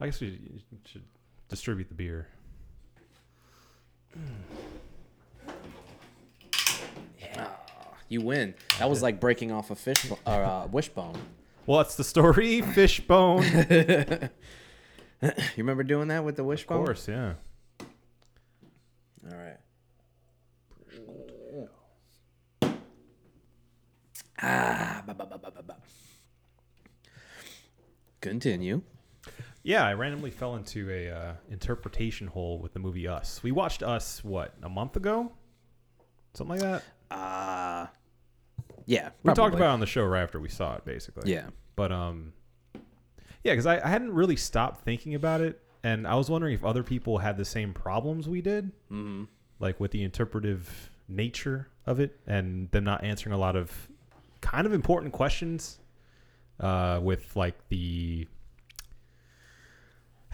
I guess we should distribute the beer. Yeah, You win. That was like breaking off a fish bo- or uh, wishbone. What's the story? Fishbone. You remember doing that with the wishbone? Of course, yeah. All right. Ah, ba, ba, ba, ba, ba, ba. Continue. Yeah, I randomly fell into a uh, interpretation hole with the movie Us. We watched Us what a month ago, something like that. Uh yeah. We talked about it on the show right after we saw it, basically. Yeah. But um, yeah, because I, I hadn't really stopped thinking about it, and I was wondering if other people had the same problems we did, mm-hmm. like with the interpretive nature of it, and them not answering a lot of kind of important questions, uh, with like the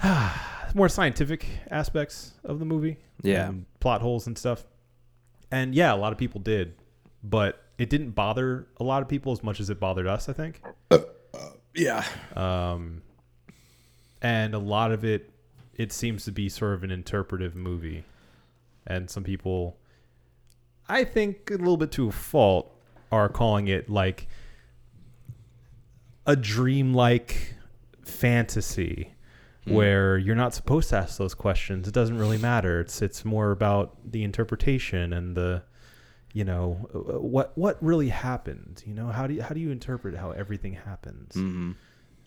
more scientific aspects of the movie, Yeah. and plot holes and stuff. And yeah, a lot of people did, but it didn't bother a lot of people as much as it bothered us. I think. Yeah. um, and a lot of it it seems to be sort of an interpretive movie and some people i think a little bit to a fault are calling it like a dreamlike fantasy where you're not supposed to ask those questions it doesn't really matter it's it's more about the interpretation and the you know uh, what what really happened you know how do you how do you interpret how everything happens Mm-hmm.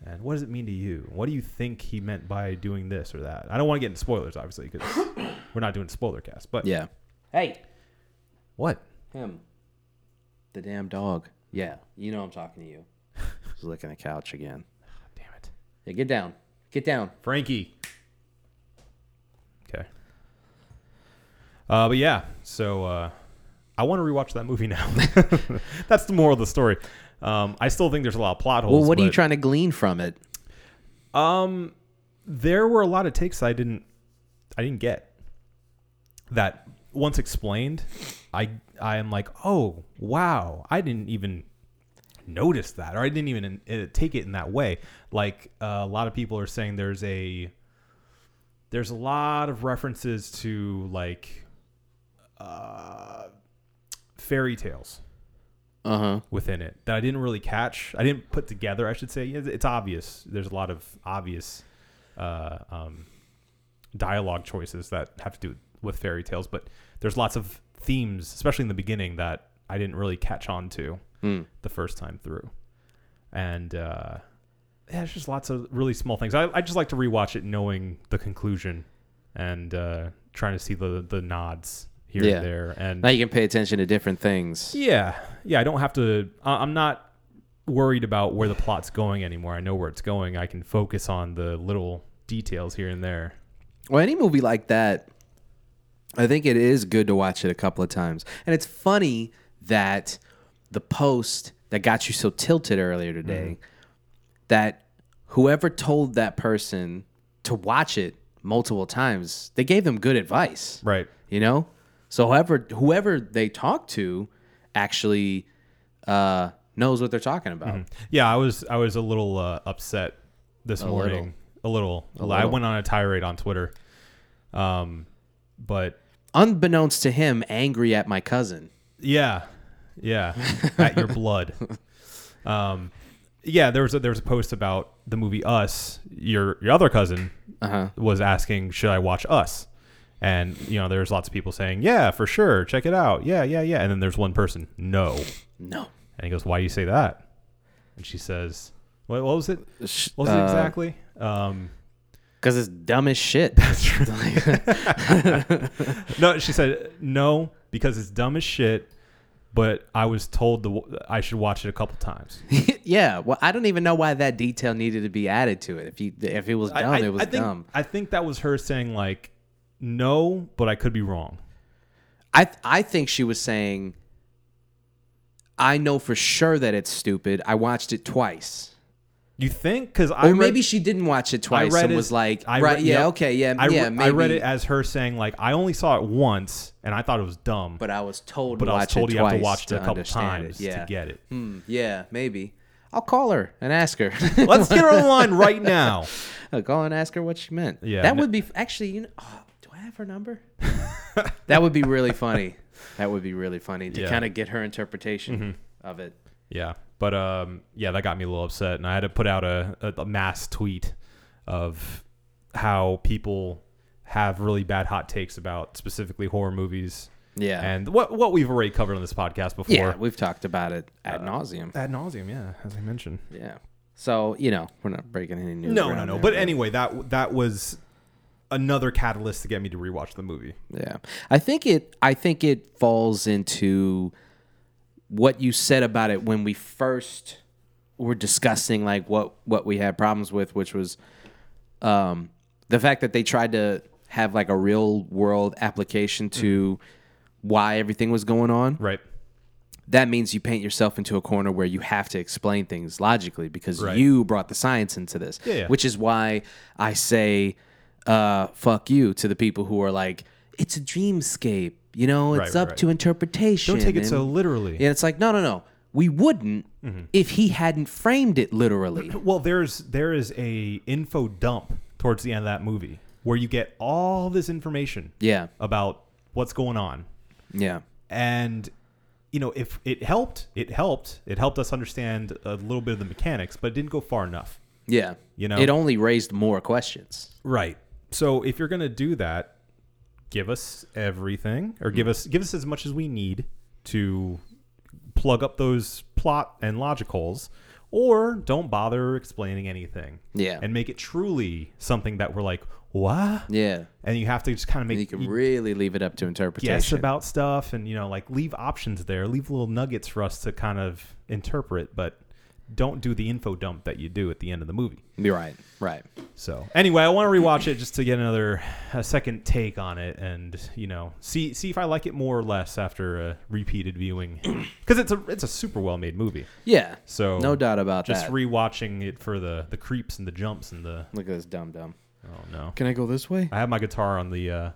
and what does it mean to you? What do you think he meant by doing this or that? I don't want to get into spoilers, obviously, because we're not doing spoiler cast. But Yeah. Hey. what? Him. The damn dog. Yeah. You know I'm talking to you. He's licking the couch again. Damn it, Yeah, get down. Get down. Frankie. Okay. Uh, but yeah, so uh, I want to rewatch that movie now. That's the moral of the story. Um, I still think there's a lot of plot holes. Well, what are you but, trying to glean from it? Um, there were a lot of takes I didn't, I didn't get. That once explained, I I am like, oh wow, I didn't even notice that, or I didn't even uh, take it in that way. Like uh, a lot of people are saying, there's a there's a lot of references to like uh, fairy tales Uh huh. within it that I didn't really catch. I didn't put together. I should say It's- it's obvious. There's a lot of obvious uh, um, dialogue choices that have to do with fairy tales, but there's lots of themes, especially in the beginning, that I didn't really catch on to Mm. the first time through. And uh, yeah, it's just lots of really small things. I, I just like to rewatch it knowing the conclusion and uh, trying to see the the nods here Yeah. and there. And Now you can pay attention to different things. yeah, yeah. I don't have to. I- I'm not worried about where the plot's going anymore. I know where it's going. I can focus on the little details here and there. Well, any movie like that, I think it is good to watch it a couple of times. And it's funny that the post that got you so tilted earlier today, that whoever told that person to watch it multiple times, they gave them good advice. Right. You know? So whoever whoever they talk to actually uh, knows what they're talking about. Yeah, I was. I was a little uh, upset this little. morning. A little. I little. went on a tirade on Twitter. Um, but Unbeknownst to him, angry at my cousin. Yeah, yeah, at your blood. Um, yeah, there was a, there was a post about the movie Us. Your your other cousin Uh-huh. was asking, should I watch Us? And you know, there's lots of people saying, yeah, for sure, check it out. Yeah, yeah, yeah. And then there's one person, no. No. And he goes, why do you say that? And she says, what, what was it? What was it uh, exactly? Um, Because it's dumb as shit. That's right. no, she said no because it's dumb as shit. But I was told the, I should watch it a couple times. yeah. Well, I don't even know why that detail needed to be added to it. If you if it was dumb, I, I- it was I think, dumb. I think that was her saying like, no, but I could be wrong. I I think she was saying, I know for sure that it's stupid. I watched it twice. You think? Because I Or read- maybe she didn't watch it twice read and it- was like, I right, read- yeah, okay, yeah, I, yeah, maybe. I read it as her saying like, I only saw it once and I thought it was dumb, but I was told but to I was told you have to watch it a couple times. Yeah. to get it. Hmm, yeah, maybe. I'll call her and ask her. Let's get her online right now. I'll call and ask her what she meant. Yeah, that no- would be actually. You know, oh, do I have her number? that would be really funny. That would be really funny to Yeah. kind of get her interpretation of it. Yeah, but um, yeah, that got me a little upset, and I had to put out a, a, a mass tweet of how people have really bad hot takes about specifically horror movies, Yeah. and what what we've already covered on this podcast before. yeah, we've talked about it ad nauseum. ad nauseum, yeah, as I mentioned. Yeah. So you know, we're not breaking any news. No, no, no. there, But anyway, that that was another catalyst to get me to rewatch the movie. Yeah. I think it I think it falls into what you said about it when we first were discussing like what what we had problems with which was um the fact that they tried to have like a real world application to why everything was going on Right. that means you paint yourself into a corner where you have to explain things logically because Right. you brought the science into this. Yeah, yeah. Which is why I say uh, fuck you to the people who are like, it's a dreamscape. You know, it's Right, right, up right. to interpretation. Don't take it so and- literally. And it's like, no, no, no. We wouldn't Mm-hmm. if he hadn't framed it literally. Well, there's there is a info dump towards the end of that movie where you get all this information yeah. about what's going on. Yeah. and you know if it helped it helped it helped us understand a little bit of the mechanics but it didn't go far enough Yeah. You know? it only raised more questions. right so if you're going to do that give us everything or give hmm. us give us as much as we need to plug up those plot and logic holes or don't bother explaining anything Yeah. and make it truly something that we're like what Yeah. and you have to just kind of You make can you really leave it up to interpretation. guess about stuff and you know like leave options there leave little nuggets for us to kind of interpret but don't do the info dump that you do at the end of the movie You're right. Right. so anyway i want to rewatch it just to get another a second take on it and you know see see if i like it more or less after a repeated viewing because it's a it's a super well made movie Yeah. so No doubt about just that. Just rewatching it for the the creeps and the jumps and the Look at this dumb dumb. oh no Can I go this way? i have my guitar on the uh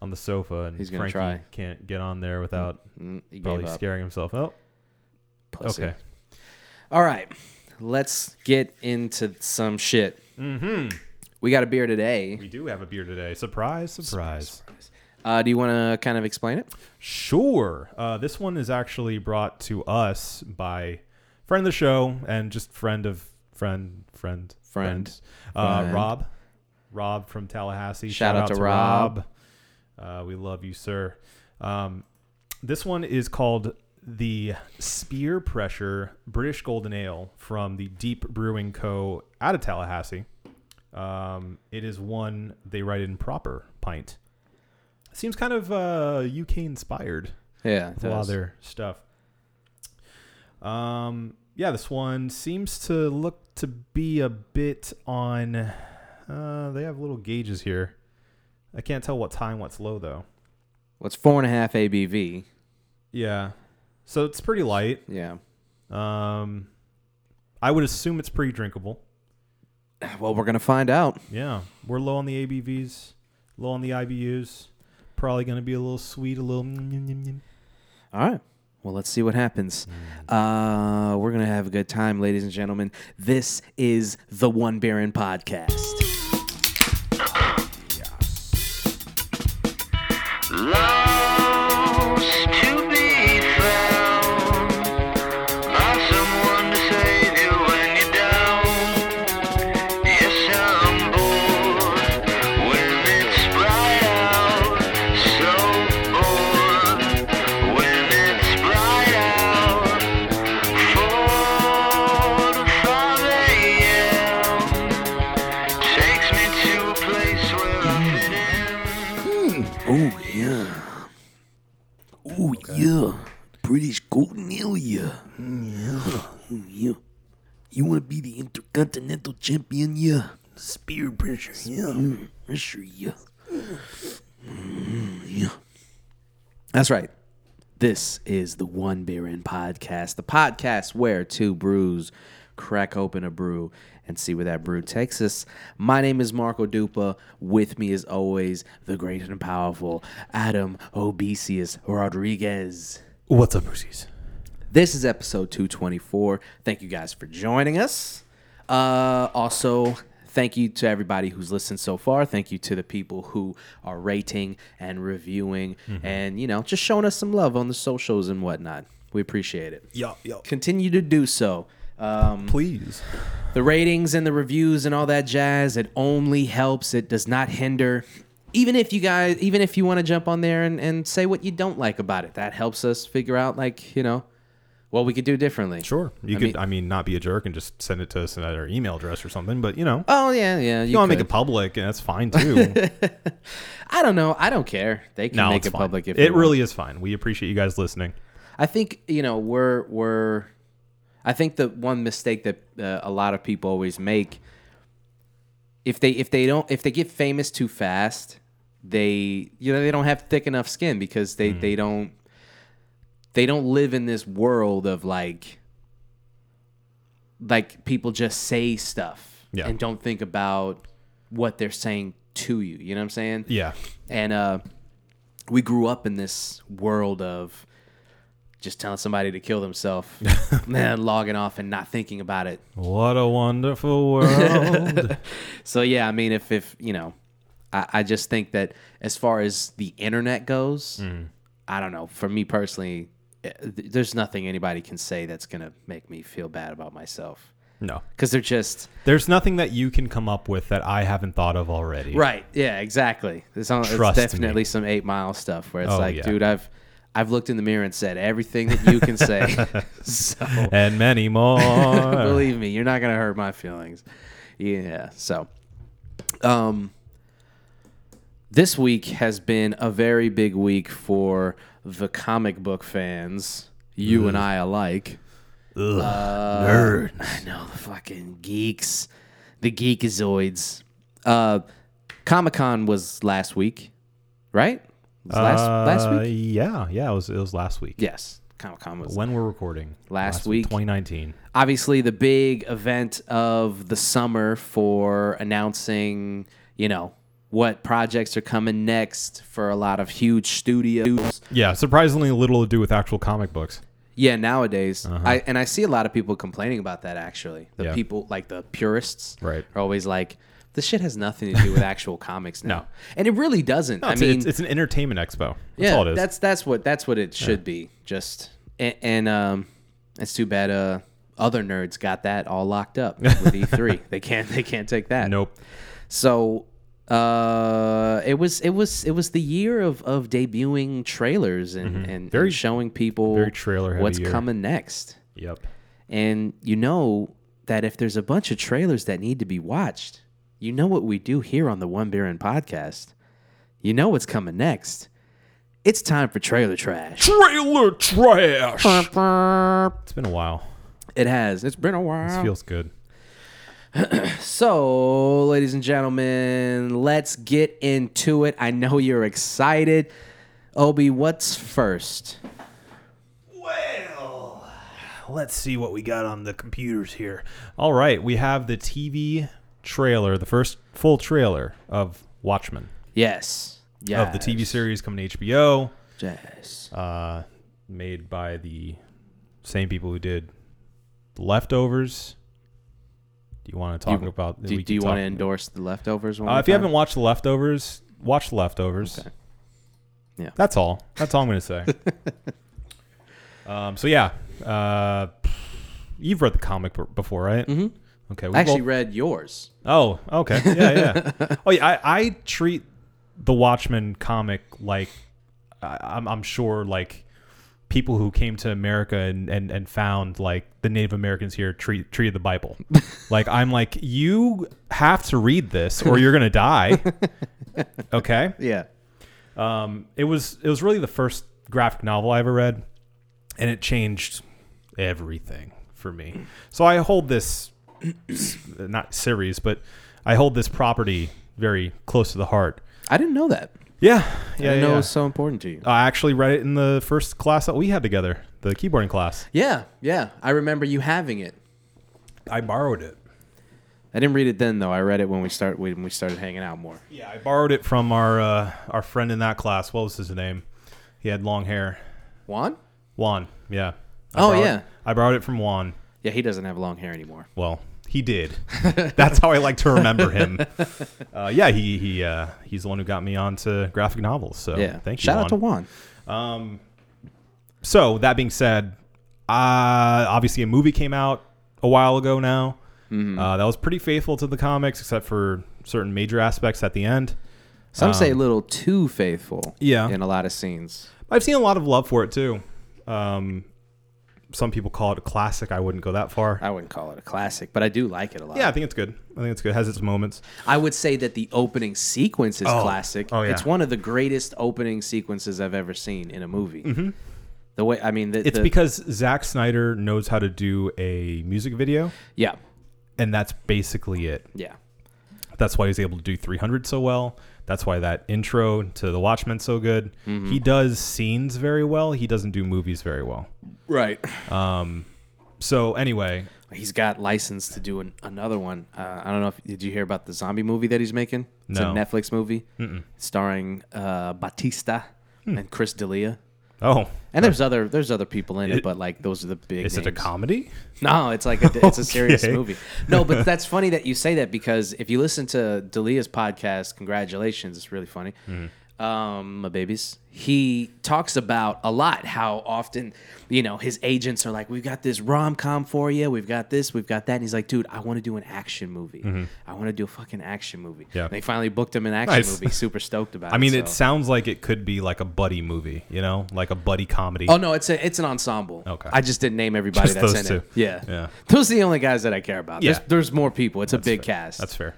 on the sofa and He's gonna Frankie try. can't get on there without Mm, probably up. scaring himself oh Pussy. okay All right. Let's get into some shit. Mm-hmm. We got a beer today. We do have a beer today. Surprise, surprise. Uh, do you want to kind of explain it? Sure. Uh, this one is actually brought to us by friend of the show and just friend of friend, friend, Friend. Uh, Friend. Rob. Rob from Tallahassee. Shout out to Rob. Uh, we love you, sir. Um, this one is called the Speer Pressure British Golden Ale from the Deep Brewing Co. out of Tallahassee. Um, it is one they write in proper pint. Seems kind of uh, UK inspired Yeah. with a lot of their stuff. Um, yeah, this one seems to look to be a bit on. Uh, they have little gauges here. I can't tell what's high and what's low though. What's four and a half ABV? Yeah, so it's pretty light. Yeah. Um, I would assume it's pretty drinkable. Well, we're gonna find out. Yeah, we're low on the ABVs, low on the IBUs. Probably gonna be a little sweet, a little. mm, mm, mm. All right. Well, let's see what happens. Uh, we're gonna have a good time, ladies and gentlemen. This is the One Beer In podcast. Lost You want to be the Intercontinental Champion, yeah. Speer pressure, yeah. Pressure, yeah. Mm, yeah. That's right. This is the One Beer In podcast, the podcast where two brews crack open a brew and see where that brew takes us. My name is Marco Dupa. With me, as always, the great and powerful Adam Obesius Rodriguez. What's up, Brucey's? This is episode 224. Thank you guys for joining us. Uh, also, thank you to everybody who's listened so far. Thank you to the people who are rating and reviewing and, you know, just showing us some love on the socials and whatnot. We appreciate it. Yo, yo. Continue to do so. Um, Please. the ratings and the reviews and all that jazz it only helps it does not hinder even if you guys even if you want to jump on there and, and say what you don't like about it that helps us figure out like you know what we could do differently Sure. You I could, mean- I mean, not be a jerk and just send it to us at our email address or something, but you know, oh yeah yeah you you want to make it public, and that's fine too. i don't know i don't care they can no, make it fine. public if they it want. really is fine. We appreciate you guys listening. I think you know we're we're. I think the one mistake that uh, a lot of people always make, if they if they don't if they get famous too fast, they you know they don't have thick enough skin because they Mm. they don't they don't live in this world of like like people just say stuff Yeah. and don't think about what they're saying to you. You know what I'm saying? Yeah. And uh, we grew up in this world of just telling somebody to kill themselves, man, logging off and not thinking about it. What a wonderful world. So yeah, I mean, if if you know, I, I just think that as far as the internet goes, I don't know. For me personally, there's nothing anybody can say that's gonna make me feel bad about myself no. because they're just There's nothing that you can come up with that I haven't thought of already. Right. Yeah. Exactly. On, it's definitely me. some eight mile stuff where it's Oh, like, yeah. dude, I've I've looked in the mirror and said everything that you can say. so And many more. believe me, you're not gonna hurt my feelings. Yeah. So, um, this week has been a very big week for the comic book fans, you and I alike. Ugh, Uh, nerd. I know the fucking geeks, the geekazoids. Uh, Comic Con was last week, right? Last last Uh, week. Yeah, yeah. It was it was last week. Yes, Comic Con was When we're recording. Last week. 2019. obviously the big event of the summer for announcing, you know, what projects are coming next for a lot of huge studios. Yeah, surprisingly little to do with actual comic books. Yeah, nowadays, I and I see a lot of people complaining about that. Actually, the Uh-huh. Yeah. people like the purists, Right. are always like, "This shit has nothing to do with actual comics now," No. and it really doesn't. I it's, mean, it's, it's an entertainment expo. That's yeah, all it is. that's that's what that's what it should be. Just and, and um, it's too bad uh other nerds got that all locked up with E3. they can't they can't take that. nope. So uh, it was it was it was the year of of debuting trailers and and, Mm-hmm. Very- and showing people very trailer-heavy what's year. coming next. Yep. And you know that if there's a bunch of trailers that need to be watched, you know what we do here on the One Beer In podcast. You know what's coming next. It's time for trailer trash. Trailer trash. it's been a while. It has. It's been a while. This while. feels good. So, ladies and gentlemen, let's get into it. I know you're excited. Obi, what's first? Well, let's see what we got on the computers here. All right, we have the TV trailer, the first full trailer of Watchmen Yes. Yeah. of the TV series coming to HBO, Yes. uh, made by the same people who did Leftovers. Do you want to talk You- about? Do, do you want to endorse the leftovers one? Uh, if you time? haven't watched The Leftovers, watch The Leftovers. Okay. Yeah. That's all. That's all I'm going to say. um, so, yeah. Uh, you've read the comic before, right? Mm-hmm. Okay. I actually all- read yours. Oh, okay. Yeah, yeah. oh, yeah. I, I treat the Watchmen comic like I, I'm, I'm sure like people who came to America and, and, and found like the Native Americans here treat treated the Bible. like I'm like you have to read this or you're gonna die. okay. Yeah. Um, it was it was really the first graphic novel I ever read, and it changed everything for me. So I hold this not series, but I hold this property very close to the heart. I didn't know that. Yeah, I yeah, didn't know yeah. it was so important to you. I actually read it in the first class that we had together, the keyboarding class. yeah. Yeah. I remember you having it. I borrowed it. I didn't read it then though. I read it when we start when we started hanging out more. Yeah, I borrowed it from our uh, our friend in that class. What was his name? He had long hair. Juan? Juan. Yeah. I Oh, yeah. I borrowed it from Juan. Yeah, he doesn't have long hair anymore. Well, He did. That's how I like to remember him. Uh, yeah, he he uh, he's the one who got me onto graphic novels. So Yeah. thank you. Shout out to Juan. Juan. So that being said, uh, obviously a movie came out a while ago now. Mm-hmm. Uh, that was pretty faithful to the comics, except for certain major aspects at the end. Some say a little too faithful. Um, Yeah. In a lot of scenes. I've seen a lot of love for it too. Um, some people call it a classic. I wouldn't go that far. I wouldn't call it a classic, but I do like it a lot. Yeah, I think it's good. I think it's good. It has its moments. I would say that the opening sequence is Oh. classic. Oh, yeah. It's one of the greatest opening sequences I've ever seen in a movie. The way I mean, the, Mm-hmm. It's the- because Zack Snyder knows how to do a music video, yeah, and that's basically it. yeah, That's why he's able to do 300 so well. That's why that intro to The Watchmen so good. Mm-hmm. He does scenes very well. He doesn't do movies very well. right. So anyway, He's got license to do an, another one. Uh, I don't know if did you hear about the zombie movie that he's making? It's No. a Netflix movie starring uh, Batista Hmm. and Chris D'Elia. Oh, And there's other there's other people in it, It- but like those are the big. is it a names. comedy? No, it's like a, it's a serious Okay. movie. No, but that's funny that you say that because if you listen to D'Elia's podcast, congratulations, it's really funny. Mm-hmm. Um, my babies. He talks about a lot how often, you know, his agents are like, "We've got this rom com for you. We've got this. We've got that." And he's like, "Dude, I want to do an action movie. I want to do a fucking action movie." Yeah. And they finally booked him an action Nice. movie. Super stoked about it. I mean, so. it sounds like it could be like a buddy movie, you know, like a buddy comedy. Oh no, it's a it's an ensemble. Okay. I just didn't name everybody Just that's in two. it. Yeah. Yeah. Those are the only guys that I care about. Yeah. There's, there's more people. It's a big fair. cast. That's fair.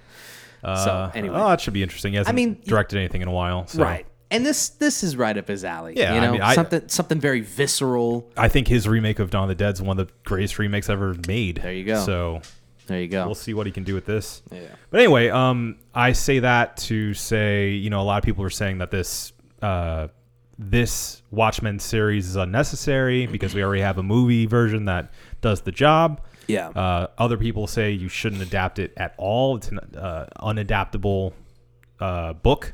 Uh, anyway. oh, that should be interesting. He hasn't mean, directed anything in a while, so right. And this this is right up his alley. Yeah, You I know, mean, I- something something very visceral. I think his remake of Dawn of the Dead is one of the greatest remakes ever made. There you go. So There you go. we'll see what he can do with this. Yeah. But anyway, um, I say that to say, you know, a lot of people are saying that this uh, this Watchmen series is unnecessary because we already have a movie version that does the job. Yeah. Uh, other people say you shouldn't adapt it at all. It's an uh, unadaptable uh, book,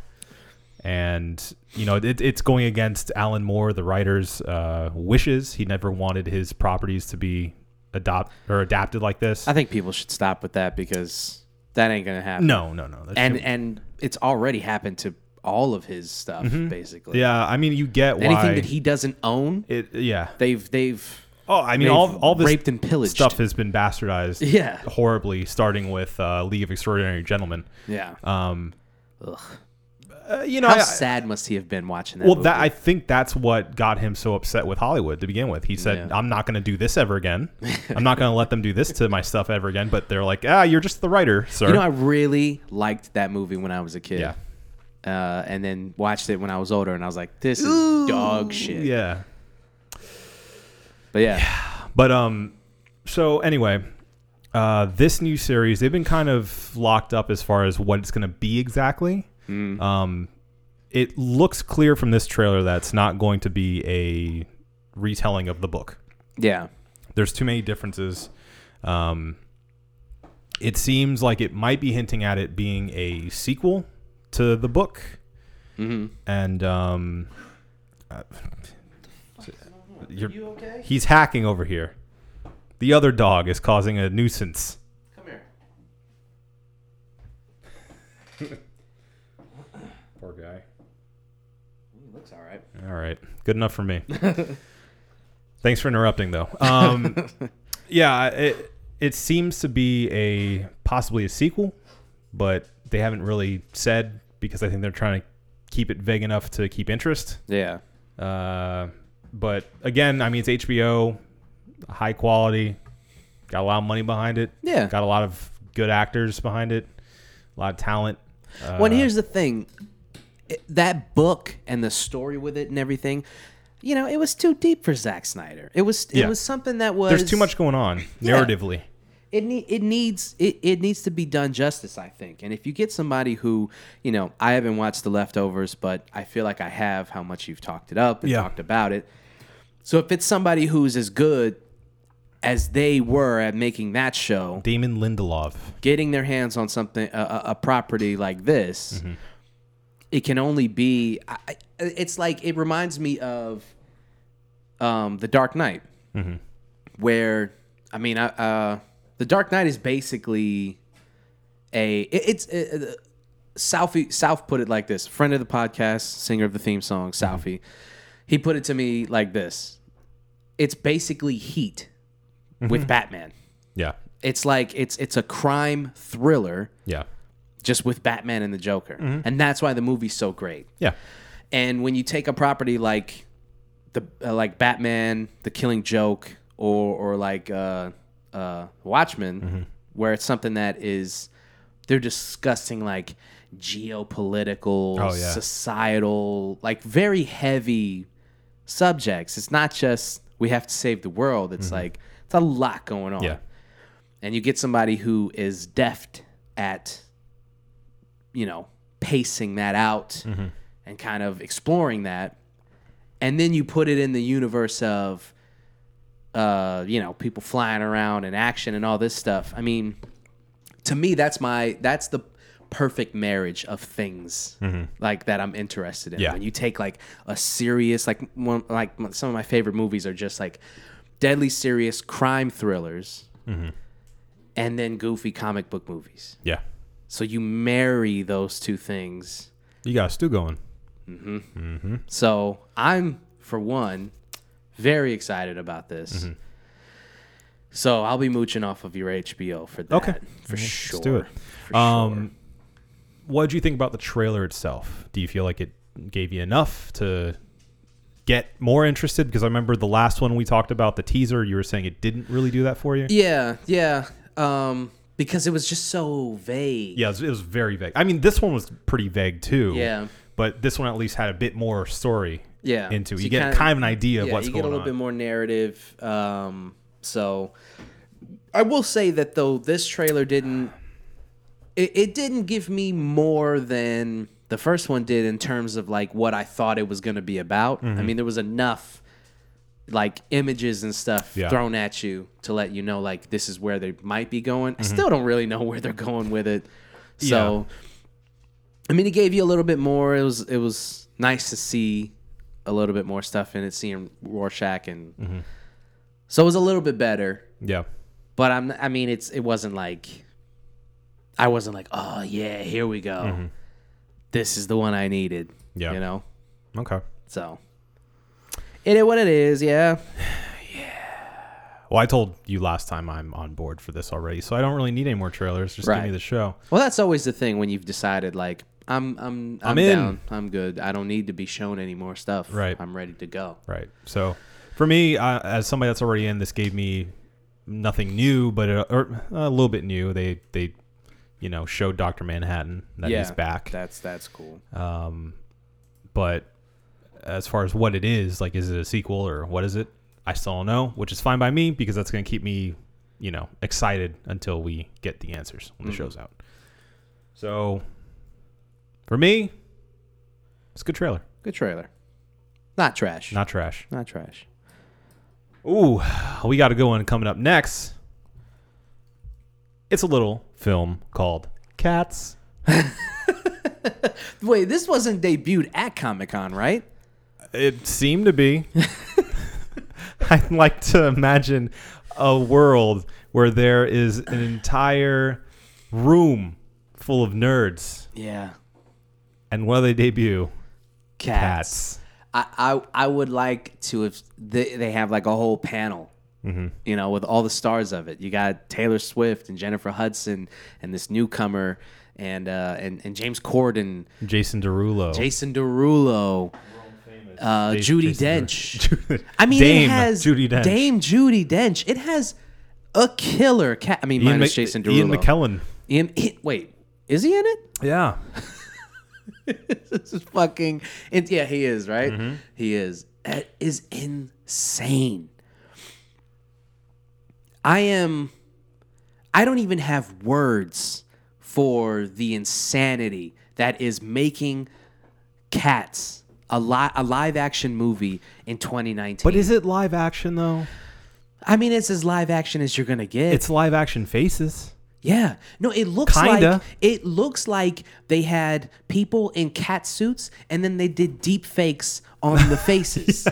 and you know it, it's going against Alan Moore, the writer's uh, wishes. He never wanted his properties to be adopt or adapted like this. I think people should stop with that because that ain't gonna happen. no, no, no. That's And and it's already happened to all of his stuff basically. Mm-hmm. yeah, I mean, you get why Anything that he doesn't own, it. Yeah. they've they've Oh, I mean, all all this raped and pillaged. stuff has been bastardized. Yeah. horribly, starting with uh, League of Extraordinary Gentlemen. yeah. Um, Ugh. uh, you know, How I- sad must he have been watching that? Well, movie? that I think that's what got him so upset with Hollywood to begin with. He said, Yeah. "I'm not going to do this ever again. I'm not going to let them do this to my stuff ever again." But they're like, "Ah, you're just the writer, sir." You know, I really liked that movie when I was a kid. yeah, Uh, and then watched it when I was older, and I was like, "This is dog shit." yeah. But yeah, But um, so anyway, uh, this new series they've been kind of locked up as far as what it's going to be exactly. Um, it looks clear from this trailer that it's not going to be a retelling of the book. yeah, there's too many differences. Um, it seems like it might be hinting at it being a sequel to the book, mm-hmm. and um, you're, he's hacking over here. The other dog is causing a nuisance. Come here. Poor guy. He looks all right. All right, good enough for me. Thanks for interrupting, though. Um, yeah, it it seems to be a possibly a sequel, but they haven't really said because I think they're trying to keep it vague enough to keep interest. Yeah, Uh, but again, I mean, it's HBO, high quality, got a lot of money behind it. Yeah. got a lot of good actors behind it, a lot of talent. Uh, well, here's the thing: It- that book and the story with it and everything. You know, it was too deep for Zack Snyder. It was. It Yeah. was something that was. there's too much going on Yeah. narratively. It need, it needs it, it needs to be done justice i think. And if you get somebody who you know i haven't watched the leftovers but i feel like i have how much you've talked it up and Yeah. talked about it. So if it's somebody who's as good as they were at making that show Damon Lindelof. getting their hands on something a, a, property like this it can only be I, it's like it reminds me of um, the dark knight. Where i mean I, uh, The Dark Knight is basically a it- it's uh, uh, Southie South put it like this. Friend of the podcast, singer of the theme song, Southie. He put it to me like this. It's basically Heat with Batman. Yeah. It's like it's it's a crime thriller Yeah. just with Batman and the Joker. And that's why the movie's so great. Yeah. And when you take a property like the uh, like Batman, The Killing Joke, or or like uh, uh, Watchmen, where it's something that is they're discussing like geopolitical, Oh, yeah. societal, like very heavy subjects. It's not just we have to save the world. It's like it's a lot going on. Yeah. And you get somebody who is deft at you know, pacing that out and kind of exploring that. And then you put it in the universe of, uh, you know, people flying around and action and all this stuff. I mean, to me, that's my, that's the perfect marriage of things like that I'm interested in. Yeah. When you take like a serious, like one, like some of my favorite movies are just like deadly serious crime thrillers and then goofy comic book movies. Yeah. So you marry those two things. You got a stew going. Mm-hmm. So I'm, for one, very excited about this. Mm-hmm. So I'll be mooching off of your HBO for that. Okay. For sure. Let's do it. For Um, what did you think about the trailer itself? Do you feel like it gave you enough to get more interested? Because I remember the last one we talked about, the teaser, you were saying it didn't really do that for you. Yeah, yeah. Um, because it was just so vague. Yeah, it was, it was very vague. I mean, this one was pretty vague too. Yeah. But this one at least had a bit more story Yeah. into. So You, you get kinda- kind of an idea of yeah, what's you going get a little on. bit more narrative. Um, so I will say that though this trailer didn't it, it didn't give me more than the first one did in terms of like what I thought it was going to be about. Mm-hmm. I mean, there was enough like images and stuff Yeah. thrown at you to let you know like this is where they might be going. Mm-hmm. I still don't really know where they're going with it. So I mean, it gave you a little bit more. It was it was nice to see a little bit more stuff in it, seeing Rorschach, and Mm-hmm. so it was a little bit better. yeah. But I'm I mean, it's it wasn't like I wasn't like, oh yeah, here we go. This is the one I needed. Mm-hmm. Yeah. you know. Okay. So it is what it is. Yeah, Yeah. Well, I told you last time I'm on board for this already, so I don't really need any more trailers. Just give me the show. Well, that's always the thing when you've decided like I'm I'm I'm, I'm in. down. I'm good. I don't need to be shown any more stuff. Right. I'm ready to go. Right. So, for me, uh, as somebody that's already in, this gave me nothing new, but it, or a little bit new. They they, you know, showed Doctor Manhattan that he's back. That's that's cool. Um, but as far as what it is, like, is it a sequel or what is it? I still don't know, which is fine by me because that's going to keep me, you know, excited until we get the answers when the show's out. So, for me, it's a good trailer, Good trailer. Not trash. not trash. Not trash. Ooh, we got to go on coming up next. It's a little film called Cats. Wait, this wasn't debuted at Comic Con, right? It seemed to be. I'd like to imagine a world where there is an entire room full of nerds, Yeah. And what do they debut? Cats. I, I I would like to if they, they have like a whole panel, Mm-hmm. you know, with all the stars of it. You got Taylor Swift and Jennifer Hudson and this newcomer and uh, and and James Corden, Jason Derulo. Jason Derulo, uh, Jas- Judi Jason Dench. I mean, Dame it has Judi Dench. Dame Judi Dench. It has a killer cat. I mean, Ian, minus Mc- Jason Derulo. Ian McKellen. Ian, he- wait, is he in it? Yeah. this is fucking. It, yeah, he is right. Mm-hmm. He is. That is insane. I am. I don't even have words for the insanity that is making Cats a, li- a live action movie in 2019. But is it live action though? I mean, it's as live action as you're gonna get. It's live action faces. Yeah. No, it looks Kinda. like it looks like they had people in cat suits and then they did deep fakes on the faces.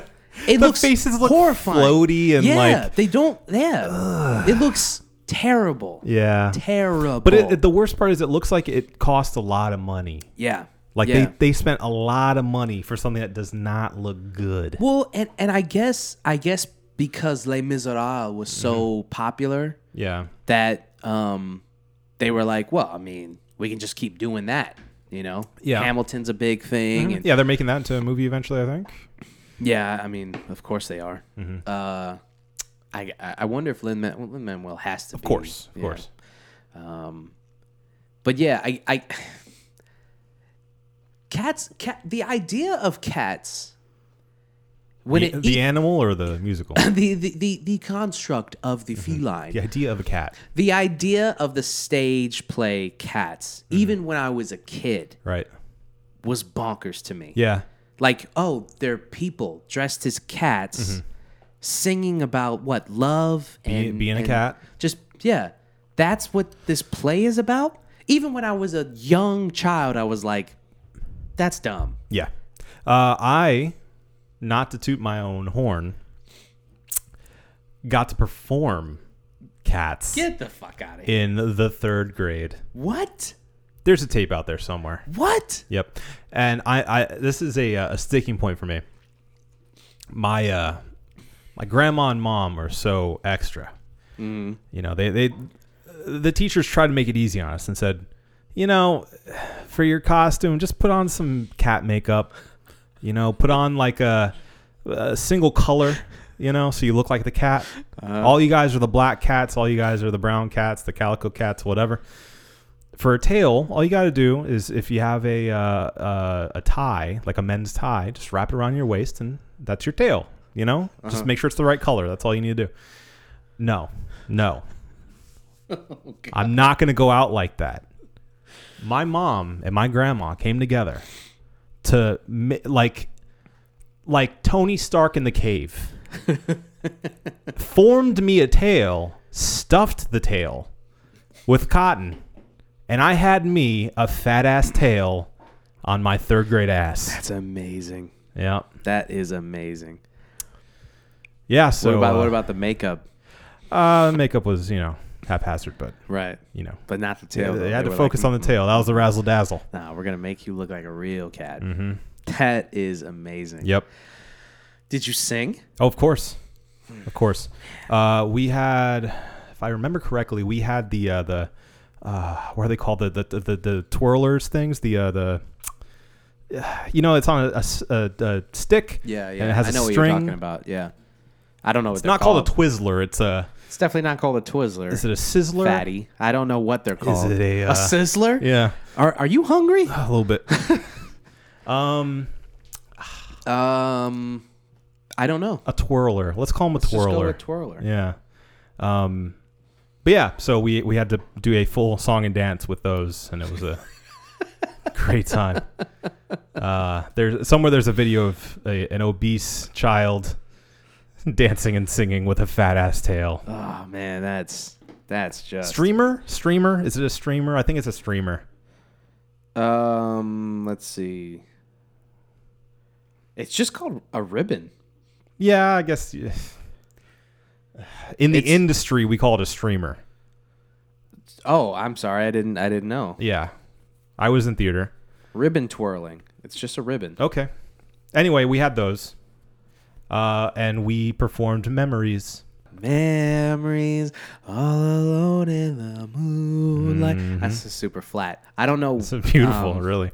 It The looks faces look horrifying. floaty and, yeah, like- they don't. Yeah, it looks terrible. Yeah. Terrible. But it, it- the worst part is it looks like it cost a lot of money. yeah. Like yeah. they, they spent a lot of money for something that does not look good. Well, and and I guess I guess because Les Miserables was so Mm-hmm. popular Yeah. that um they were like, well, I mean, we can just keep doing that, you know? Yeah. Mm-hmm. Hamilton's a big thing and Yeah, they're making that into a movie eventually, I think. yeah, I mean, of course they are. Mm-hmm. Uh I I wonder if Lin Manuel has to Of be. course. Of yeah. course. Um, but yeah, I, I cats, cat, the idea of cats when the, it the eat- animal or the musical? the, the, the, the construct of the mm-hmm. feline, the idea of a cat. the idea of the stage play cats, mm-hmm. even when I was a kid, Right. was bonkers to me. Yeah. Like, oh, they're people dressed as cats mm-hmm. singing about what love Be- and being a and cat. Just yeah, that's what this play is about. Even when I was a young child, I was like, that's dumb. Yeah. Uh, I, not to toot my own horn, got to perform cats Get the fuck out of here. in the third grade. What? There's a tape out there somewhere. What? Yep. And I, I this is a, uh, a sticking point for me. My uh my grandma and mom are so extra. You know, they they the teachers tried to make it easy on us and said, you know, for your costume, just put on some cat makeup. You know, put on like a, a single color. You know, so you look like the cat. all you guys are the black cats. All you guys are the brown cats, the calico cats, whatever for a tail, all you got to do is if you have a uh, uh, a tie, like a men's tie, just wrap it around your waist, and that's your tail. You know, just make sure it's the right color. That's all you need to do. No, no, I'm not going to go out like that. My mom and my grandma came together to like like Tony Stark in the cave. formed me a tail, stuffed the tail with cotton, and I had me a fat ass tail on my third grade ass. That's amazing. Yeah. That is amazing. Yeah. So what about uh, what about the makeup? uh, makeup was you know haphazard, but Right. you know But not the yeah, tail. they had They to focus like, on the tail. That was the razzle dazzle. Nah, we're gonna make you look like a real cat. Mm-hmm. That is amazing. Yep. Did you sing? Oh, of course, of course. Uh, we had, if I remember correctly, we had the uh, the uh, what are they called the the the, the, the twirlers things the uh, the you know it's on a stick Yeah, yeah. and it has I a know what string you're talking about. Yeah. I don't know what it's not called a twizzler it's a It's definitely not called a Twizzler. is it a sizzler fatty? I don't know what they're called. Is it a, uh, Sizzler? yeah Are Are you hungry? a little bit um Um, I don't know. a twirler let's call him a Let's just go twirler with twirler. yeah um but yeah so we we had to do a full song and dance with those and it was a great time uh there's somewhere there's a video of a, an obese child dancing and singing with a fat ass tail Oh man, that's that's just streamer streamer is it a streamer i think it's a streamer Um, let's see. It's just called a ribbon. yeah i guess in the It's- industry we call it a streamer Oh, I'm sorry, I didn't I didn't know. yeah i was in theater Ribbon twirling. It's just a ribbon. Okay. Anyway, we had those. Uh, and we performed memories. Memories all alone in the moonlight. That's just super flat. I don't know. It's beautiful, um, really.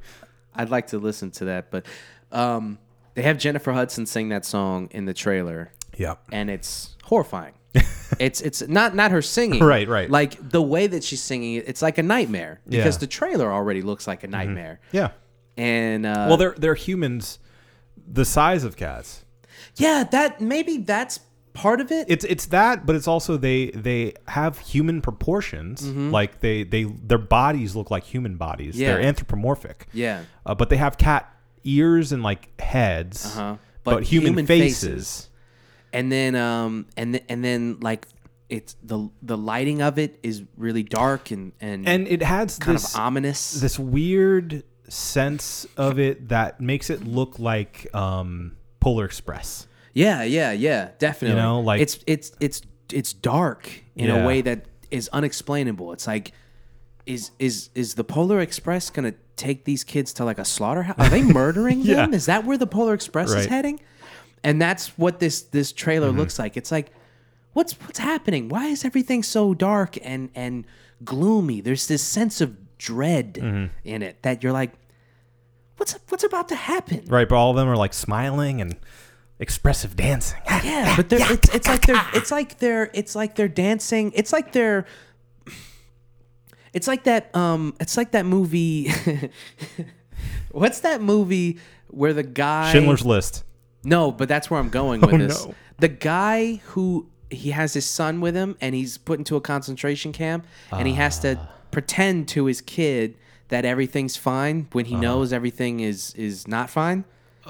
I'd like to listen to that, but um, they have Jennifer Hudson sing that song in the trailer, Yeah. and it's horrifying. it's it's not not her singing, Right, right. Like the way that she's singing it's like a nightmare because Yeah. Mm-hmm. the trailer already looks like a nightmare. Yeah. And uh, Well, they're they're humans the size of cats. Yeah, that maybe that's part of it. It's it's that, but it's also they they have human proportions. Like they they their bodies look like human bodies. Yeah. They're anthropomorphic. yeah, Uh, but they have cat ears and like heads, Uh-huh. but, But human, human faces. faces. and then um and th- and then like it's the the lighting of it is really dark and and, And it has kind this of ominous. this weird sense of it that makes it look like um, Polar Express. Yeah, yeah, yeah, definitely. You know, like- it's it's it's it's dark in Yeah. a way that is unexplainable. It's like, is is is the Polar Express gonna take these kids to like a slaughterhouse? Are they murdering Yeah. them? Is that where the Polar Express is Right. Mm-hmm. heading? And that's what this this trailer looks like. It's like, what's what's happening? Why is everything so dark and and gloomy? There's this sense of dread Mm-hmm. in it that you're like, what's what's about to happen? Right, but all of them are like smiling and expressive dancing. Yeah, but they're, it's, it's like they're it's like they're it's like they're dancing. It's like they're it's like that um it's like that movie What's that movie where the guy Schindler's List. No, but that's where I'm going with Oh, this. no. The guy who he has his son with him and he's put into a concentration camp and he has to Ah. pretend to his kid that everything's fine when Uh-huh. he knows everything is is not fine.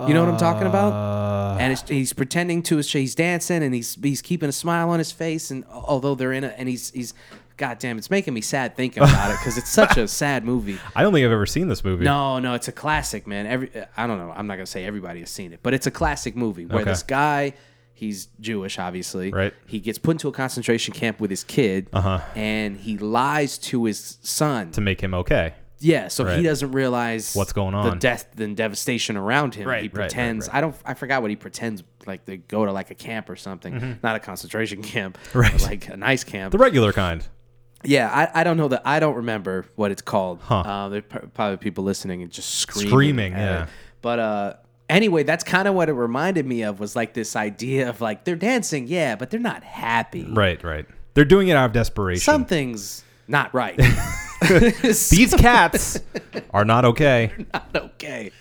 You know what I'm talking about? Uh, and it's, he's pretending to his he's dancing and he's he's keeping a smile on his face and although they're in it and he's he's god damn it's making me sad thinking about it because it's such a sad movie I don't think I've ever seen this movie. no no it's a classic man every i don't know i'm not gonna say everybody has seen it but it's a classic movie where Okay. this guy he's jewish obviously Right. he gets put into a concentration camp with his kid Uh-huh. and he lies to his son To make him okay. Yeah, so he doesn't realize What's going on, the death and devastation around him. Right, he right, right, pretends. right. I don't. I forgot what he pretends. Like they go to like a camp or something, not a concentration camp, Mm-hmm. Right. like a nice camp. The regular kind. yeah, I, I don't know that. I don't remember what it's called. Huh. Uh, there are probably people listening and just screaming. Screaming, yeah. it. But uh, anyway, that's kind of what it reminded me of. Was like this idea of like they're dancing, yeah, but they're not happy. Right, right. They're doing it out of desperation. Something's not right. These cats are not okay. not okay.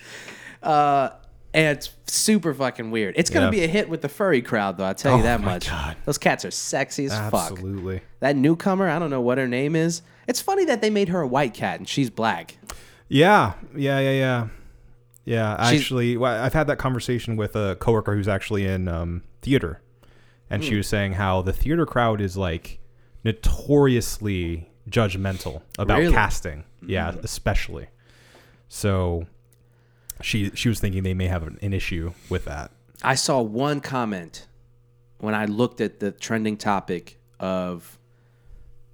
Uh, and it's super fucking weird. It's gonna Yeah. be a hit with the furry crowd, though. I tell you Oh that my much. God. Those cats are sexy as fuck. Absolutely. That newcomer, I don't know what her name is. It's funny that they made her a white cat and she's black. Yeah, yeah, yeah, yeah. Yeah, She's- actually, well, I've had that conversation with a coworker who's actually in um, theater, and Hmm. she was saying how the theater crowd is like notoriously judgmental about Really? casting. Yeah, especially. So she she was thinking they may have an, an issue with that. I saw one comment when I looked at the trending topic of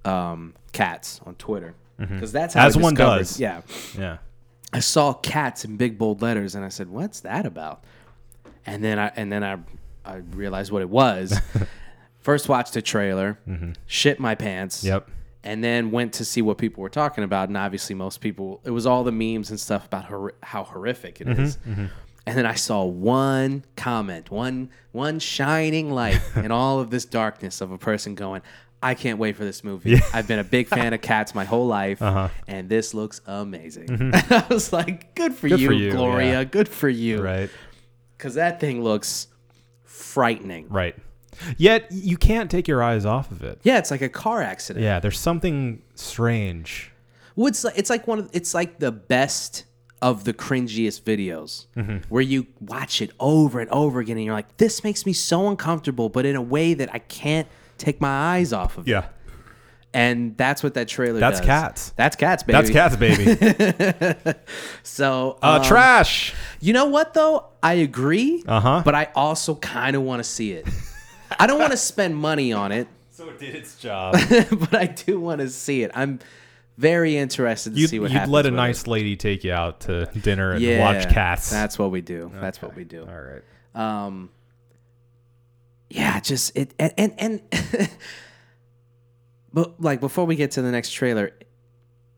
um, cats on Twitter because that's how Mm-hmm. As one does. Yeah, Yeah. I saw cats in big bold letters, and I said, "What's that about?" And then I and then I I realized what it was. First, watched the trailer, shit my pants. Mm-hmm. Yep. And then went to see what people were talking about, and obviously most people it was all the memes and stuff about hor- how horrific it Mm-hmm, is. And then I saw one comment, one one shining light in all of this darkness of a person going, I can't wait for this movie. I've been a big fan of cats my whole life, Uh-huh. and this looks amazing. I was like, good for, Mm-hmm. Good you, for you, Gloria. yeah. Good for you. Right. Because that thing looks frightening. Right. Yet you can't take your eyes off of it. Yeah, it's like a car accident. Yeah, there's something strange. Well, it's like, it's like one of it's like the best of the cringiest videos Mm-hmm. where you watch it over and over again and you're like, this makes me so uncomfortable, but in a way that I can't take my eyes off of it. Yeah. And that's what that trailer That's does. cats. That's cats, baby. That's cats, baby. So Uh, um, trash. You know what though? I agree. Uh-huh. But I also kind of want to see it. I don't want to spend money on it, So it did its job. but I do want to see it. I'm very interested to You'd, see what happens. you'd let a nice it. lady take you out to dinner and yeah, watch cats. That's what we do. That's what we do. all right. Um, yeah, just it and and, and but like before we get to the next trailer,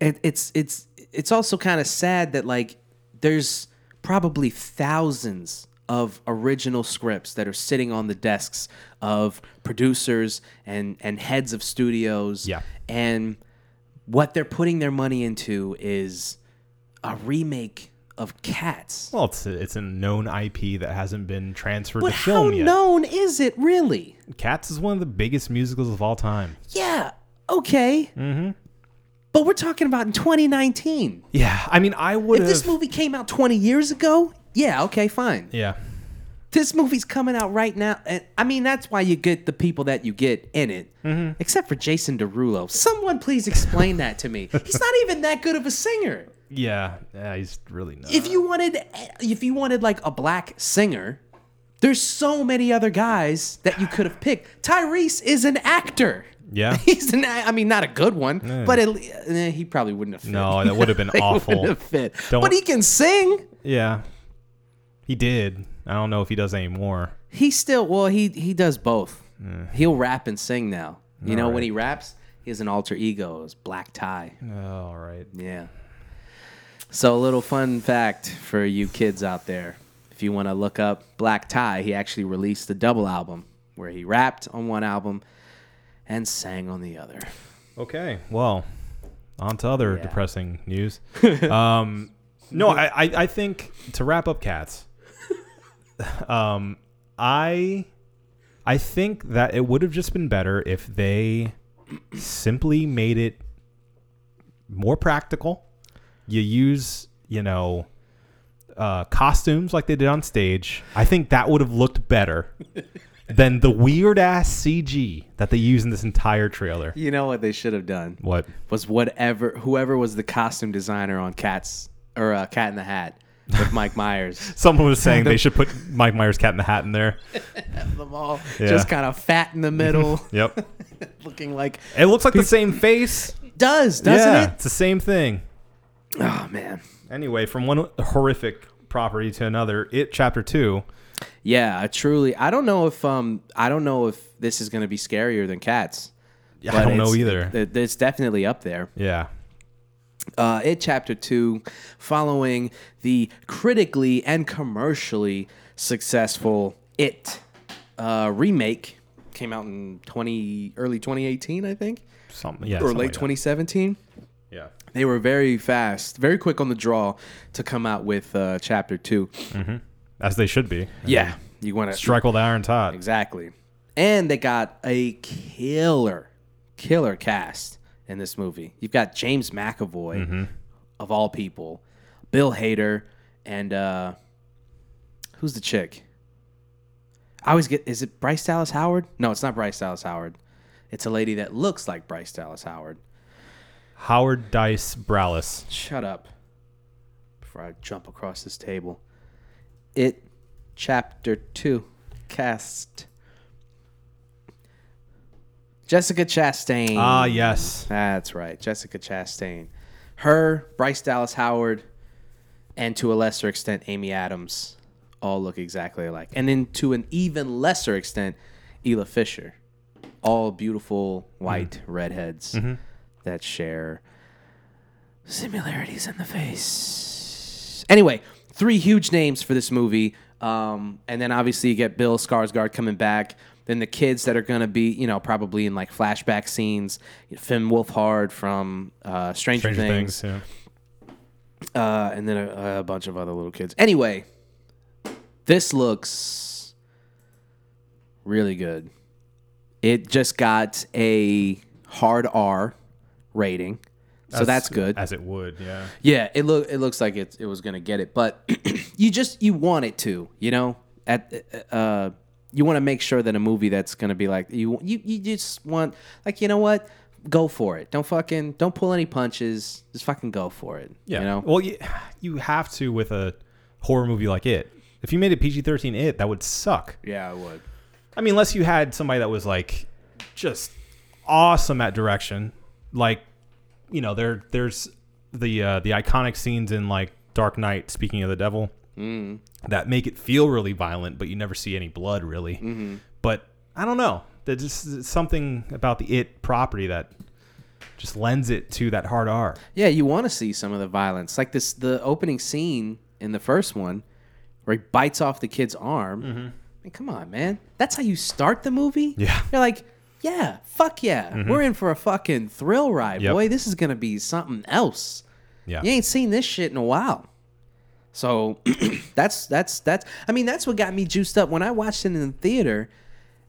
it, it's it's it's also kind of sad that like there's probably thousands of original scripts that are sitting on the desks of producers and and heads of studios. Yeah. and what they're putting their money into is a remake of Cats. Well, it's a, it's a known IP that hasn't been transferred But to film yet. How known is it really? Cats is one of the biggest musicals of all time. Yeah, okay. Mm-hmm. But we're talking about in 2019. Yeah, I mean, I would If this movie came out 20 years ago, yeah, okay, fine. yeah, This movie's coming out right now. And I mean, that's why you get the people that you get in it, Mm-hmm. except for Jason Derulo. Someone please explain that to me. He's not even that good of a singer. yeah, yeah. He's really not. If you wanted, if you wanted like a black singer, there's so many other guys that you could have picked. Tyrese is an actor. Yeah. He's an, I mean, not a good one, Yeah. but eh, he probably wouldn't have fit. No, that would have been awful. have fit. Don't- But he can sing. Yeah. He did. I don't know if he does anymore. He still, well, he he does both. He'll rap and sing now. You know, when he raps, he has an alter ego, his Black-Ty. All right. Yeah. So a little fun fact for you kids out there. If you want to look up Black-Ty, he actually released a double album where he rapped on one album and sang on the other. Okay. Well, on to other Yeah. depressing news. um, no, I, I, I think to wrap up cats, um, I, I think that it would have just been better if they simply made it more practical. You use, you know, uh, costumes like they did on stage. I think that would have looked better than the weird ass CG that they use in this entire trailer. You know what they should have done What? was whatever whoever was the costume designer on Cats or uh, Cat in the Hat with Mike Myers. Someone was saying they should put Mike Myers Cat in the Hat in there. Them all Yeah. just kind of fat in the middle, Yep. looking like It looks like the same face. does doesn't yeah, it? It's the same thing. Oh man. Anyway, from one horrific property to another, it chapter two. Yeah, I truly. I don't know if um I don't know if this is going to be scarier than Cats. Yeah, I don't know it's- either. it- it's definitely up there. yeah. Uh, it chapter two, following the critically and commercially successful It uh, remake, came out in twenty early twenty eighteen, I think, Something. Yeah. or something late like twenty seventeen. Yeah. They were very fast, very quick on the draw to come out with uh, chapter two. As they should be. Yeah, you want to Strike while the iron's hot. Exactly. And they got a killer, killer cast in this movie. You've got James McAvoy, of all people, Bill Hader, and uh, who's the chick? I always get, is it Bryce Dallas Howard? No, it's not Bryce Dallas Howard. It's a lady that looks like Bryce Dallas Howard. Howard Dice Brallis. Shut up before I jump across this table. It, chapter two, cast. Jessica Chastain. Ah, yes. That's right, Jessica Chastain. Her, Bryce Dallas Howard, and to a lesser extent, Amy Adams all look exactly alike. And then to an even lesser extent, Isla Fisher. All beautiful white redheads that share similarities in the face. Anyway, three huge names for this movie. Um, and then obviously you get Bill Skarsgård coming back. Then the kids that are going to be, you know, probably in like flashback scenes. Finn Wolfhard from uh, Stranger, Stranger Things. Things. Yeah. Uh, and then a, a bunch of other little kids. Anyway, this looks really good. It just got a hard R rating, so As- that's good. As it would. Yeah. Yeah, it look it looks like it it was gonna get it, but you just you want it to, you know. At uh, you want to make sure that a movie that's gonna be like you you you just want like you know what, go for it. Don't fucking don't pull any punches. Just fucking go for it. Yeah. you know. Well, you, you have to with a horror movie like it. If you made it PG 13 it, that would suck. yeah, I would. I mean, unless you had somebody that was like just awesome at direction, like you know, there there's the uh, the iconic scenes in like Dark Knight. Speaking of the devil, Mm-hmm. that make it feel really violent, but you never see any blood really. Mm-hmm. But I don't know. There's just something about the it property that just lends it to that hard R. Yeah, you want to see some of the violence, like this the opening scene in the first one where he bites off the kid's arm. Mm-hmm. I mean, come on, man. That's how you start the movie. Yeah. You're like, yeah, fuck yeah, we're in for a fucking thrill ride, Yep. boy. This is gonna be something else. Yeah. You ain't seen this shit in a while. So that's that's that's I mean that's what got me juiced up when I watched it in the theater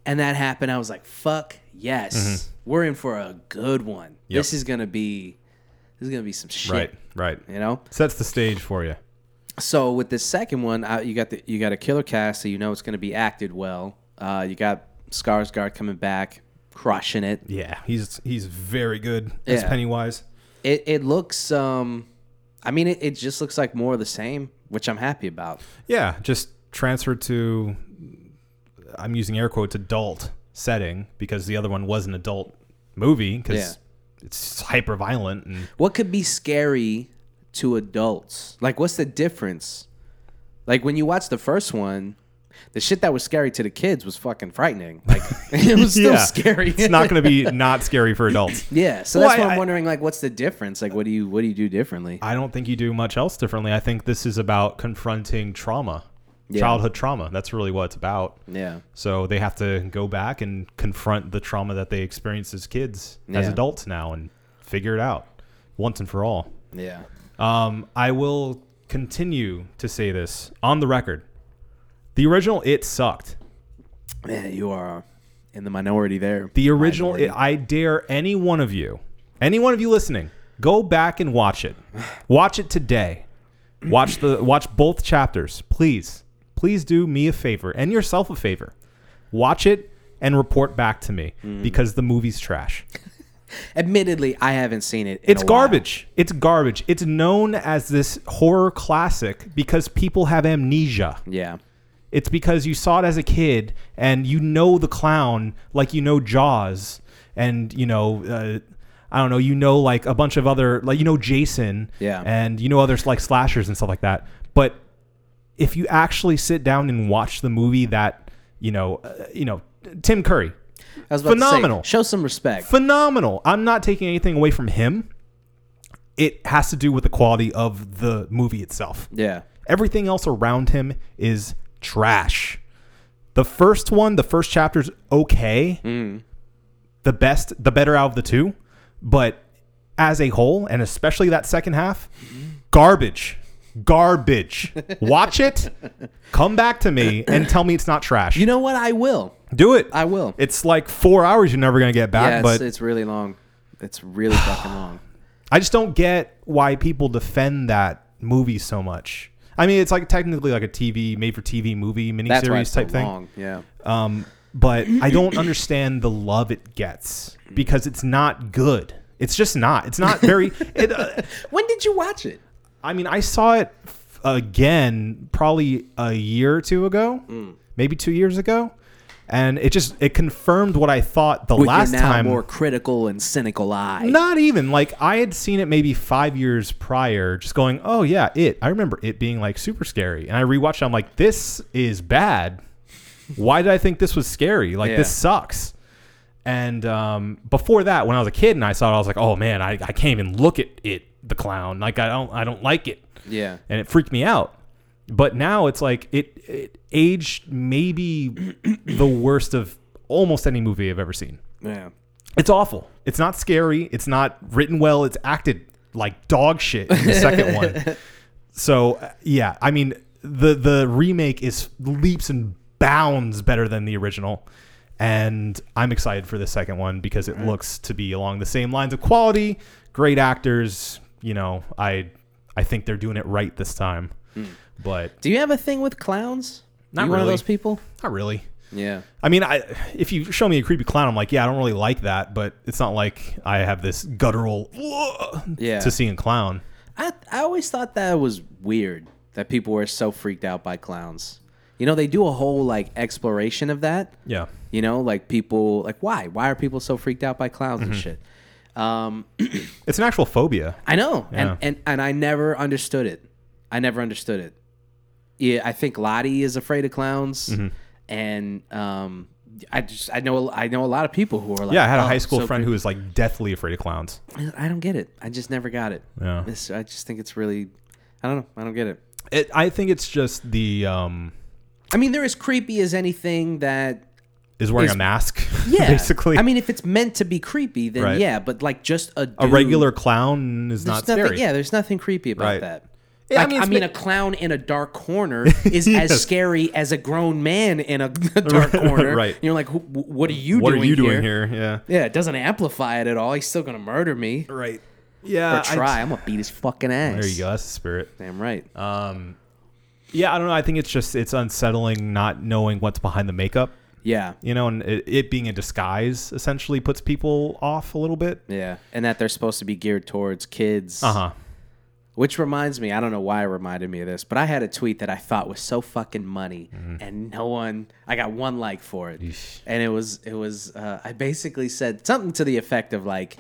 and that happened I was like fuck yes. We're in for a good one. Yep. This is going to be this is going to be some shit, Right. Right. you know? Sets the stage for you. So with the second one, uh, you got the you got a killer cast so you know it's going to be acted well. Uh, you got Skarsgård coming back, crushing it. Yeah, he's he's very good as Yeah. Pennywise. It it looks um I mean it, it just looks like more of the same, which I'm happy about. Yeah, just transfer to I'm using air quotes adult setting because the other one was an adult movie because Yeah. it's hyper violent and What could be scary to adults? Like, what's the difference? Like when you watch the first one, the shit that was scary to the kids was fucking frightening. Like it was still Yeah. scary. it's not going to be not scary for adults. yeah. So Well, that's I- what I'm wondering. Like, what's the difference? Like, what do you what do you do differently? I don't think you do much else differently. I think this is about confronting trauma, Yeah. childhood trauma. That's really what it's about. yeah. So they have to go back and confront the trauma that they experienced as kids, as adults now, and figure it out once and for all. Yeah. Um, I will continue to say this on the record. The original It sucked. Man, you are in the minority there. The original Minority. It, I dare any one of you, any one of you listening, go back and watch it. Watch it today. Watch the watch both chapters, please. Please do me a favor and yourself a favor. Watch it and report back to me Mm. because the movie's trash. Admittedly, I haven't seen it. in It's a while. garbage. It's garbage. It's known as this horror classic because people have amnesia. Yeah. It's because you saw it as a kid and you know the clown like you know Jaws and you know uh, I don't know you know like a bunch of other like you know Jason Yeah. and you know others like slashers and stuff like that. But if you actually sit down and watch the movie that you know uh, you know Tim Curry I was to say, Phenomenal. show some respect. phenomenal. I'm not taking anything away from him. It has to do with the quality of the movie itself. yeah. Everything else around him is trash. The first one, the first chapter's okay. Mm. The best, the better out of the two, but as a whole, and especially that second half, garbage. Garbage. Watch it, come back to me, and tell me it's not trash. You know what? I will. Do it. I will. It's like four hours you're never gonna get back, yeah, it's, but it's really long. It's really fucking long. I just don't get why people defend that movie so much. I mean, it's like technically like a TV made for TV movie That's why miniseries it's so type thing. long. Yeah. Um, but I don't understand the love it gets because it's not good. It's just not. It's not very. It, uh, When did you watch it? I mean, I saw it f- again probably a year or two ago, Mm. maybe two years ago, and it just it confirmed what I thought the With last your now time. more critical and cynical eye. Not even like I had seen it maybe five years prior, just going, oh yeah, it. I remember it being like super scary, and I rewatched. it. I'm like, this is bad. Why did I think this was scary? Like this sucks. And um, before that, when I was a kid and I saw it, I was like, oh man, I, I can't even look at it, the clown. Like I don't I don't like it, Yeah. and it freaked me out. But now it's like it, it aged maybe the worst of almost any movie I've ever seen. Yeah. It's awful. It's not scary. It's not written well. It's acted like dog shit in the second one. So uh, yeah, I mean the the remake is leaps and bounds better than the original, and I'm excited for the second one because it looks to be along the same lines of quality, great actors. You know, I I think they're doing it right this time. But Do you have a thing with clowns? Not you one of those people? not really. Yeah. I mean, I if you show me a creepy clown, I'm like, yeah, I don't really like that, but it's not like I have this guttural Yeah. to seeing clown. I I always thought that was weird that people were so freaked out by clowns. You know, they do a whole like exploration of that. Yeah, You know, like people like why? Why are people so freaked out by clowns Mm-hmm. and shit? Um, it's an actual phobia. I know, Yeah. and, and and I never understood it. I never understood it. Yeah, I think Lottie is afraid of clowns, Mm-hmm. and um, I just I know I know a lot of people who are like Yeah, I had a "Oh, high school so friend creepy." who was like deathly afraid of clowns. I don't get it. I just never got it. Yeah. It's- I just think it's really. I don't know. I don't get it. It, I think it's just the um I mean, they're as creepy as anything that. is wearing Is- a mask. Yeah. basically. I mean, if it's meant to be creepy, then Right. yeah. But like just a a regular clown is not nothing, scary. Yeah, there's nothing creepy about Right. that. Yeah, I Like, I mean, mean, it's a clown in a dark corner is Yes. as scary as a grown man in a, dark corner. Right. You're like, "Wh- wh- what are you what doing are you here? doing here? Yeah. Yeah, it doesn't amplify it at all. He's still gonna murder me Right. Yeah. or I- try. I, am gonna beat his fucking ass. there you go. That's the spirit. Damn right. Um, yeah, I don't know. I think it's just it's unsettling not knowing what's behind the makeup. yeah. You know, and it, it being a disguise essentially puts people off a little bit. Yeah, and that they're supposed to be geared towards kids. Uh huh. Which reminds me, I don't know why it reminded me of this, but I had a tweet that I thought was so fucking money, and no one, I got one like for it, and it was, it was, uh, I basically said something to the effect of like,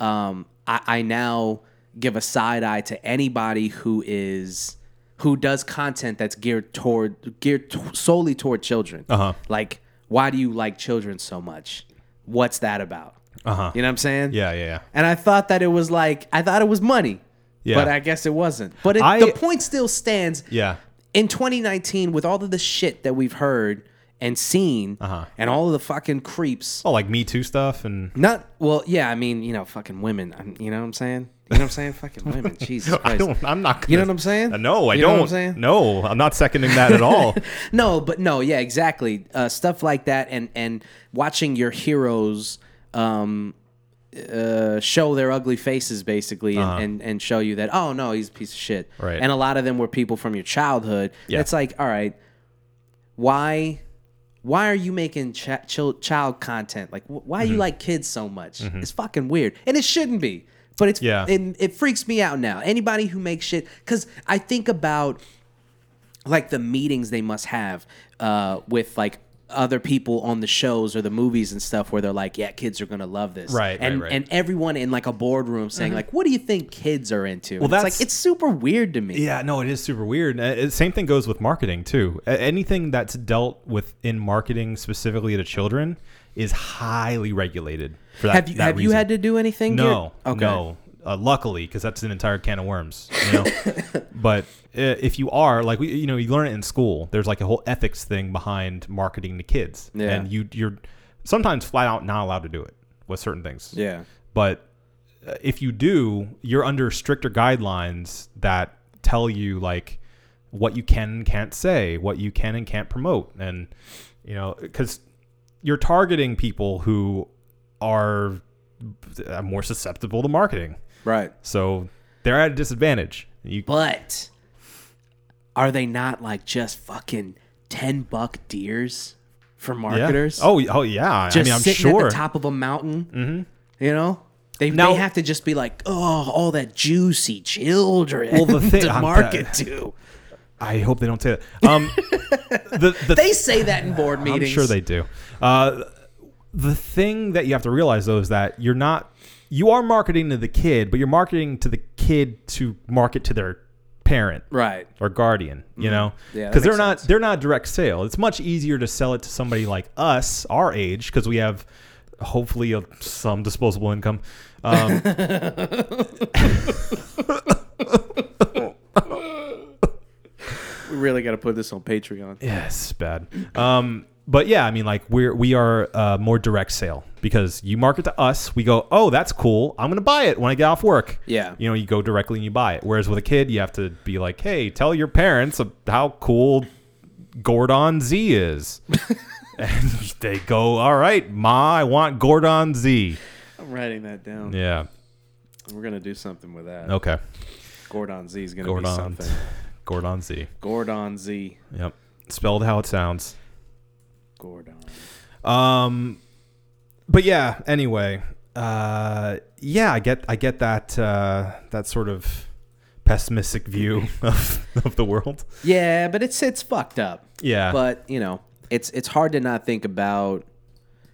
um, I, I now give a side eye to anybody who is who does content that's geared toward geared t- solely toward children. Uh-huh. Like, why do you like children so much? What's that about? Uh-huh. You know what I'm saying? Yeah, yeah, yeah. And I thought that it was like I thought it was money. Yeah. But I guess it wasn't. But it, I- the point still stands. Yeah. In 2019, with all of the shit that we've heard and seen, Uh-huh. and all of the fucking creeps, Oh, like Me Too stuff and not well, yeah. I mean, you know, fucking women. You know what I'm saying? You know what I'm saying? fucking women. Jesus I Christ. don't. I'm not. Gonna, You know what I'm saying? Uh, No, I You don't. what I'm saying? No, I'm not seconding that at all. No, but no, yeah, exactly. Uh, stuff like that, and and watching your heroes um, uh, show their ugly faces, basically, and, and and show you that oh no, he's a piece of shit. Uh-huh. Right. And a lot of them were people from your childhood. Yeah. It's like, all right, why? Why are you making ch- chil- child content? Like, wh- why Mm-hmm. you like kids so much? It's fucking weird, and it shouldn't be. But it's Yeah. it, it freaks me out now. Anybody who makes shit, because I think about like the meetings they must have uh, with like other people on the shows or the movies and stuff where they're like, yeah, kids are gonna love this, Right, And right, right. and everyone in like a boardroom saying like, what do you think kids are into? Well, it's that's- like it's super weird to me. Yeah, no, it is super weird. Uh, same thing goes with marketing too. A- Anything that's dealt with in marketing specifically to children is highly regulated. For that, have you that have you had to do anything? No, geared- okay. no. Uh, luckily, because that's an entire can of worms. You know, but uh, if you are like we, you know, you learn it in school. There's like a whole ethics thing behind marketing to kids, Yeah. and you you're sometimes flat out not allowed to do it with certain things. Yeah. But uh, if you do, you're under stricter guidelines that tell you like what you can and can't say, what you can and can't promote, and you know, because you're targeting people who are uh, more susceptible to marketing. Right. So they're at a disadvantage. You, But are they not like just fucking ten buck deers for yeah. marketers? Oh, oh yeah. just I mean, I'm sitting sure. at the top of a mountain. Mm-hmm. You know, they Now- they have to just be like, oh, all that juicy children Well, the thing- to I'm- market to. I hope they don't say that. Um, the, the They say that in board meetings. I'm sure they do. Uh, the thing that you have to realize though is that you're not you are marketing to the kid, but you're marketing to the kid to market to their parent Right. or guardian. You know, Yeah, that because they're not sense. they're not direct sale. It's much easier to sell it to somebody like us, our age, because we have hopefully a, some disposable income. Um, We really got to put this on Patreon. Yeah, bad. Um, but yeah, I mean, like we're we are uh, more direct sale because you market to us. We go, oh, that's cool. I'm gonna buy it when I get off work. Yeah. you know, you go directly and you buy it. Whereas with a kid, you have to be like, hey, tell your parents how cool Gordon Z is, and they go, all right, ma, I want Gordon Z. I'm writing that down. Yeah. We're gonna do something with that. Okay. Gordon Z is gonna be Gordon. something. Gordon Z. Gordon Z. Yep. Spelled how it sounds. Gordon. Um, but yeah. Anyway, uh, yeah, I get I get that uh, that sort of pessimistic view of of the world. Yeah, but it's it's fucked up. Yeah. But you know, it's it's hard to not think about,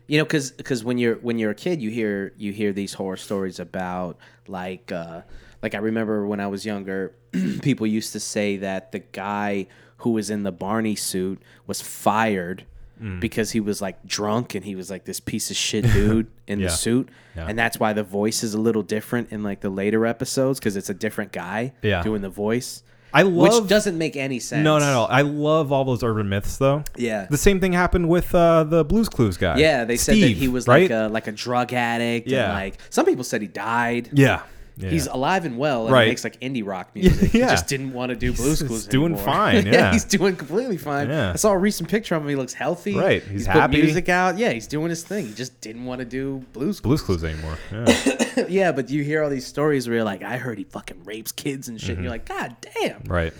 you know, because cuz when you're when you're a kid, you hear you hear these horror stories about like uh, like I remember when I was younger, people used to say that the guy who was in the Barney suit was fired. Mm. Because he was like drunk and he was like this piece of shit dude in Yeah. the suit, Yeah. and that's why the voice is a little different in like the later episodes because it's a different guy Yeah. doing the voice. I love Which doesn't make any sense. no no no. I love all those urban myths though. Yeah. The same thing happened with uh, the Blue's Clues guy. Yeah, they said that he was right? like a like a drug addict. Yeah. And like some people said he died. yeah. Yeah. He's alive and well, and Right. he makes like indie rock music. Yeah. He just didn't want to do blues he's clues. doing fine, yeah. he's doing completely fine. Yeah. I saw a recent picture of him. He looks healthy. Right, he's put happy. music out. Yeah, he's doing his thing. He just didn't want to do blues. Blue's Clues anymore. Yeah. yeah, but you hear all these stories where you're like, I heard he fucking rapes kids and shit. And you're like, God damn. Mm-hmm. right.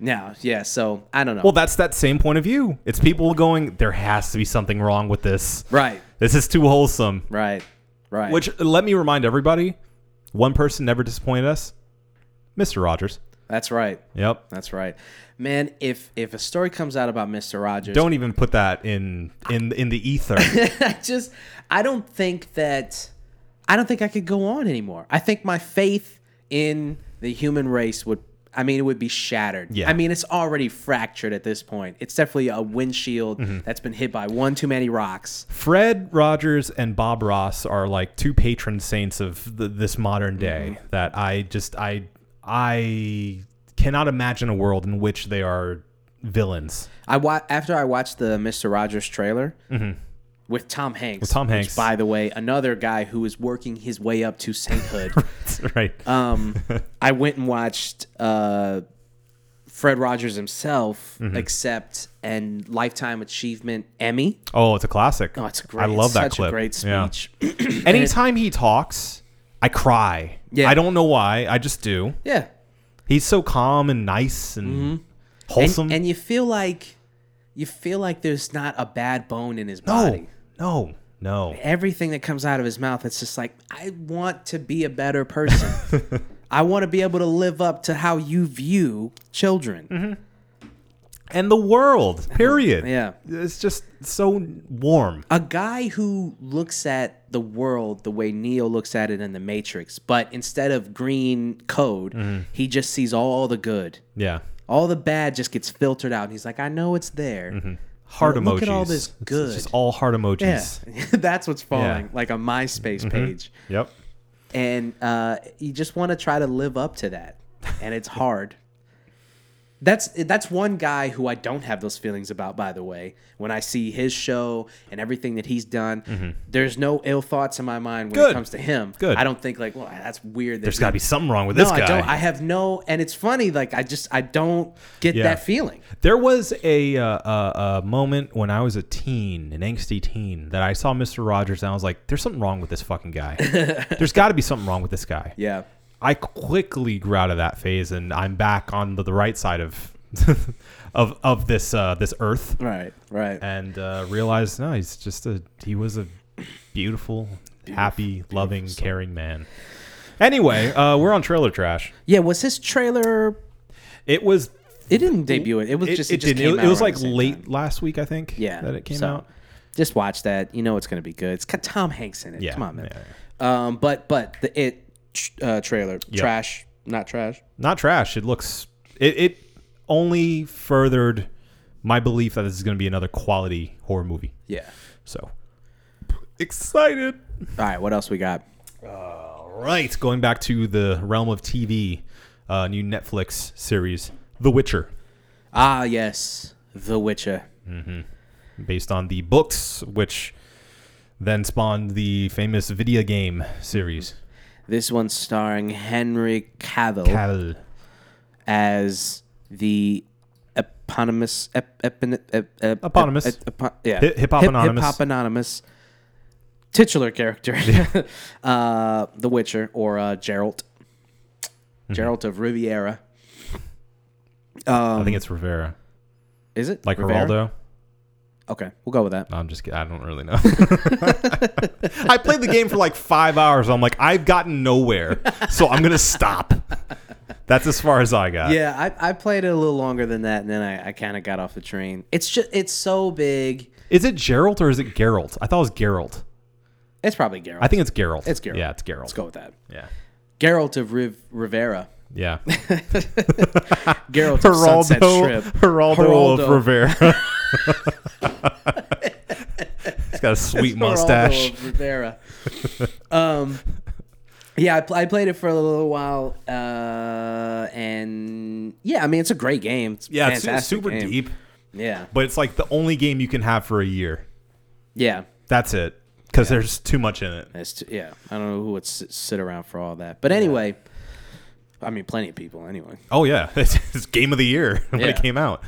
Now, yeah. So I don't know. Well, that's that same point of view. It's people going, there has to be something wrong with this. right, This is too wholesome. right, right. Which let me remind everybody, one person never disappointed us. Mr. Rogers. That's right. Yep. That's right. Man, if if a story comes out about Mr. Rogers, Don't even put that in in in the ether. I just I don't think that I don't think I could go on anymore. I think my faith in the human race would I mean it would be shattered. Yeah. I mean it's already fractured at this point. It's definitely a windshield Mm-hmm. that's been hit by one too many rocks. Fred Rogers and Bob Ross are like two patron saints of the, this modern day that I just I I cannot imagine a world in which they are villains. I wa- after I watched the Mr. Rogers trailer with Tom Hanks. With Tom which, Hanks. by the way, another guy who is working his way up to sainthood. Right. um, I went and watched uh, Fred Rogers himself Mm-hmm. accept and lifetime achievement Emmy. oh, it's a classic. Oh, it's great. I love that such clip. a great Yeah. speech. Anytime he talks, I cry. Yeah. I don't know why. I just do. Yeah. He's so calm and nice and Mm-hmm. Wholesome. and you feel like you feel like there's not a bad bone in his body. no, no. No. Everything that comes out of his mouth, it's just like I want to be a better person. I want to be able to live up to how you view children. Mm-hmm. And the world, period. Yeah. It's just so warm. a guy who looks at the world the way Neo looks at it in the Matrix, but instead of green code, Mm-hmm. he just sees all the good. Yeah. All the bad just gets filtered out. And he's like, I know it's there. Heart Look emojis. at all this good. It's just all heart emojis. Yeah. That's what's falling, Yeah. Mm-hmm. like a MySpace page. Yep. And uh, you just want to try to live up to that. And it's hard. That's that's one guy who I don't have those feelings about. By the way, when I see his show and everything that he's done, there's no ill thoughts in my mind when it Mm-hmm. Comes to him. Good. I don't think like, well, that's weird. that There's he- got to be something wrong with no, this guy. I don't. I have no, and it's funny. Like I just I don't get Yeah. that feeling. There was a, uh, uh, a moment when I was a teen, an angsty teen, that I saw Mr. Rogers and I was like, "There's something wrong with this fucking guy. There's got to be something wrong with this guy." Yeah. I quickly grew out of that phase, and I'm back on the, the right side of of of this uh, this earth, Right. Right. and uh, realized no, he's just a he was a beautiful, happy, loving, caring man. Anyway, uh, we're on trailer trash. yeah. Was his trailer? It was It didn't debut it. It was it, just. it, It, just didn't. came It, out it was like late time. last week, I think. Yeah. that it came so, out. Just watch that. You know it's going to be good. It's got Tom Hanks in it. Yeah, Come on, man. yeah, Um, but but the it uh, trailer trash, not trash. Not trash. It looks. It it only furthered my belief that this is going to be another quality horror movie. Yeah. So excited. All right. What else we got? All right, going back to the realm of TV, uh, new Netflix series, The Witcher, Ah, yes, The Witcher. Mm-hmm. Based on the books, which then spawned the famous video game series. This one's starring Henry Cavill Cavill. as the eponymous ep, epin- ep, ep, Eponymous. ep- epo- yeah Hip- Hip Hop Anonymous. hip hop anonymous titular character uh the witcher or uh geralt Mm-hmm. geralt of riviera I think it's Rivera, is it like Rivera? Geraldo. Okay we'll go with that No, I'm just kidding. I don't really know. I played the game for like five hours. I'm like, I've gotten nowhere, so I'm gonna stop. That's as far as I got. yeah I, I played it a little longer than that and then i, I kind of got off the train it's just it's so big Is it Geralt or is it Geralt? I thought it was Geralt. it's probably geralt I think it's Geralt. It's Geralt. Yeah, it's Geralt. let's go with that Yeah. geralt of Riv- rivera Yeah. geralt of sunset strip Geraldo of Rivera. He's got a sweet mustache. Rivera. um, yeah, I, pl- I played it for a little while, uh, and yeah, I mean it's a great game. It's Yeah, it's, super game. deep, Yeah, but it's like the only game you can have for a year. yeah, That's it. Because there's too much in it. it's t- yeah. I don't know who would sit, sit around for all that, but anyway, I mean plenty of people anyway. Oh yeah, it's, it's game of the year when Yeah. it came out.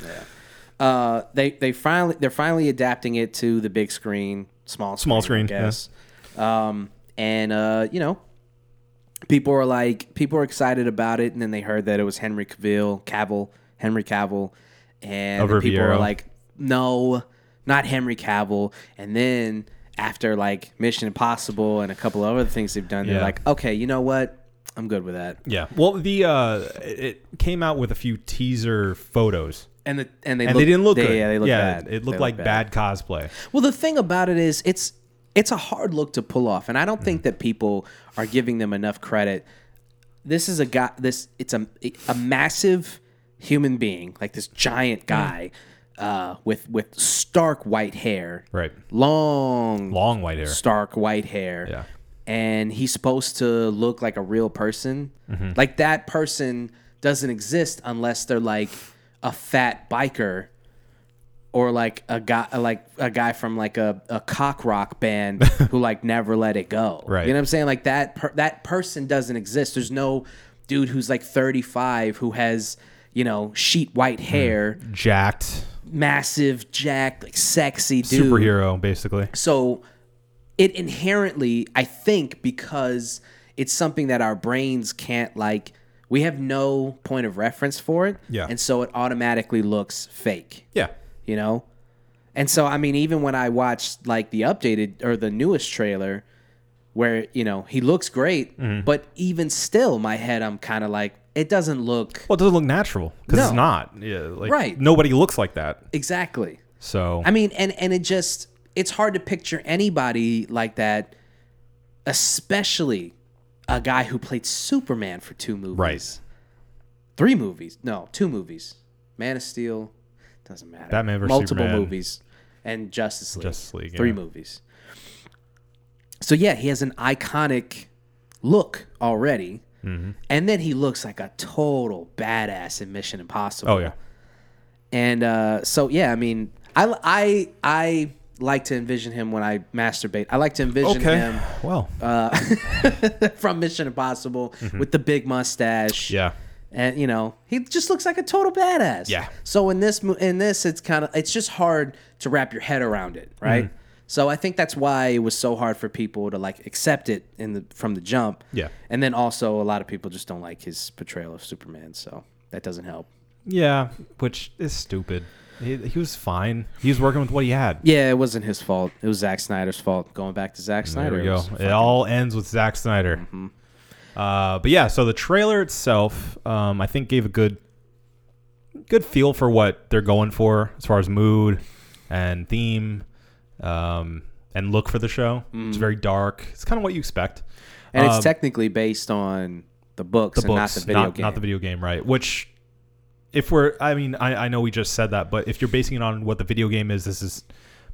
Uh, they they finally they're finally adapting it to the big screen, small screen, Small screen, I guess. Um, and uh, you know, people are like people are excited about it, and then they heard that it was Henry Cavill, Cavill, Henry Cavill, and people are like, no, not Henry Cavill. And then after like Mission Impossible and a couple of other things they've done, they're like, okay, you know what? I'm good with that. Yeah. Well, the uh, it came out with a few teaser photos, And the and they and look, they didn't look they, good. Yeah, they look yeah, bad. It looked They like look bad. cosplay. Well, the thing about it is, it's it's a hard look to pull off, and I don't Mm. think that people are giving them enough credit. This is a guy. This it's a a massive human being, like this giant guy, uh, with with stark white hair, Right. long, Long white hair. stark white hair. Yeah. And he's supposed to look like a real person. Mm-hmm. Like that person doesn't exist unless they're like a fat biker or like a guy like a guy from like a, a cock rock band who like never let it go. Right. You know what I'm saying? Like that per- that person doesn't exist. There's no dude who's like 35 who has, you know, sheet white Mm. hair, Jacked massive, jacked, like sexy dude superhero, basically. so it inherently i think because it's something that our brains can't like we have no point of reference for it Yeah. and so it automatically looks fake Yeah. you know and so i mean even when i watched like the updated or the newest trailer where you know he looks great Mm-hmm. but even still my head i'm kind of like it doesn't look Well, it doesn't look natural because it's not. Yeah. Like, Right. Nobody looks like that. exactly So. I mean, and and it just it's hard to picture anybody like that, especially a guy who played Superman for two movies. Right. Three movies. No, two movies. Man of Steel. Doesn't matter. Batman versus Multiple Superman. movies. And Justice League. Justice League, Three yeah. movies. So yeah, he has an iconic look already. Mm-hmm. And then he looks like a total badass in Mission Impossible. oh yeah. And uh, so yeah, I mean, I I I like to envision him when I masturbate. I like to envision Okay. him Well. uh, from Mission Impossible with the big mustache. Mm-hmm. yeah. and you know he just looks like a total badass. Yeah. So in this in this, it's kind of it's just hard to wrap your head around it, right? Mm-hmm. So I think that's why it was so hard for people to like accept it in the from the jump. Yeah. And then also a lot of people just don't like his portrayal of Superman, so that doesn't help. Yeah. Which is stupid. He, he was fine. He was working with what he had. Yeah, it wasn't his fault. It was Zack Snyder's fault. Going back to Zack There Snyder. we it go. It fucking- all ends with Zack Snyder. Mm-hmm. Uh, but yeah, so the trailer itself, um, I think, gave a good, good feel for what they're going for as far as mood and theme, um, and look for the show. It's very dark. It's kind of what you expect. Mm. and it's Um, technically based on the books, the and books, not the video not, game. not the video game, right? Which, if we're, I mean, I, I know we just said that, but if you're basing it on what the video game is, this is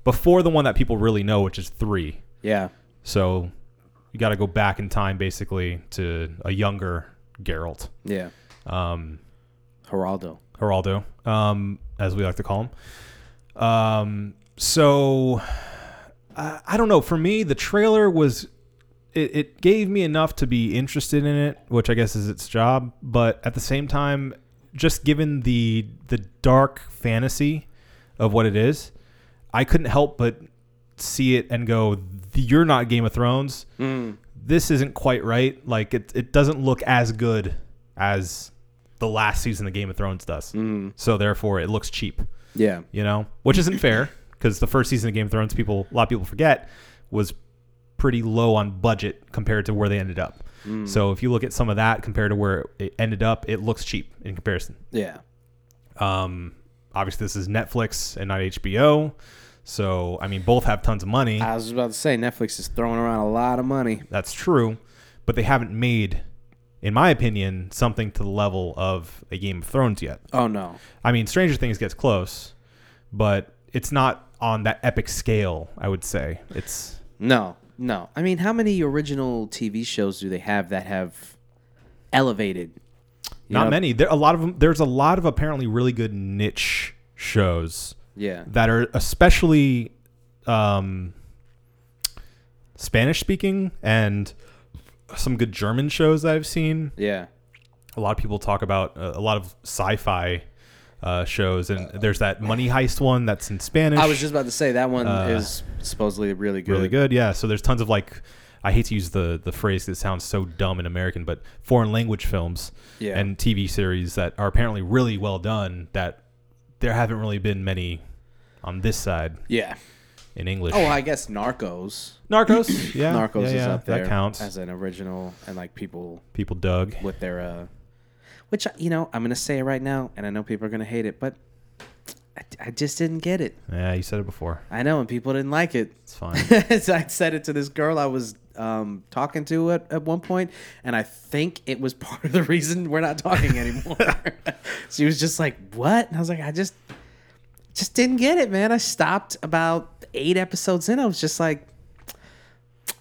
before the one that people really know, which is three. yeah. So you got to go back in time basically to a younger Geralt, Yeah. um, Geraldo. Geraldo, um, as we like to call him. Um, so I, I don't know. For me, the trailer was it, it gave me enough to be interested in it, which I guess is its job. But at the same time, just given the the dark fantasy of what it is, I couldn't help but see it and go, "You're not Game of Thrones. Hmm. This isn't quite right. Like it, it doesn't look as good as the last season of Game of Thrones does. Hmm. So therefore, it looks cheap. Yeah. You know, which isn't fair because the first season of Game of Thrones, people a lot of people forget, was pretty low on budget compared to where they ended up. So if you look at some of that compared to where it ended up, it looks cheap in comparison. Yeah. Um, obviously, this is Netflix and not HBO. So I mean, both have tons of money. I was about to say Netflix is throwing around a lot of money. That's true, but they haven't made, in my opinion, something to the level of a Game of Thrones yet. Oh no. I mean, Stranger Things gets close, but it's not on that epic scale. I would say it's No. No. I mean, how many original TV shows do they have that have elevated? You not know? many. There a lot of them. There's a lot of apparently really good niche shows Yeah. that are especially um, Spanish speaking and some good German shows that I've seen. Yeah. a lot of people talk about uh, a lot of sci-fi uh, shows, and there's that Money Heist one that's in Spanish. I was just about to say that one Uh, is supposedly really good. really good, yeah. So there's tons of like, I hate to use the the phrase that sounds so dumb in American, but foreign language films Yeah. and TV series that are apparently really well done. That there haven't really been many on this side. Yeah. in English. Oh, I guess Narcos. Narcos. Yeah, Narcos yeah, is yeah, up there. That counts. as an original, and like people People dug. with their, uh, which you know, I'm gonna say it right now, and I know people are gonna hate it, but I, I just didn't get it. Yeah, you said it before. I know, and people didn't like it. It's fine. so I said it to this girl I was um, talking to at, at one point, and I think it was part of the reason we're not talking anymore. she was just like, "What?" And I was like, "I just, just didn't get it, man." I stopped about eight episodes in. I was just like,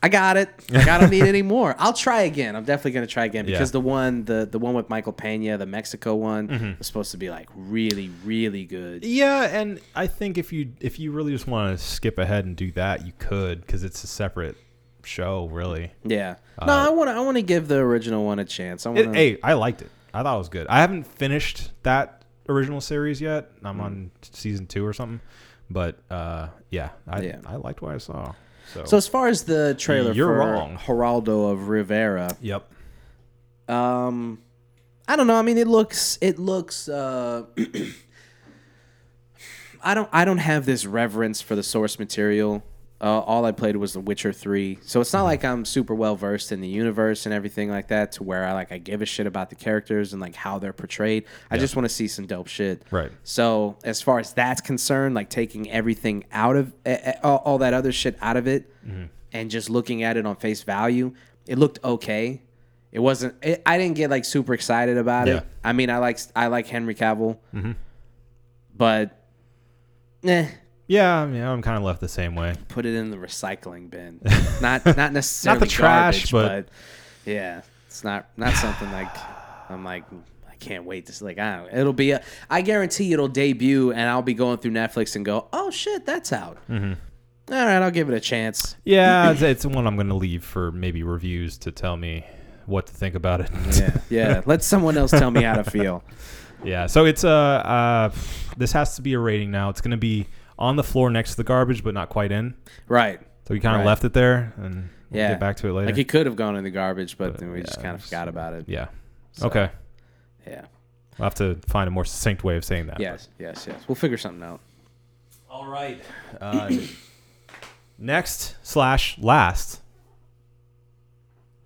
"I got it. Like, I don't need any more. I'll try again. I'm definitely gonna try again because Yeah. the one, the the one with Michael Pena, the Mexico one, Mm-hmm. was supposed to be like really, really good. Yeah, and I think if you if you really just want to skip ahead and do that, you could because it's a separate show, really. Yeah. No, I want to. I want to give the original one a chance. I want Uh, It, hey, I liked it. I thought it was good. I haven't finished that original series yet. I'm on season two or something, but uh, yeah, I Yeah. I liked what I saw. So, So as far as the trailer You're for wrong. Geraldo of Rivera, yep. um, I don't know. I mean, it looks it looks. Uh, I don't I don't have this reverence for the source material. Uh, all I played was The Witcher Three, so it's not Mm-hmm. like I'm super well versed in the universe and everything like that, to where I like I give a shit about the characters and like how they're portrayed. I just want to see some dope shit. Right. So as far as that's concerned, like taking everything out of eh, all, that other shit out of it, Mm-hmm. and just looking at it on face value, it looked okay. It wasn't. It, I didn't get like super excited about Yeah. Mm-hmm. it. I mean, I like I like Henry Cavill, but eh, Yeah, I mean, I'm kind of left the same way. put it in the recycling bin. Not not necessarily Not the trash, garbage, but- yeah, it's not not something like I'm like I can't wait to like I don't. It'll be a, I guarantee it'll debut and I'll be going through Netflix and go oh shit that's out. Mm-hmm. All right, I'll give it a chance. Yeah, it's, it's one I'm going to leave for maybe reviews to tell me what to think about it. Yeah, yeah. Let someone else tell me how to feel. Yeah, so it's uh, uh this has to be a rating now. It's gonna be on the floor next to the garbage, but not quite in. Right. So we kind of Right. left it there, and we'll Yeah. get back to it later. Like it could have gone in the garbage, but, then we just kind of forgot about it. yeah. Okay. Yeah. We'll have to find a more succinct way of saying that. Yes. Yes. Yes. We'll figure something out. All right. Uh, next slash last.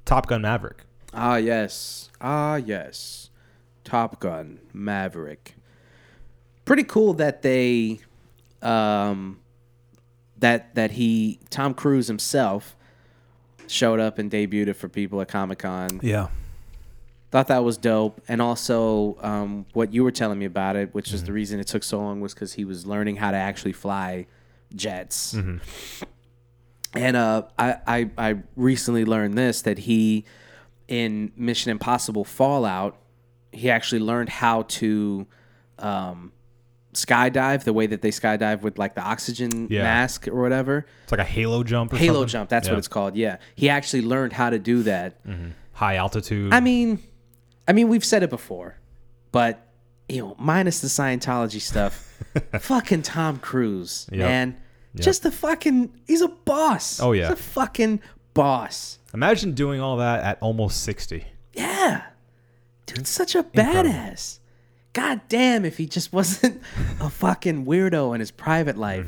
Top Gun Maverick. Ah, yes. Ah, yes. Top Gun Maverick. Pretty cool that they um that that he Tom Cruise himself showed up and debuted it for people at Comic-Con. Yeah. Thought that was dope. And also um what you were telling me about it, which is the reason it took so long was cuz he was learning how to actually fly jets. And uh, I, I I recently learned this that he in Mission Impossible Fallout, he actually learned how to um, skydive the way that they skydive with like the oxygen Yeah. mask or whatever. It's like a halo jump or Halo something? jump, that's Yeah. what it's called. Yeah, he actually learned how to do that. Mm-hmm. High altitude. I mean, I mean we've said it before, but you know, minus the Scientology stuff, fucking Tom Cruise, Yep. man, just the fucking he's a boss. Oh, yeah. he's a fucking boss. Imagine doing all that at almost 60. Yeah. dude, such a badass. God damn if he just wasn't a fucking weirdo in his private life.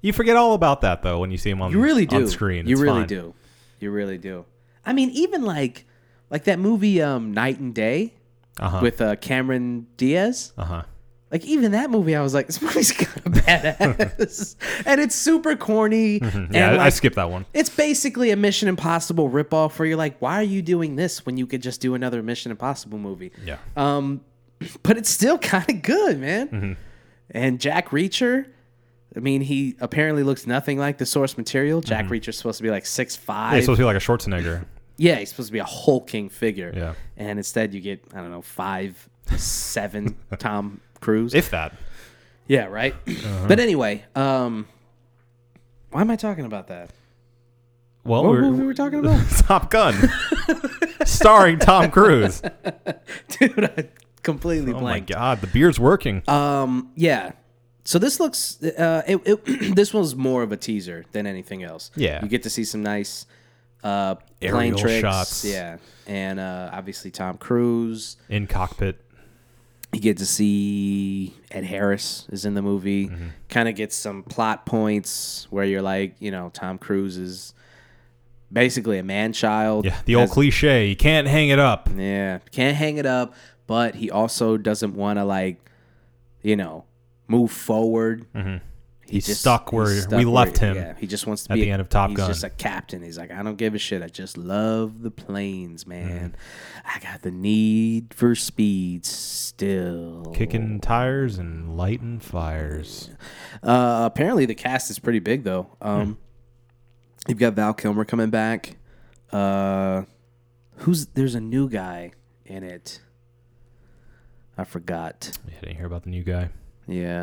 You forget all about that though when you see him on You really do. on screen. You It's really fine. do. You really do. I mean, even like like that movie um Knight and Day Uh-huh. with uh, Cameron Diaz. Uh-huh. Like even that movie, I was like, this movie's kind of badass, and it's super corny. Yeah, and I- I skipped that one. It's basically a Mission Impossible ripoff where you're like, why are you doing this when you could just do another Mission Impossible movie? Yeah. Um, but it's still kind of good, man. Mm-hmm. And Jack Reacher, I mean, he apparently looks nothing like the source material. Jack Reacher's supposed to be like six Yeah, five. he's supposed to be like a Schwarzenegger. yeah, he's supposed to be a hulking figure. Yeah. And instead, you get I don't know five seven Tom Cruise. if that. yeah, right. Uh-huh. But anyway, um, why am I talking about that? Well, What we're, movie were we talking about? Top Gun, starring Tom Cruise. Dude, I completely Oh my. God, the beard's working. Um, yeah. So this looks, uh, it, it, this was more of a teaser than anything else. Yeah. you get to see some nice uh, plane tricks. shots. Yeah, and uh, obviously Tom Cruise. in cockpit. You get to see Ed Harris is in the movie. Mm-hmm. Kind of gets some plot points where you're like, you know, Tom Cruise is basically a man child. Yeah, the old Has- cliche. You can't hang it up. Yeah, can't hang it up, but he also doesn't want to like, you know, move forward. He's stuck where we where- left him Yeah, he just wants to at be the end of Top he's Gun. just a captain. He's like, I don't give a shit. I just love the planes, man. I got the need for speed still. Kicking tires and lighting fires. Uh, apparently the cast is pretty big though. Um, you've got Val Kilmer coming back. Uh, who's there's a new guy in it. I forgot. Yeah, didn't hear about the new guy. Yeah.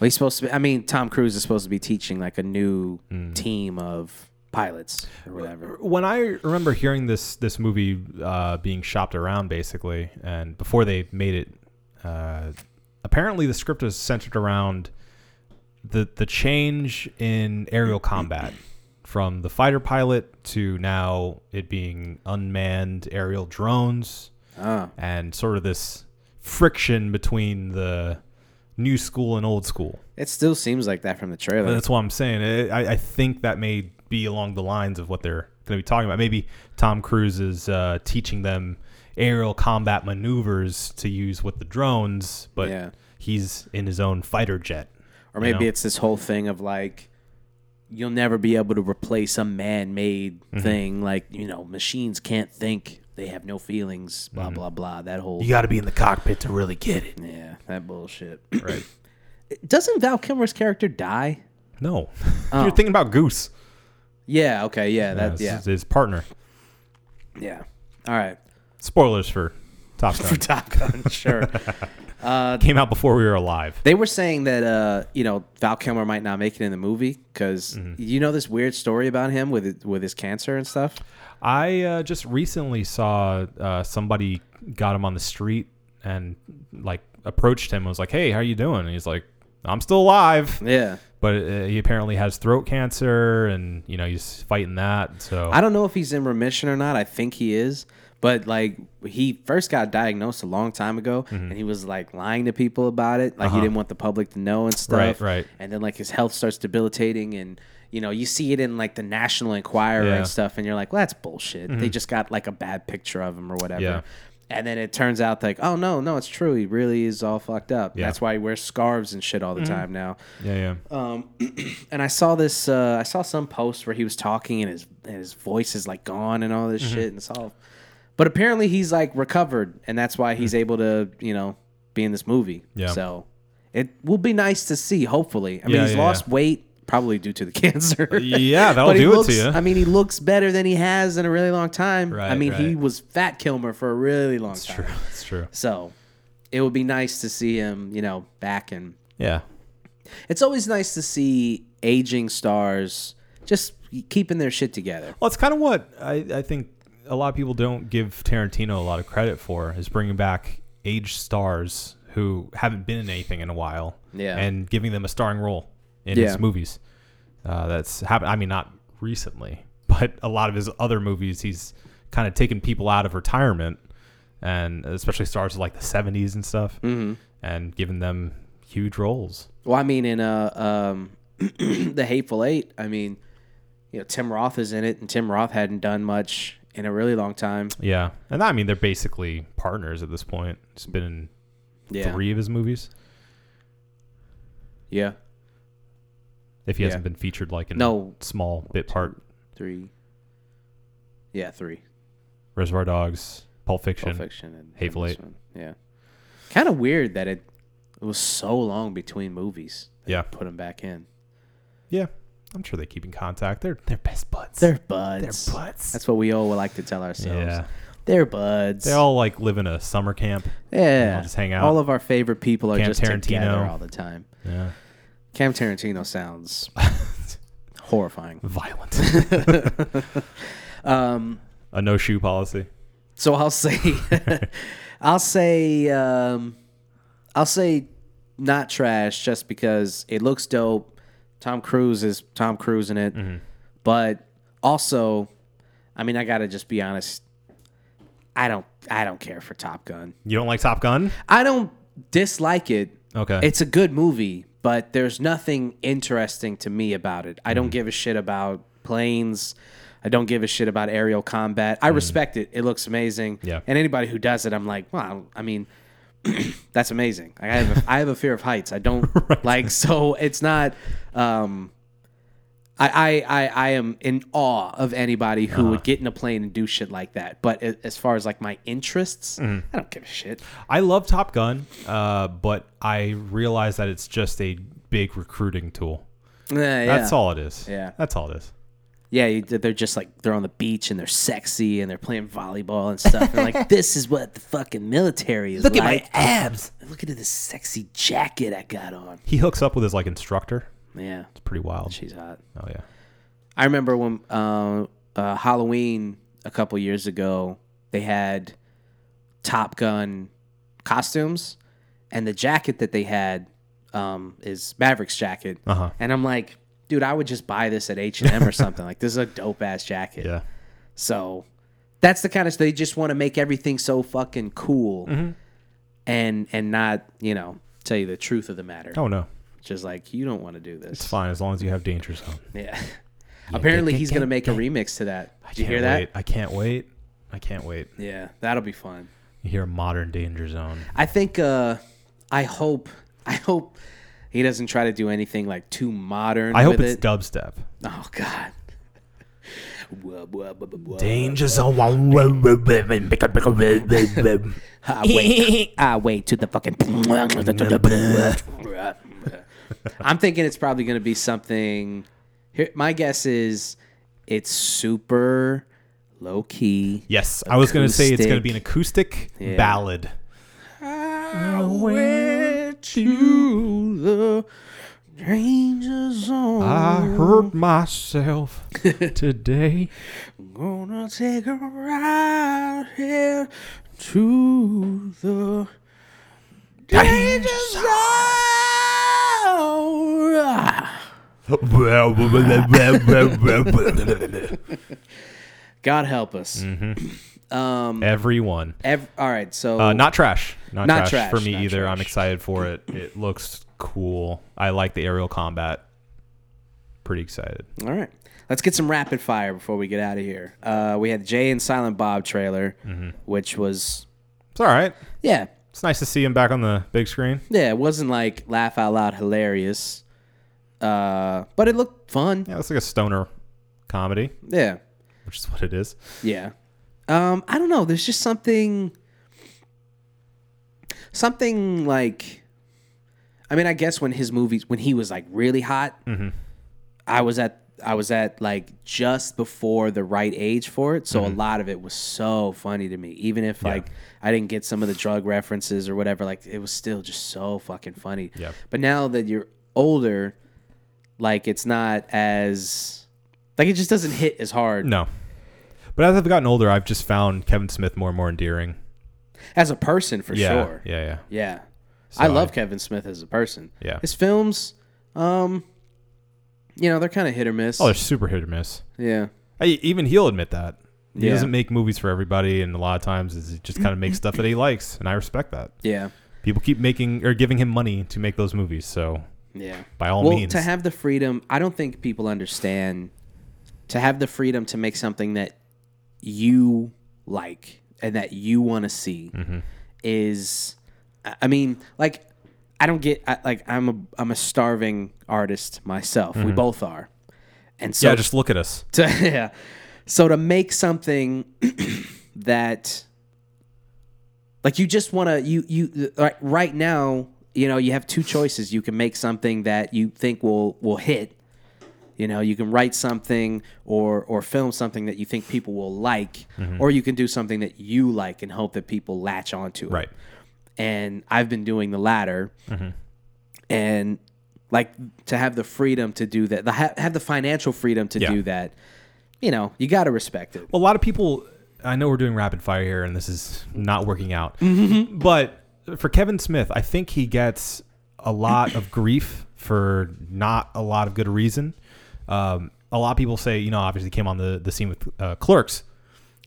Well, he's supposed to be. I mean, Tom Cruise is supposed to be teaching like a new Hmm. team of pilots or whatever. When I remember hearing this this movie uh, being shopped around, basically, and before they made it, uh, apparently the script was centered around the the change in aerial combat from the fighter pilot to now it being unmanned aerial drones Ah, and sort of this friction between the new school and old school. it still seems like that from the trailer. That's what I'm saying. It, I, I think that may be along the lines of what they're going to be talking about. Maybe Tom Cruise is uh, teaching them aerial combat maneuvers to use with the drones, but Yeah. he's in his own fighter jet. Or maybe know? it's this whole thing of like you'll never be able to replace a man-made Mm-hmm. thing like, you know, machines can't think, they have no feelings, blah Mm-hmm. blah blah. That whole you got to be in the cockpit to really get it. yeah, that bullshit. Right. Doesn't Val Kilmer's character die? No, you're thinking about Goose. Yeah, okay, yeah, that That's yeah. his- his partner. Yeah. All right. Spoilers for Top Gun. For Top Gun, sure. Came out before we were alive. They were saying that uh, you know Val Kilmer might not make it in the movie because Mm-hmm. you know this weird story about him with with his cancer and stuff. I uh, just recently saw uh, somebody got him on the street and like approached him and was like, "Hey, how you doing?" And he's like, "I'm still alive," Yeah, but uh, he apparently has throat cancer and you know he's fighting that. So I don't know if he's in remission or not. I think he is, but like he first got diagnosed a long time ago, Mm-hmm. and he was like lying to people about it, like he didn't want the public to know and stuff. Uh-huh. Right, right. And then like his health starts debilitating and. You know, you see it in like the National Enquirer Yeah. Mm-hmm. and stuff, and you're like, "Well, that's bullshit." They just got like a bad picture of him or whatever. Yeah. And then it turns out like, oh no, no, it's true. He really is all fucked up. Yeah. Mm-hmm. That's why he wears scarves and shit all the time now. yeah, yeah, Um, And I saw this. Uh, I saw some post where he was talking and his and his voice is like gone and all this Mm-hmm. shit and it's all. But apparently he's like recovered, and that's why he's able to you know be in this movie. Yeah. So it will be nice to see. Hopefully, I mean Yeah, he's yeah, lost yeah. weight. Probably due to the cancer. Yeah, that'll But he do it to looks- you. I mean, he looks better than he has in a really long time. I Right, mean, he right. was Fat Kilmer for a really long it's time. true. It's true. So it would be nice to see him, you know, back and Yeah, it's always nice to see aging stars just keeping their shit together. Well, it's kind of what I, I think a lot of people don't give Tarantino a lot of credit for is bringing back aged stars who haven't been in anything in a while, Yeah. and giving them a starring role in Yeah. his movies. Uh, that's happened. I mean, not recently, but a lot of his other movies, he's kind of taken people out of retirement, and especially stars of like the '70s and stuff, Mm-hmm. and given them huge roles. Well, I mean, in uh, um, the Hateful Eight, I mean, you know, Tim Roth is in it, and Tim Roth hadn't done much in a really long time. Yeah, and I mean they're basically partners at this point. It's been in Yeah, three of his movies. yeah, if he Yeah. hasn't been featured like in No. a small bit part. three. Yeah, three. Reservoir Dogs, Pulp Fiction. Pulp Fiction and Hateful Eight. one. Yeah, kind of weird that it it was so long between movies. Yeah. put him back in. Yeah, I'm sure they keep in contact. They're they're best buds. They're buds. They're buds. That's what we all like to tell ourselves. yeah. They're buds. They all like live in a summer camp. yeah, all just hang out. All of our favorite people are Cam just together Tarantino. all the time. Yeah, Camp Tarantino sounds horrifying. violent. Um, a no shoe policy. so I'll say, I'll say, um, I'll say, not trash, just because it looks dope. Tom Cruise is Tom Cruise in it, Mm-hmm. but also, I mean, I gotta just be honest. I don't I don't care for Top Gun. You don't like Top Gun? I don't dislike it. Okay. It's a good movie, but there's nothing interesting to me about it. I Mm-hmm. don't give a shit about planes. I don't give a shit about aerial combat. I respect it. It looks amazing. Mm. Yeah. And anybody who does it, I'm like, well, I mean, that's amazing. I have a, I have a fear of heights. I don't like so it's not um I, I, I, I am in awe of anybody who Uh-huh. would get in a plane and do shit like that. But as far as like my interests, Mm-hmm. I don't give a shit. I love Top Gun, uh, but I realize that it's just a big recruiting tool. Yeah, That's all it is. Yeah. That's all it is. Yeah, you, they're just like they're on the beach and they're sexy and they're playing volleyball and stuff. and like this is what the fucking military is like. Look at my abs. Look at this sexy jacket I got on. He hooks up with his like instructor. Yeah, It's pretty wild. she's hot. Oh yeah. I remember when uh, uh, Halloween a couple years ago, they had Top Gun costumes, and the jacket that they had um, is Maverick's jacket. Uh-huh. And I'm like, dude, I would just buy this at H and M or something. Like this is a dope ass jacket. Yeah. So that's the kind of they just want to make everything so fucking cool, Mm-hmm. and and not you know tell you the truth of the matter. Oh no. Just like you don't want to do this. It's fine as long as you have Danger Zone. Yeah. Apparently he's gonna make a remix to that. Did you hear that? wait. I can't wait. I can't wait. Yeah, that'll be fun. You hear modern Danger Zone. I think. uh I hope. I hope he doesn't try to do anything like too modern. I hope it's it. dubstep. Oh God. Danger Zone. I wait. I wait to the fucking. I'm thinking it's probably going to be something. Here, my guess is it's super low key. Yes, I was going to say it's going to be an Acoustic. acoustic Yeah. ballad. To the danger zone. I hurt myself today. Gonna take a ride here to the danger zone. God help us. Um, Everyone. ev- all right, so Uh, not trash. Not, Not trash, for me either. I'm excited for it. It looks cool. I like the aerial combat. Pretty excited. all right. Let's get some rapid fire before we get out of here. Uh, we had Jay and Silent Bob trailer, which was It's all right. yeah, It's nice to see him back on the big screen. yeah. It wasn't like laugh out loud hilarious, uh, but it looked fun. Yeah, it's like a stoner comedy, Yeah, which is what it is. yeah. Um, I don't know. There's just something, something like. I mean, I guess when his movies, when he was like really hot, mm-hmm. I was at I was at like just before the right age for it, so a mm-hmm. lot of it was so funny to me. Even if like I didn't get some of the drug references or whatever, like it was still just so fucking funny. Yeah. But now that you're older, like it's not as like it just doesn't hit as hard No. But as I've gotten older, I've just found Kevin Smith more and more endearing. as a person for yeah, sure. Yeah, yeah. Yeah. So I love I- Kevin Smith as a person. Yeah. His films, um, you know, they're kind of hit or miss. Oh, they're super hit or miss. yeah. I, even he'll admit that. He Yeah. doesn't make movies for everybody, and a lot of times is he just kind of makes stuff that he likes, and I respect that. Yeah. People keep making or giving him money to make those movies, so Yeah. by all well, means, to have the freedom, I don't think people understand to have the freedom to make something that you like and that you want to see Mm-hmm. is I mean, like I don't get I, like I'm a I'm a starving artist myself. We both are. And so Mm-hmm. yeah, just look at us. to, yeah. So to make something that like you just want to you you like right now, you know, you have two choices. You can make something that you think will will hit. You know, you can write something or or film something that you think people will like, or you can do something that you like and hope that people latch onto it Right. And I've been doing the latter. And like to have the freedom to do that, the have the financial freedom to Yeah. do that. You know, you got to respect it. Well, a lot of people. I know we're doing rapid fire here, and this is not working out. Mm-hmm. But for Kevin Smith, I think he gets a lot of grief for not a lot of good reason. Um, a lot of people say, you know, obviously came on the the scene with uh, Clerks,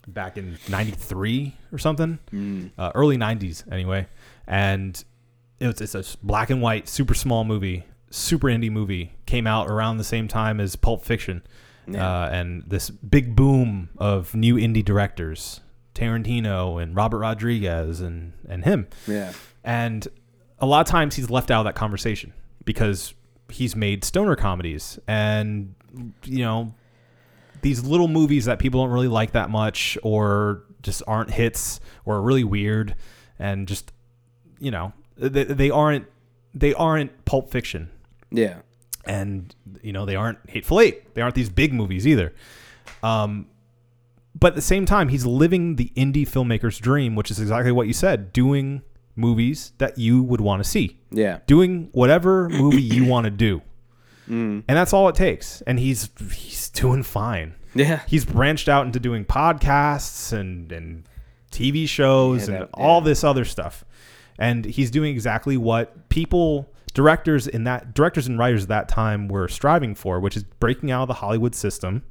back in '93 or something, Mm. uh, early '90s anyway, and it was it's a black and white, super small movie, super indie movie. Came out around the same time as Pulp Fiction, uh, and this big boom of new indie directors, Tarantino and Robert Rodriguez and and him. Yeah. And a lot of times he's left out of that conversation because he's made stoner comedies and you know these little movies that people don't really like that much or just aren't hits or are really weird and just you know they, they aren't they aren't pulp fiction Yeah. and you know they aren't hateful eight they aren't these big movies either um but at the same time he's living the indie filmmaker's dream which is exactly what you said doing movies that you would want to see Yeah. doing whatever movie you want to do and that's all it takes and he's he's doing fine Yeah. he's branched out into doing podcasts and and TV shows Yeah, and that- all yeah. this other stuff. And he's doing exactly what people directors in that directors and writers at that time were striving for, which is breaking out of the Hollywood system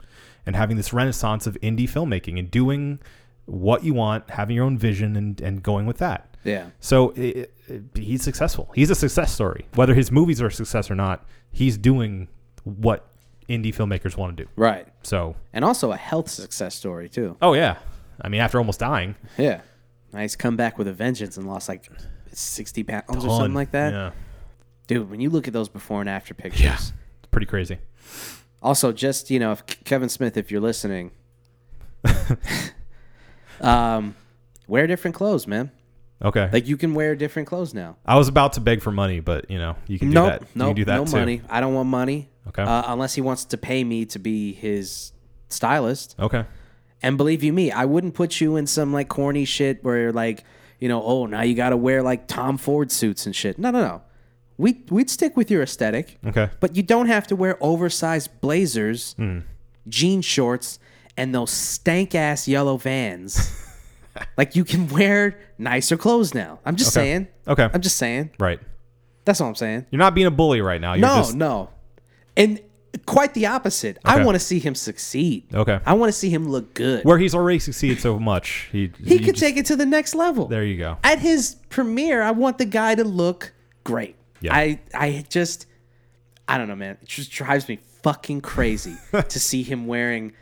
and having this renaissance of indie filmmaking and doing what you want, having your own vision and and going with that. Yeah. So it, it, he's successful. He's a success story. Whether his movies are a success or not, he's doing what indie filmmakers want to do. Right. So, And also a health success story too. oh yeah. I mean, after almost dying, Yeah. Nice comeback with a vengeance and lost like 60 pounds or something like that. Yeah, Dude, when you look at those before and after pictures. Yeah. it's pretty crazy. Also, just, you know, if Kevin Smith, if you're listening, um, wear different clothes, man. Okay. Like you can wear different clothes now. I was about to beg for money, but you know, you can do Nope, that. you nope, do that no too. money. I don't want money. Okay. Uh, unless he wants to pay me to be his stylist. Okay. And believe you me, I wouldn't put you in some like corny shit where you're like, you know, oh, now you got to wear like Tom Ford suits and shit. No, no, no. We we'd stick with your aesthetic. Okay. But you don't have to wear oversized blazers, Hmm. jean shorts, and those stank ass yellow vans. like you can wear nicer clothes now. I'm just Okay. saying. Okay. I'm just saying. Right. That's all I'm saying. You're not being a bully right now. You're No, just, no. And quite the opposite. I want to see him succeed. Okay. I want to see him look good. Where he's already succeeded so much, he he could just- take it to the next level. There you go. At his premiere, I want the guy to look great. Yeah. I I just I don't know, man. It just drives me fucking crazy to see him wearing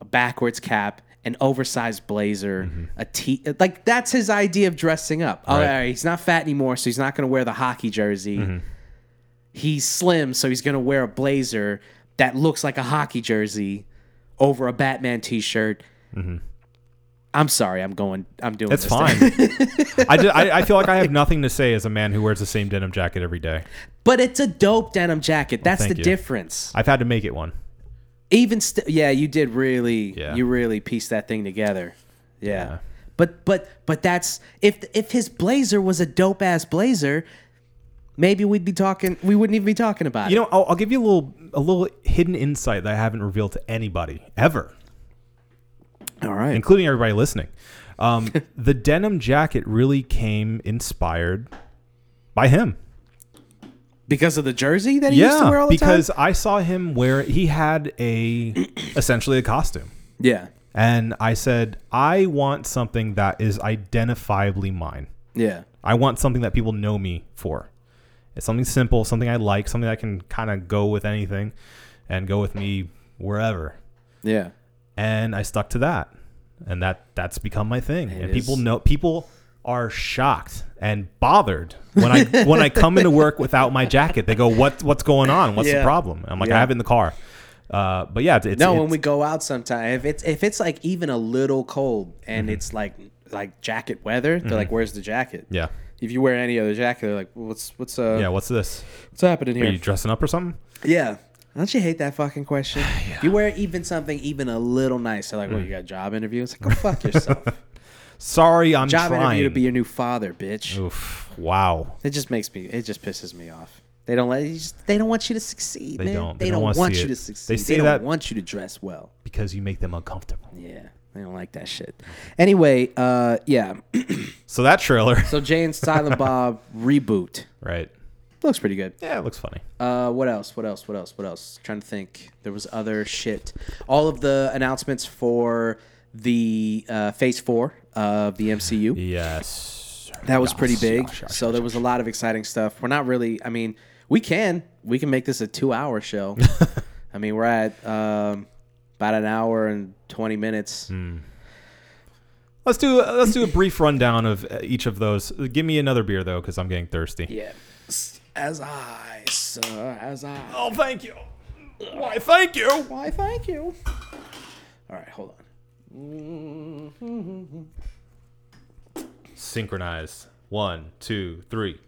a backwards cap, an oversized blazer, a t like that's his idea of dressing up. Oh, Mm-hmm. Right. all right, he's not fat anymore, so he's not going to wear the hockey jersey. Mm-hmm. He's slim, so he's going to wear a blazer that looks like a hockey jersey over a Batman t-shirt. Mm-hmm. I'm sorry, I'm going. I'm doing. It's fine. I, I, I feel like I have nothing to say as a man who wears the same denim jacket every day. But it's a dope denim jacket. That's thank the you. difference. I've had to make it one. Even st- yeah, you did really Yeah. you really pieced that thing together. Yeah. Yeah. But but but that's if if his blazer was a dope ass blazer, maybe we'd be talking we wouldn't even be talking about it. You it. know, I'll, I'll give you a little a little hidden insight that I haven't revealed to anybody ever, All right. including everybody listening. Um, the denim jacket really came inspired by him. Because of the jersey that he used to wear all the because time? I saw him wear. He had a essentially a costume, Yeah. and I said, I want something that is identifiably mine. Yeah. I want something that people know me for. It's something simple, something I like, something that can kind of go with anything, and go with me wherever. Yeah. And I stuck to that, and that that's become my thing. and is. people know people are shocked and bothered when I when I come into work without my jacket. They go, "What what's going on? What's Yeah. the problem?" I'm like, Yeah. "I have it in the car." Uh, but yeah, it's, No, it's, when we go out sometime, if it's if it's like even a little cold and Mm-hmm. it's like like jacket weather, they're like, "Where's the jacket?" yeah If you wear any other jacket, they're like, well, "What's what's uh yeah. What's this? what's happening here? Are you dressing up or something? Yeah. Don't you hate that fucking question? If you wear even something even a little nice, they're like, Mm. "Well, you got a job interview." It's like, "Go fuck yourself." Sorry, I'm trying. job trying. interview to be your new father, bitch. Oof, wow. It just makes me. It just pisses me off. They don't let. you Just, they don't want you to succeed, They man. don't. They, They don't don't, wanna want you it. to succeed. They succeed. say don't that- want you to dress well. Because you make them uncomfortable. Yeah, they don't like that shit. Anyway, uh, yeah. So that trailer, So Jay and Silent Bob reboot right? looks pretty good. Yeah, it looks funny. Uh, what else? What else? What else? What else? trying to think. There was other shit. All of the announcements for the uh, Phase Four of the MCU. Yes. That was pretty big. so there was a lot of exciting stuff. We're not really. I mean, we can we can make this a two-hour show. I mean, we're at um, about an hour and twenty minutes. Hmm. Let's do let's do a brief rundown of uh, each of those. Give me another beer though, because I'm getting thirsty. Yeah. As I, sir, as I. Oh, thank you. Why, thank you. Why, thank you. All right, hold on. Synchronize. One, two, three.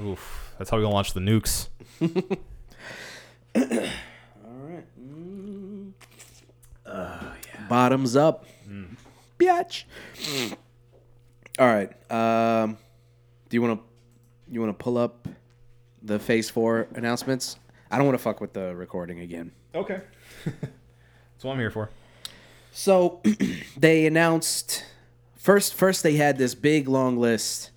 Oof. That's how we gonna launch the nukes. Bottoms up. Biatch. All right. Um, do you want to you want to pull up the Phase Four announcements? I don't want to fuck with the recording again. Okay. That's what I'm here for. So they announced first. First, they had this big long list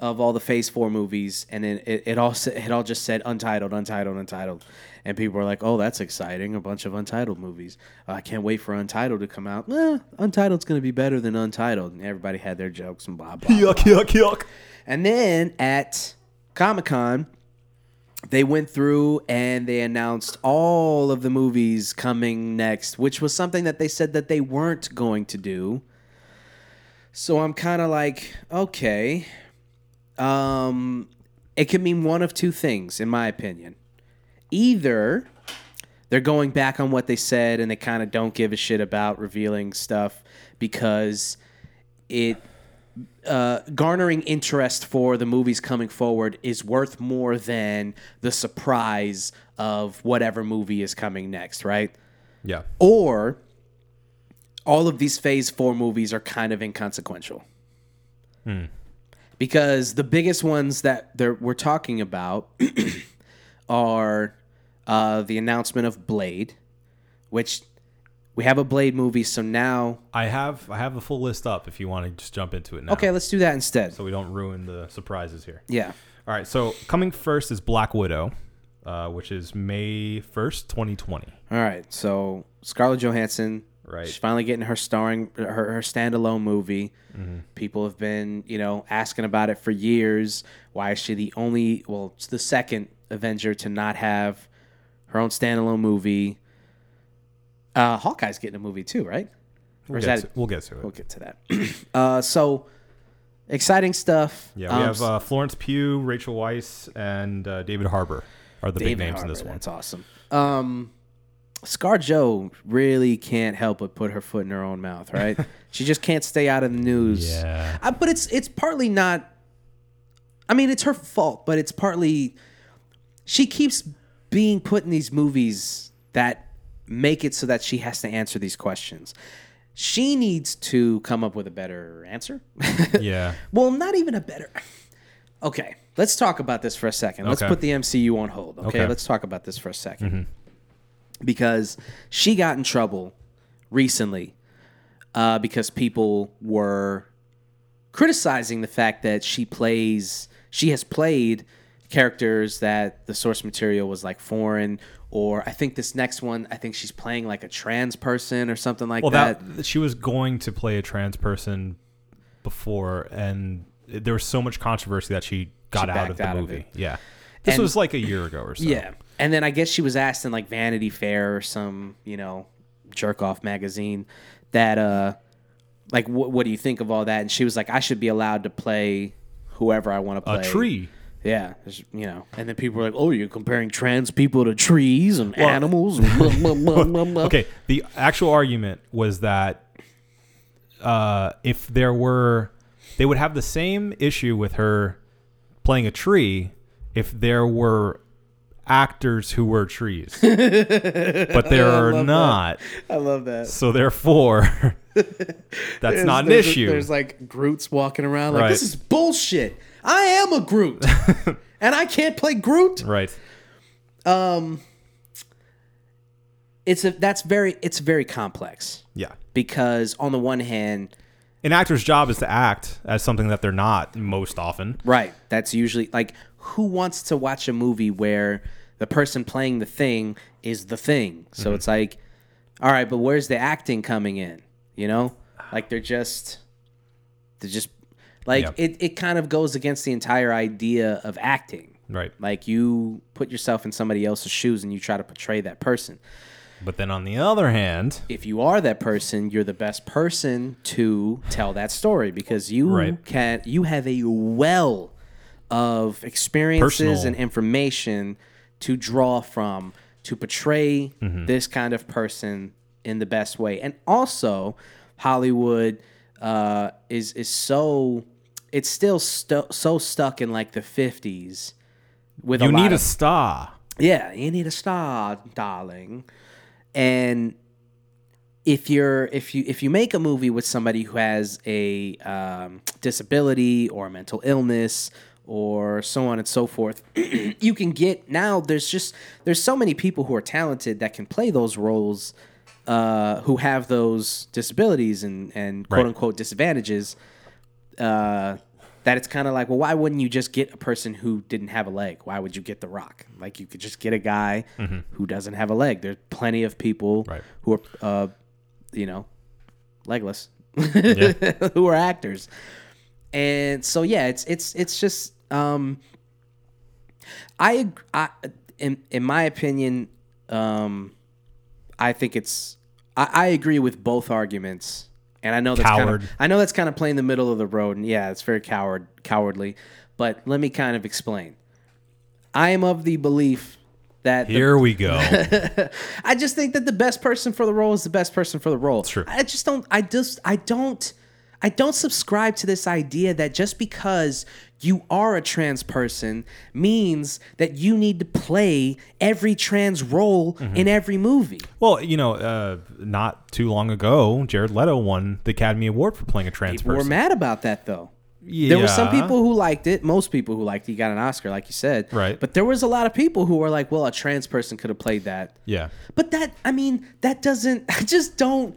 of all the Phase Four movies, and then it, it all it all just said untitled, untitled, untitled, and people were like, "Oh, that's exciting! A bunch of untitled movies. Uh, I can't wait for Untitled to come out. Eh, Untitled's going to be better than Untitled." And everybody had their jokes and blah blah. blah. yuck, yuck. And then at Comic Con, they went through and they announced all of the movies coming next, which was something that they said that they weren't going to do. So I'm kind of like, okay. Um, it can mean one of two things, in my opinion. Either they're going back on what they said and they kind of don't give a shit about revealing stuff because it uh, garnering interest for the movies coming forward is worth more than the surprise of whatever movie is coming next, right? Yeah. Or all of these phase four movies are kind of inconsequential. Because the biggest ones that they're, we're talking about are uh, the announcement of Blade, which we have a Blade movie, so now. I have I have the full list up if you want to just jump into it now. Okay, let's do that instead. So we don't ruin the surprises here. Yeah. All right. So coming first is Black Widow, uh, which is May first, 2020. All right, so Scarlett Johansson, Right. She's finally getting her starring her, her standalone movie. People have been, you know, asking about it for years. Why is she the only? Well, it's the second Avenger to not have her own standalone movie. Uh, Hawkeye's getting a movie too, right? Or We'll is get, that- to, we'll get to it. We'll get to that. uh, so exciting stuff. Yeah, we Um, have uh, Florence Pugh, Rachel Weisz, and uh, David Harbour are the big David names in this one. That's awesome. Um, Scar Joe really can't help but put her foot in her own mouth, right? she just can't stay out of the news. Yeah. Uh, but it's it's partly not. I mean, it's her fault, but it's partly she keeps being put in these movies that make it so that she has to answer these questions. She needs to come up with a better answer. Yeah. Well, not even a better. Okay, let's talk about this for a second. Let's Okay. put the MCU on hold. Okay, Okay. let's talk about this for a 2nd Because she got in trouble recently uh, because people were criticizing the fact that she plays, she has played characters that the source material was like foreign. Or I think this next one, I think she's playing like a trans person or something like Well, that. that she was going to play a trans person before, and there was so much controversy that she got She out of the out movie. it. yeah. This And- was like a year ago or so. Yeah. And then I guess she was asked in like Vanity Fair or some, you know, jerk off magazine that, uh, like, wh- what do you think of all that? And she was like, I should be allowed to play whoever I want to play. A tree. Yeah. You know, and then people were like, oh, you're comparing trans people to trees and animals. Blah, blah, blah. Okay, the actual argument was that uh, if there were, they would have the same issue with her playing a tree if there were actors who were trees, but there are not. I love that. So therefore, that's not an There's- issue. There's like Groots walking around like, Right. this is bullshit. I am a Groot. and I can't play Groot. right. Um It's a that's very it's very complex. Yeah. because on the one hand, An actor's job is to act as something that they're not most often. right, that's usually like who wants to watch a movie where the person playing the thing is the thing. So mm-hmm. it's like, all right, but where's the acting coming in? You know, like they're just they're just like Yeah. it. It kind of goes against the entire idea of acting. Right. Like you put yourself in somebody else's shoes and you try to portray that person. But then on the other hand, If you are that person, you're the best person to tell that story because you Right. can you have a well of experiences Personal. and information to draw from to portray Mm-hmm. this kind of person in the best way. And also, Hollywood uh, is is so it's still stu- so stuck in like the 50s with you a need a of star. yeah, you need a star, darling. And if you're if you if you make a movie with somebody who has a um, disability or a mental illness or so on and so forth, you can get now. There's just there's so many people who are talented that can play those roles, uh, who have those disabilities and and quote Right. unquote disadvantages. Uh, that it's kind of like, well, why wouldn't you just get a person who didn't have a leg? Why would you get The Rock? Like, you could just get a guy who doesn't have a leg. There's plenty of people Right. who are, uh, you know, legless, Yeah. who are actors. And so, yeah, it's it's it's just, um, I, I in in my opinion, um, I think it's I, I agree with both arguments, and I know that's kind of I know that's kind of playing the middle of the road, and yeah, it's very coward cowardly. But let me kind of explain. I am of the belief that the- Here we go. I just think that the best person for the role is the best person for the role. true. I just don't. I just. I don't. I don't subscribe to this idea that just because you are a trans person means that you need to play every trans role Mm-hmm. in every movie. well, you know, uh, not too long ago, Jared Leto won the Academy Award for playing a trans People We're mad about that though. Yeah. There were some people who liked it. Most people who liked it. He got an Oscar, like you said. Right. But there was a lot of people who were like, "Well, a trans person could have played that." Yeah. But that, I mean, that doesn't. I just don't.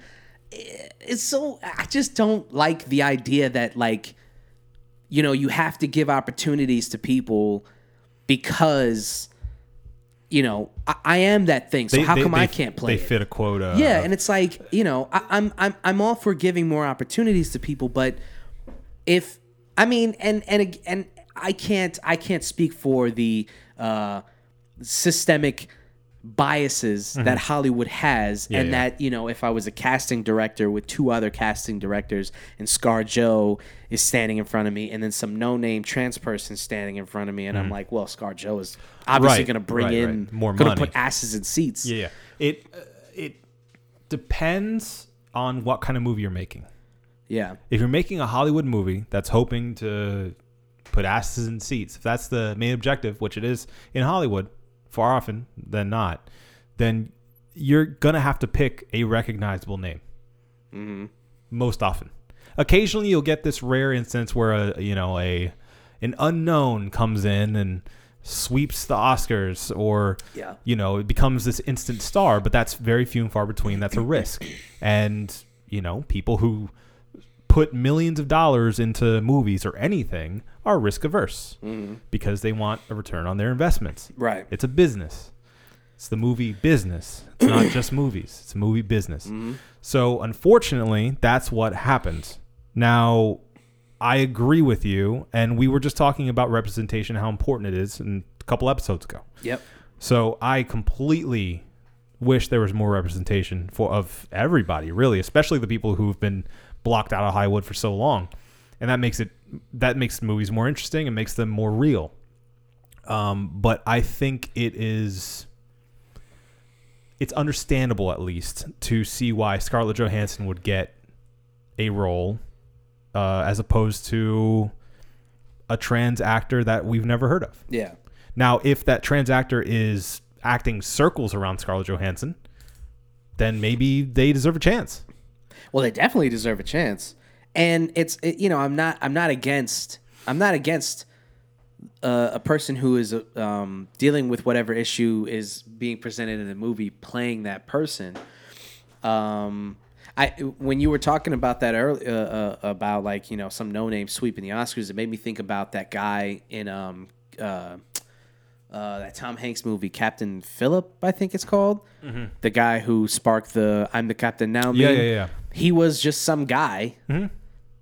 It's so. I just don't like the idea that like, you know, you have to give opportunities to people because, you know, I, I am that thing. So how come I can't play? They it? fit a quota. Yeah, and it's like you know, I, I'm I'm I'm all for giving more opportunities to people, but if I mean, and and and I can't I can't speak for the uh, systemic biases that Hollywood has, and Mm-hmm. yeah. that you know, if I was a casting director with two other casting directors, and Scar Joe is standing in front of me, and then some no name trans person standing in front of me, and I'm like, well, Scar Joe is obviously Mm-hmm. Right, going to bring right, in right. More gonna money. put asses in seats. Yeah, yeah. It uh, it depends on what kind of movie you're making. yeah. If you're making a Hollywood movie that's hoping to put asses in seats, if that's the main objective, which it is in Hollywood, far often than not, then you're gonna have to pick a recognizable name. Mm-hmm. Most often, occasionally you'll get this rare instance where a you know a an unknown comes in and sweeps the Oscars or Yeah. you know it becomes this instant star but that's very few and far between that's a risk and you know people who put millions of dollars into movies or anything are risk averse mm-hmm. because they want a return on their investments. Right. it's a business. It's the movie business. It's not just movies. It's a movie business. Mm-hmm. So unfortunately that's what happens. Now I agree with you, and we were just talking about representation, how important it is, in a couple episodes ago. Yep. So I completely wish there was more representation for of everybody, really, especially the people who've been blocked out of Hollywood for so long, and that makes it that makes movies more interesting and makes them more real. Um, but I think it is it's understandable at least to see why Scarlett Johansson would get a role uh, as opposed to a trans actor that we've never heard of. Yeah. Now, if that trans actor is acting circles around Scarlett Johansson, then maybe they deserve a chance. Well, they definitely deserve a chance. And it's it, you know I'm not I'm not against I'm not against uh, a person who is um, dealing with whatever issue is being presented in the movie playing that person. Um, I when you were talking about that earlier uh, uh, about like you know some no name sweeping the Oscars, it made me think about that guy in um uh, uh, that Tom Hanks movie, Captain Phillip, I think it's called. The guy who sparked the "I'm the Captain Now" meme. Mm-hmm. Yeah, yeah, yeah. he was just some guy,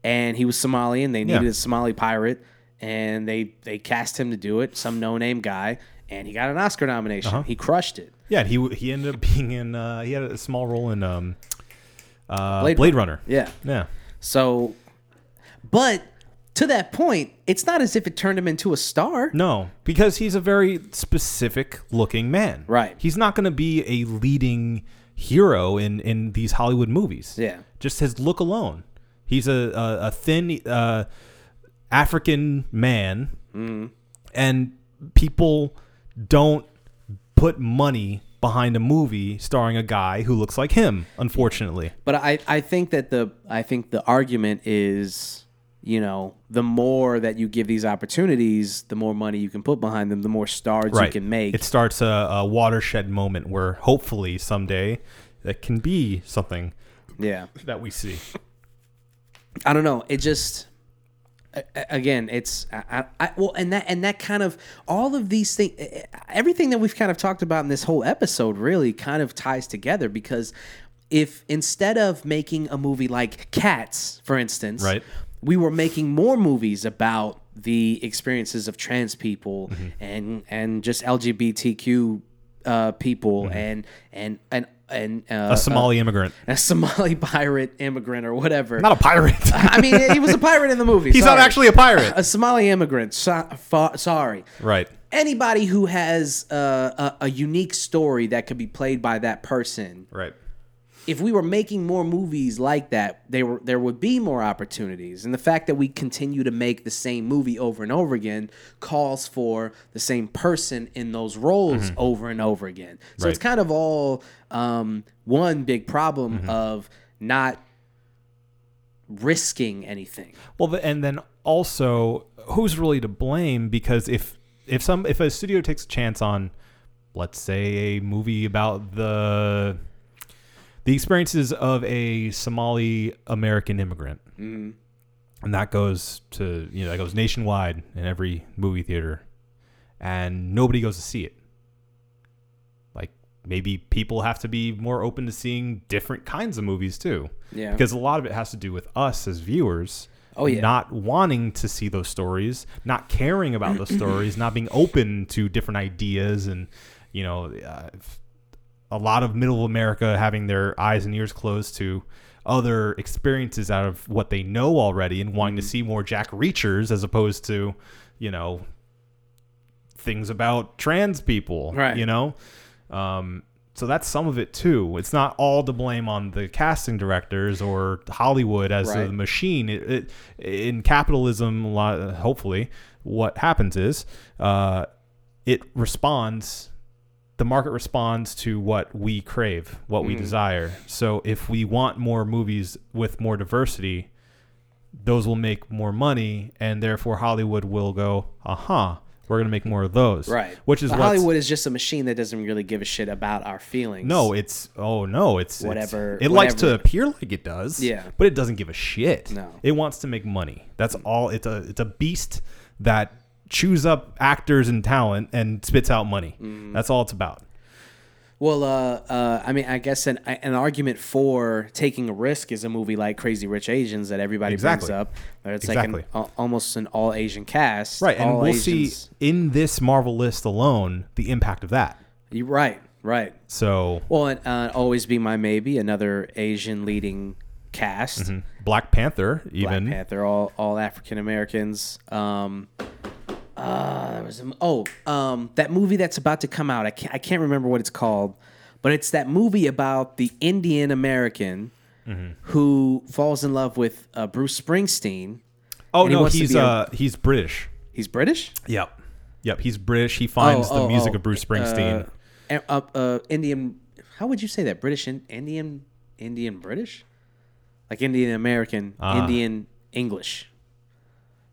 and he was Somali, and they needed. Yeah. a Somali pirate, and they they cast him to do it, some no name guy, and he got an Oscar nomination. Uh-huh. He crushed it. Yeah, he he ended up being in. Uh, he had a small role in um, uh, Blade Blade, Runner. Runner. Yeah. Yeah. So, but to that point, it's not as if it turned him into a star. No, because he's a very specific looking man. Right. He's not going to be a leading hero in in these Hollywood movies. Yeah. Just his look alone. He's a a, a thin uh, African man, Mm-hmm. and people don't put money behind a movie starring a guy who looks like him. Unfortunately. But I, I think that the I think the argument is, you know, the more that you give these opportunities, the more money you can put behind them, the more stars you can make. It starts a, a watershed moment where hopefully someday that can be something yeah. that we see. I don't know. It just again, it's I, I, I well, and that and that kind of all of these things, everything that we've kind of talked about in this whole episode, really kind of ties together because if instead of making a movie like Cats, for instance, Right. we were making more movies about the experiences of trans people Mm-hmm. and and just LGBTQ uh, people Mm-hmm. and and and and uh, A Somali immigrant. a Somali pirate immigrant or whatever. Not a pirate. I mean, he was a pirate in the movie. He's not actually a pirate. a Somali immigrant. So, fa- sorry. right. Anybody who has uh, a, a unique story that could be played by that person. Right. If we were making more movies like that, they were there would be more opportunities. And the fact that we continue to make the same movie over and over again calls for the same person in those roles over and over again. So it's Mm-hmm. Kind of all um, one big problem Mm-hmm. of not risking anything. Well, and then also, who's really to blame? Because if if some if a studio takes a chance on, let's say, a movie about the the experiences of a Somali American immigrant, and that goes to you know that goes nationwide in every movie theater, and nobody goes to see it. Like maybe people have to be more open to seeing different kinds of movies too. Yeah. Because a lot of it has to do with us as viewers. Oh, yeah. Not wanting to see those stories, not caring about those stories, not being open to different ideas, and you know, uh, a lot of middle America having their eyes and ears closed to other experiences out of what they know already, and wanting Mm-hmm. to see more Jack Reachers as opposed to, you know, things about trans people. Right. You know, um, so that's some of it too. It's not all to blame on the casting directors or Hollywood as Right. a machine. It, it, in capitalism, hopefully, what happens is uh, it responds. The market responds to what we crave, what we mm. desire. So if we want more movies with more diversity, those will make more money, and therefore Hollywood will go, aha, we're going to make more of those. Right. Which is Hollywood is just a machine that doesn't really give a shit about our feelings. No, it's oh no, it's it's- Whatever- it likes to appear like it does. Yeah. but it doesn't give a shit. No. it wants to make money. That's mm. all. It's a it's a beast that chews up actors and talent and spits out money. Mm. That's all it's about. Well, uh, uh, I mean, I guess an an argument for taking a risk is a movie like Crazy Rich Asians that everybody Exactly. brings up. It's Exactly. like an, al- almost an all Asian cast. Right, and we'll Asians- see in this Marvel list alone the impact of that. You right, right. So Well, and uh, always be my maybe another Asian leading cast. Black Panther, Black even Panther, all all African Americans. Um, uh, there was a, oh, um, that movie that's about to come out. I can't I can't remember what it's called, but it's that movie about the Indian American Mm-hmm. who falls in love with uh, Bruce Springsteen. oh and he no, he's a- uh he's British. He's British. Yep, yep, he's British. He finds Oh, the oh, music oh, of Bruce Springsteen. Uh, uh, uh, Indian. How would you say that? British in, Indian Indian British, like Indian American Indian English,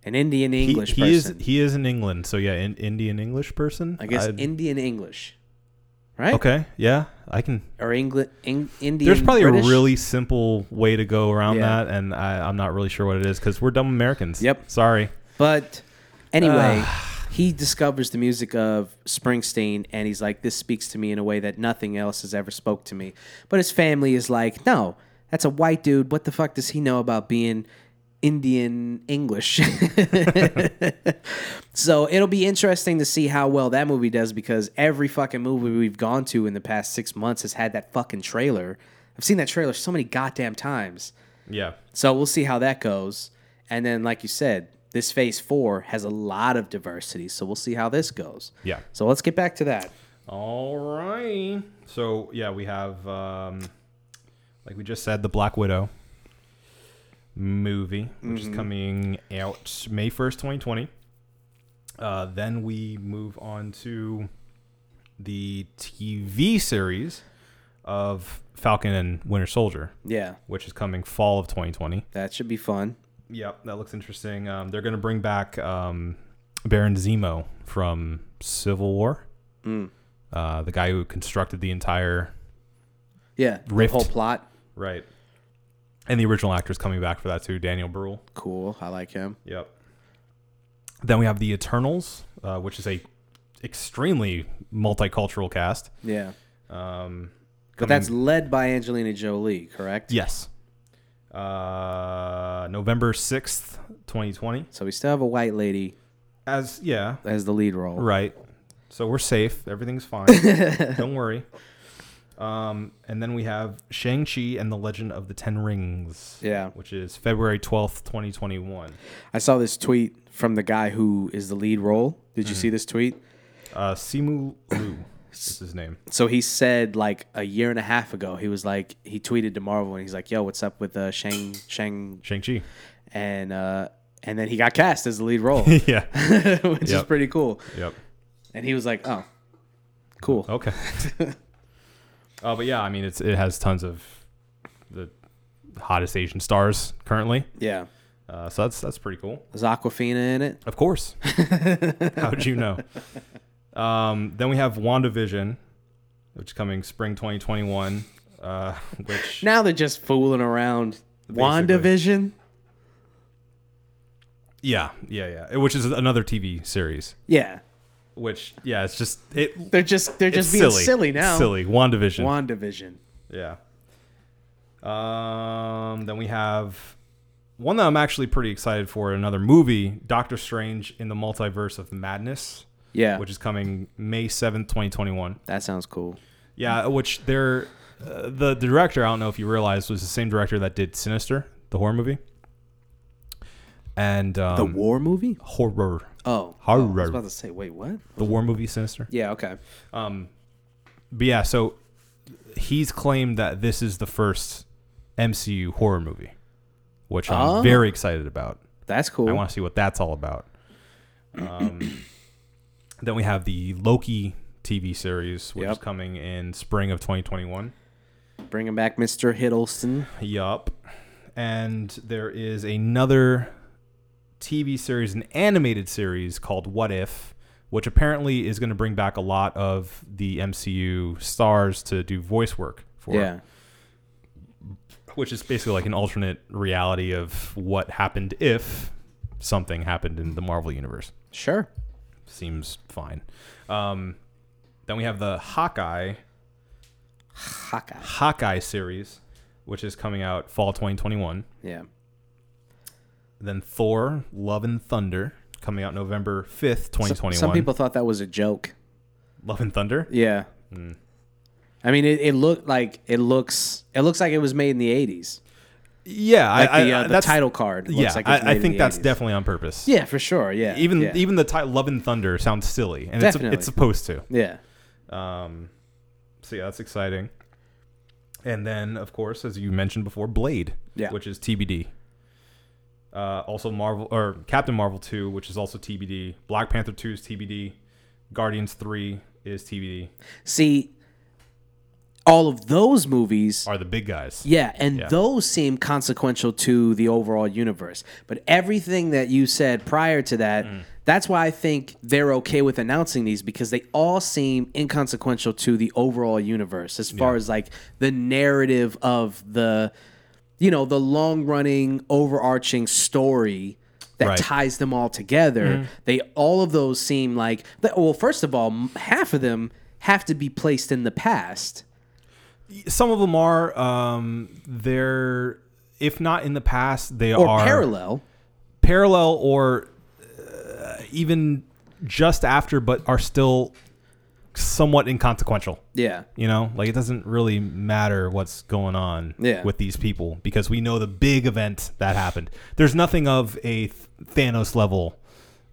an Indian Ah. he, English he is he is in England, so yeah, in, Indian English person. I guess I'd- Indian English, right? Okay, yeah, I can. Or England, Eng, Indian. There's probably British? a really simple way to go around Yeah. that, and I, I'm not really sure what it is because we're dumb Americans. Yep. Sorry. But anyway, he discovers the music of Springsteen, and he's like, "This speaks to me in a way that nothing else has ever spoke to me." But his family is like, "No, That's a white dude. What the fuck does he know about being Indian English? so it'll be interesting to see how well that movie does because every fucking movie we've gone to in the past six months has had that fucking trailer. I've seen that trailer so many goddamn times. Yeah. So we'll see how that goes. And then, like you said, this phase four has a lot of diversity. So we'll see how this goes. Yeah. So let's get back to that. All right. So yeah, we have um, like we just said, the Black Widow movie, which is coming out May first, twenty twenty. Uh, then we move on to the TV series of Falcon and Winter Soldier, Yeah, which is coming fall of twenty twenty. that should be fun. Yep, that looks interesting. Um, they're going to bring back um, Baron Zemo from Civil War. Uh, the guy who constructed the entire Yeah, Rift. the whole plot. right, and the original actor's coming back for that too, Daniel Bruhl. Cool. I like him. Yep. Then we have the Eternals, uh, which is a extremely multicultural cast. Yeah, Um, but that's led by Angelina Jolie, correct? yes. Uh, November sixth, twenty twenty. So we still have a white lady As yeah, as the lead role. Right. So we're safe. Everything's fine. Don't worry. Um, and then we have Shang-Chi and the Legend of the Ten Rings. Yeah. Which is February 12th, 2021. I saw this tweet from the guy who is the lead role. Did Mm-hmm. you see this tweet? Uh, Simu Liu is his name. So he said like a year and a half ago, he was like he tweeted to Marvel and he's like, "Yo, what's up with uh, Shang Shang?" Shang-Chi. And uh, and then he got cast as the lead role, yeah. which is pretty cool. Yep. And he was like, "Oh, cool." Okay. Oh, but yeah, I mean, it's it has tons of the hottest Asian stars currently. Yeah, Uh, so that's that's pretty cool. is Awkwafina in it? Of course. How'd you know? Um, then we have WandaVision, which is coming spring 2021. Uh, which Now they're just fooling around. Basically. WandaVision? yeah, yeah, yeah, Which is another TV series. Yeah. Which yeah, it's just it. They're just they're just being silly. silly, now. Silly WandaVision. WandaVision. yeah. Um. Then we have one that I'm actually pretty excited for. Another movie, Doctor Strange in the Multiverse of Madness, Yeah. which is coming May 7th, 2021. that sounds cool. Yeah, which they're uh, the director. I don't know if you realized was the same director that did Sinister, the horror movie, and um, The war movie? horror, Oh. Horror. Oh, I was about to say, wait, what? the war movie Sinister. Yeah, okay. Um, but yeah, so he's claimed that this is the first MCU horror movie, which I'm Oh. very excited about. That's cool. I want to see what that's all about. Um, then we have the Loki TV series, which is Yep. coming in spring of 2021. Bringing back Mr. Hiddleston. Yup. And there is another TV series, an animated series called What If, which apparently is going to bring back a lot of the MCU stars to do voice work for. Yeah. Which is basically like an alternate reality of what happened if something happened in the Marvel universe. Sure. Seems fine. Um, then we have the Hawkeye Hawkeye. Hawkeye series, which is coming out fall 2021. Yeah. Then Thor: Love and Thunder coming out November 5th, So- 2021. some people thought that was a joke. Love and Thunder? Yeah. Hmm. I mean, it, it looked like it looks. It looks like it was made in the '80s. Yeah, Like I, the, I, uh, the title card. Looks Yeah, like it's made I, I in think that's 80s. definitely on purpose. Yeah, for sure. Yeah. Even yeah. even the title Love and Thunder sounds silly, and Definitely. it's it's supposed to. yeah. Um, so yeah, that's exciting. And then, of course, as you mentioned before, Blade, Yeah. which is TBD. Uh, also, Marvel or Captain Marvel two, which is also TBD. Black Panther two is TBD. Guardians three is TBD. See, all of those movies Are the big guys? Yeah, and Yeah. those seem consequential to the overall universe. But everything that you said prior to that, Mm. that's why I think they're okay with announcing these because they all seem inconsequential to the overall universe as far as like the narrative of the you know, the long-running overarching story that Right. ties them all together. They all of those seem like well, first of all, half of them have to be placed in the past. Some of them are. Um, they're if not in the past, they or are parallel. parallel or uh, even just after, but are still somewhat inconsequential. Yeah. You know, like it doesn't really matter what's going on Yeah. with these people because we know the big event that happened. There's nothing of a Th- Thanos level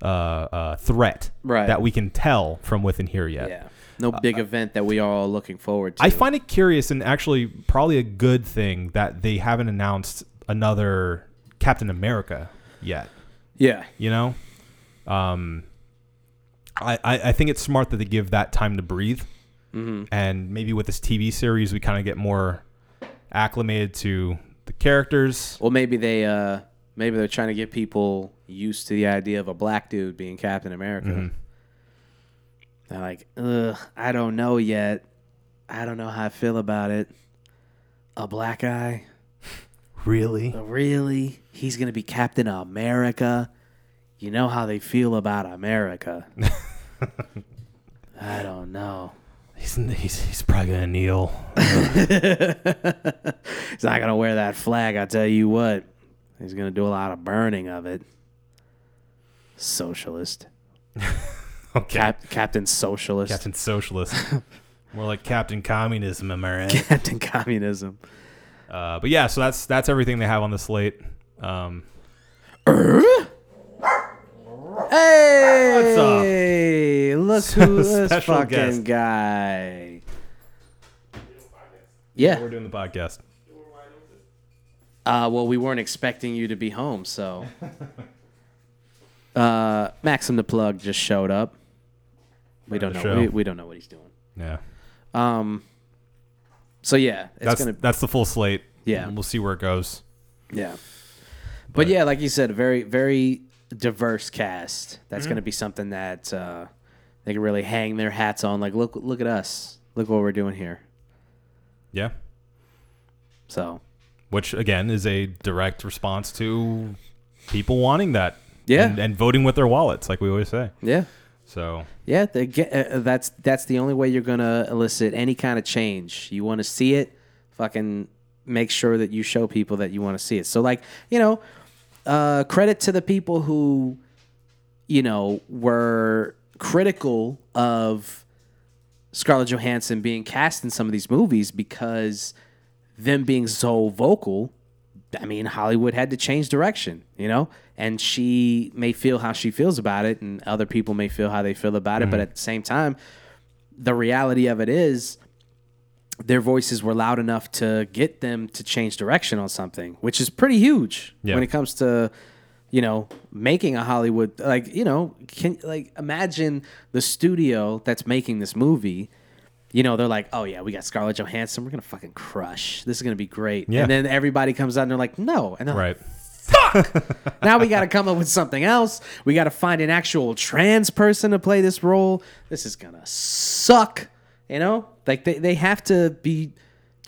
uh, uh, threat Right. that we can tell from within here yet. Yeah. No big event that we are all looking forward to. I find it curious and actually probably a good thing that they haven't announced another Captain America yet. Yeah. You know, um, I, I think it's smart that they give that time to breathe, and maybe with this TV series we kind of get more acclimated to the characters. Well, maybe they uh maybe they're trying to get people used to the idea of a black dude being Captain America. Mm-hmm. They're like, ugh, I don't know yet. I don't know how I feel about it. A black guy, Really? really? He's gonna be Captain America. You know how they feel about America. I don't know. He's, he's, he's probably gonna kneel. He's not gonna wear that flag. I tell you what, he's gonna do a lot of burning of it. Socialist, Okay. Cap- Captain Socialist, Captain Socialist. More like Captain Communism, am I right? Captain Communism. Uh, but yeah, so that's that's everything they have on the slate. Um, Hey, what's up? look who this fucking guest. guy. Yeah. we're doing the podcast. Uh, well, we weren't expecting you to be home, so. Uh, Maxim the plug just showed up. We don't know. We, we don't know what he's doing. Yeah, Um. So yeah, it's that's gonna that's the full slate. Yeah. and we'll see where it goes. yeah. But, yeah, like you said, very very diverse cast. That's Mm-hmm. gonna be something that uh, they can really hang their hats on. Like, look look at us. Look what we're doing here. Yeah, So which again is a direct response to people wanting that. Yeah. and, and voting with their wallets, like we always say. yeah. So Yeah, they get, uh, that's that's the only way you're gonna elicit any kind of change. You want to see it, fucking make sure that you show people that you want to see it. So like you know, uh, credit to the people who, you know, were critical of Scarlett Johansson being cast in some of these movies because them being so vocal. I mean, Hollywood had to change direction, you know, and she may feel how she feels about it, and other people may feel how they feel about it. But at the same time, the reality of it is their voices were loud enough to get them to change direction on something, which is pretty huge Yeah. when it comes to, you know, making a Hollywood like, you know, can like imagine the studio that's making this movie. You know, they're like, oh yeah, we got Scarlett Johansson. We're gonna fucking crush. This is gonna be great. Yeah. And then everybody comes out and they're like, no. And they're like, right, now we got to come up with something else. We got to find an actual trans person to play this role. This is gonna suck. You know, like they, they have to be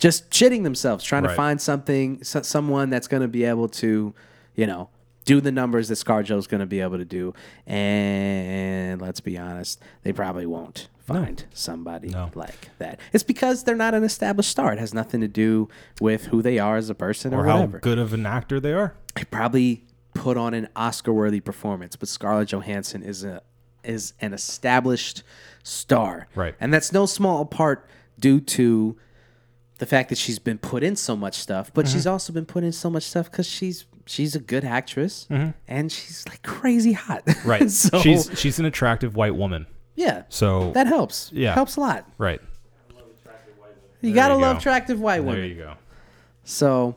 just shitting themselves trying to find something, so, someone that's gonna be able to, you know, do the numbers that ScarJo's gonna be able to do. And let's be honest, they probably won't find somebody No. like that. It's because they're not an established star. It has nothing to do with who they are as a person or, or how good of an actor they are. they probably put on an Oscar-worthy performance, but Scarlett Johansson is a is an established star, Right. And that's no small part due to the fact that she's been put in so much stuff, but mm-hmm. she's also been put in so much stuff because she's she's a good actress mm-hmm. and she's like crazy hot, Right, so she's she's an attractive white woman. yeah, So that helps. Yeah. helps a lot. right, You gotta love attractive white women. there you go. So,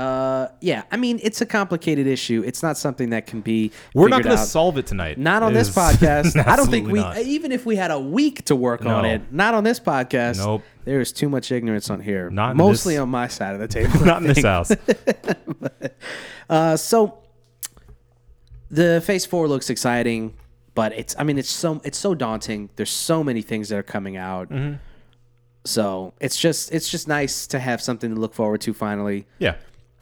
uh, yeah, I mean, it's a complicated issue. It's not something that can be. We're not going to solve it tonight. Not on this podcast. I don't think we, not. even if we had a week to work on it, not on this podcast. Nope. There is too much ignorance on here. Not Mostly this- on my side of the table. not in this house. Uh, so the phase four looks exciting, but it's, I mean, it's so, it's so daunting. There's so many things that are coming out. Mm-hmm. So it's just, it's just nice to have something to look forward to finally. Yeah,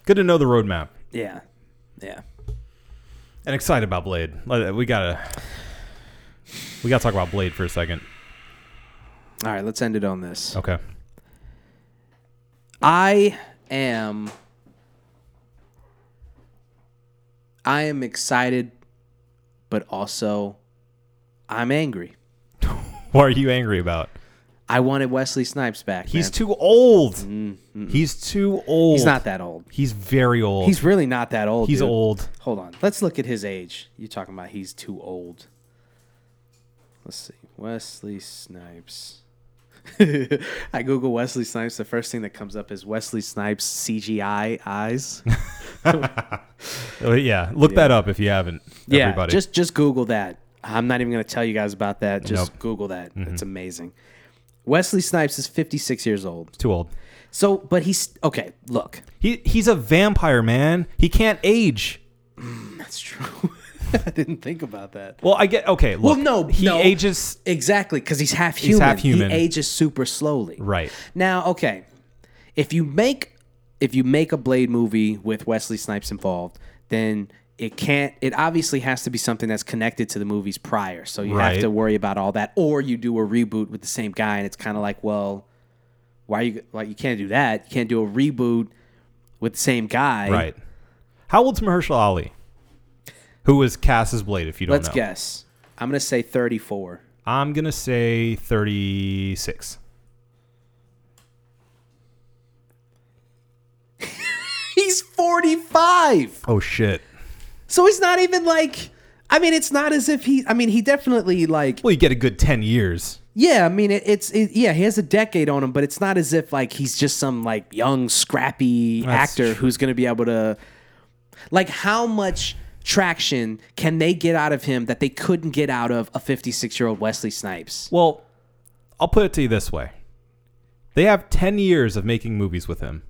good to know the roadmap. Yeah. Yeah. And excited about Blade. We gotta we gotta talk about Blade for a second. All right. Let's end it on this. Okay. I am I am excited but also I'm angry. What are you angry about? I wanted Wesley Snipes back. He's man. too old. He's too old. He's not that old. He's very old. He's really not that old. He's dude. old. Hold on. Let's look at his age. You're talking about he's too old. Let's see. Wesley Snipes. I Google Wesley Snipes. The first thing that comes up is Wesley Snipes CGI eyes. Yeah, look that up if you haven't. yeah, everybody. just just Google that. I'm not even going to tell you guys about that. Just Nope. Mm-hmm. Google that. It's amazing. Wesley Snipes is 56 years old. too old. So, but he's okay. Look, He he's a vampire, man. He can't age. Mm, that's true. I didn't think about that. Well, I get okay. Look, Well, no, he no. ages Exactly, because he's half human. half human. He ages super slowly. right. Now, okay, if you make if you make a Blade movie with Wesley Snipes involved, then it can't. It obviously has to be something that's connected to the movies prior. So you have to worry about all that, or you do a reboot with the same guy, and it's kind of like, well, why are you like you can't do that? You can't do a reboot with the same guy. Right. How old's Mahershala Ali? Who was cast as Blade? If you don't Let's know, guess. I'm gonna say 34. I'm gonna say thirty-six. He's 45. Oh shit. So he's not even like. I mean, it's not as if he. I mean, he definitely like. Well, you get a good ten years. Yeah, I mean, it, it's it, yeah, he has a decade on him, but it's not as if like he's just some like young scrappy That's actor true. who's going to be able to. Like, how much traction can they get out of him that they couldn't get out of a 56 year old Wesley Snipes? Well, I'll put it to you this way: they have ten years of making movies with him.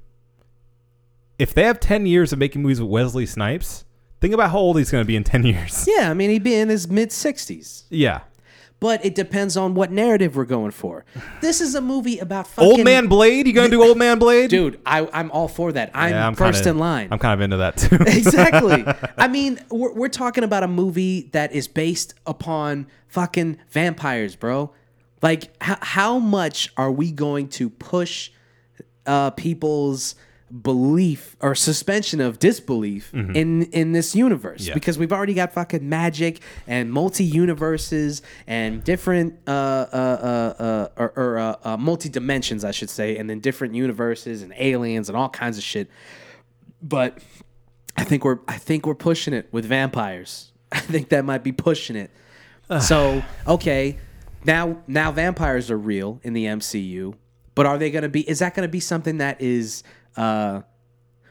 If they have ten years of making movies with Wesley Snipes, think about how old he's going to be in ten years. Yeah, I mean, he'd be in his mid 60s. Yeah. But it depends on what narrative we're going for. This is a movie about fucking Old Man Blade? You gonna do Old Man Blade? Dude, I, I'm all for that. I'm, Yeah, I'm first kinda- in line. I'm kind of into that too. exactly. I mean, we're, we're talking about a movie that is based upon fucking vampires, bro. Like, how, how much are we going to push uh, people's belief or suspension of disbelief in in this universe? Mm-hmm. Yeah. Because we've already got fucking magic and multi universes and different uh, uh, uh, uh, or, or uh, uh, multi dimensions, I should say, and then different universes and aliens and all kinds of shit. But I think we're I think we're pushing it with vampires. I think that might be pushing it. so okay, now now vampires are real in the MCU, but are they going to be? Is that going to be something that is? Uh,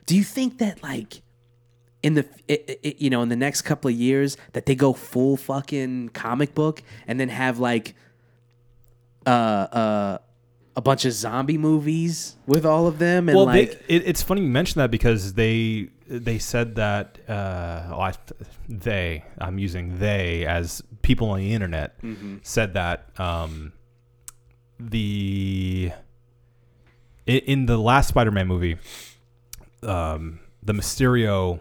do you think that like in the it, it, you know in the next couple of years that they go full fucking comic book and then have like uh uh a bunch of zombie movies with all of them and well, like they, it, it's funny you mention that because they they said that uh, oh, I, they I'm using they as people on the internet Mm-hmm. said that um, the i- in the last Spider-Man movie, um, the Mysterio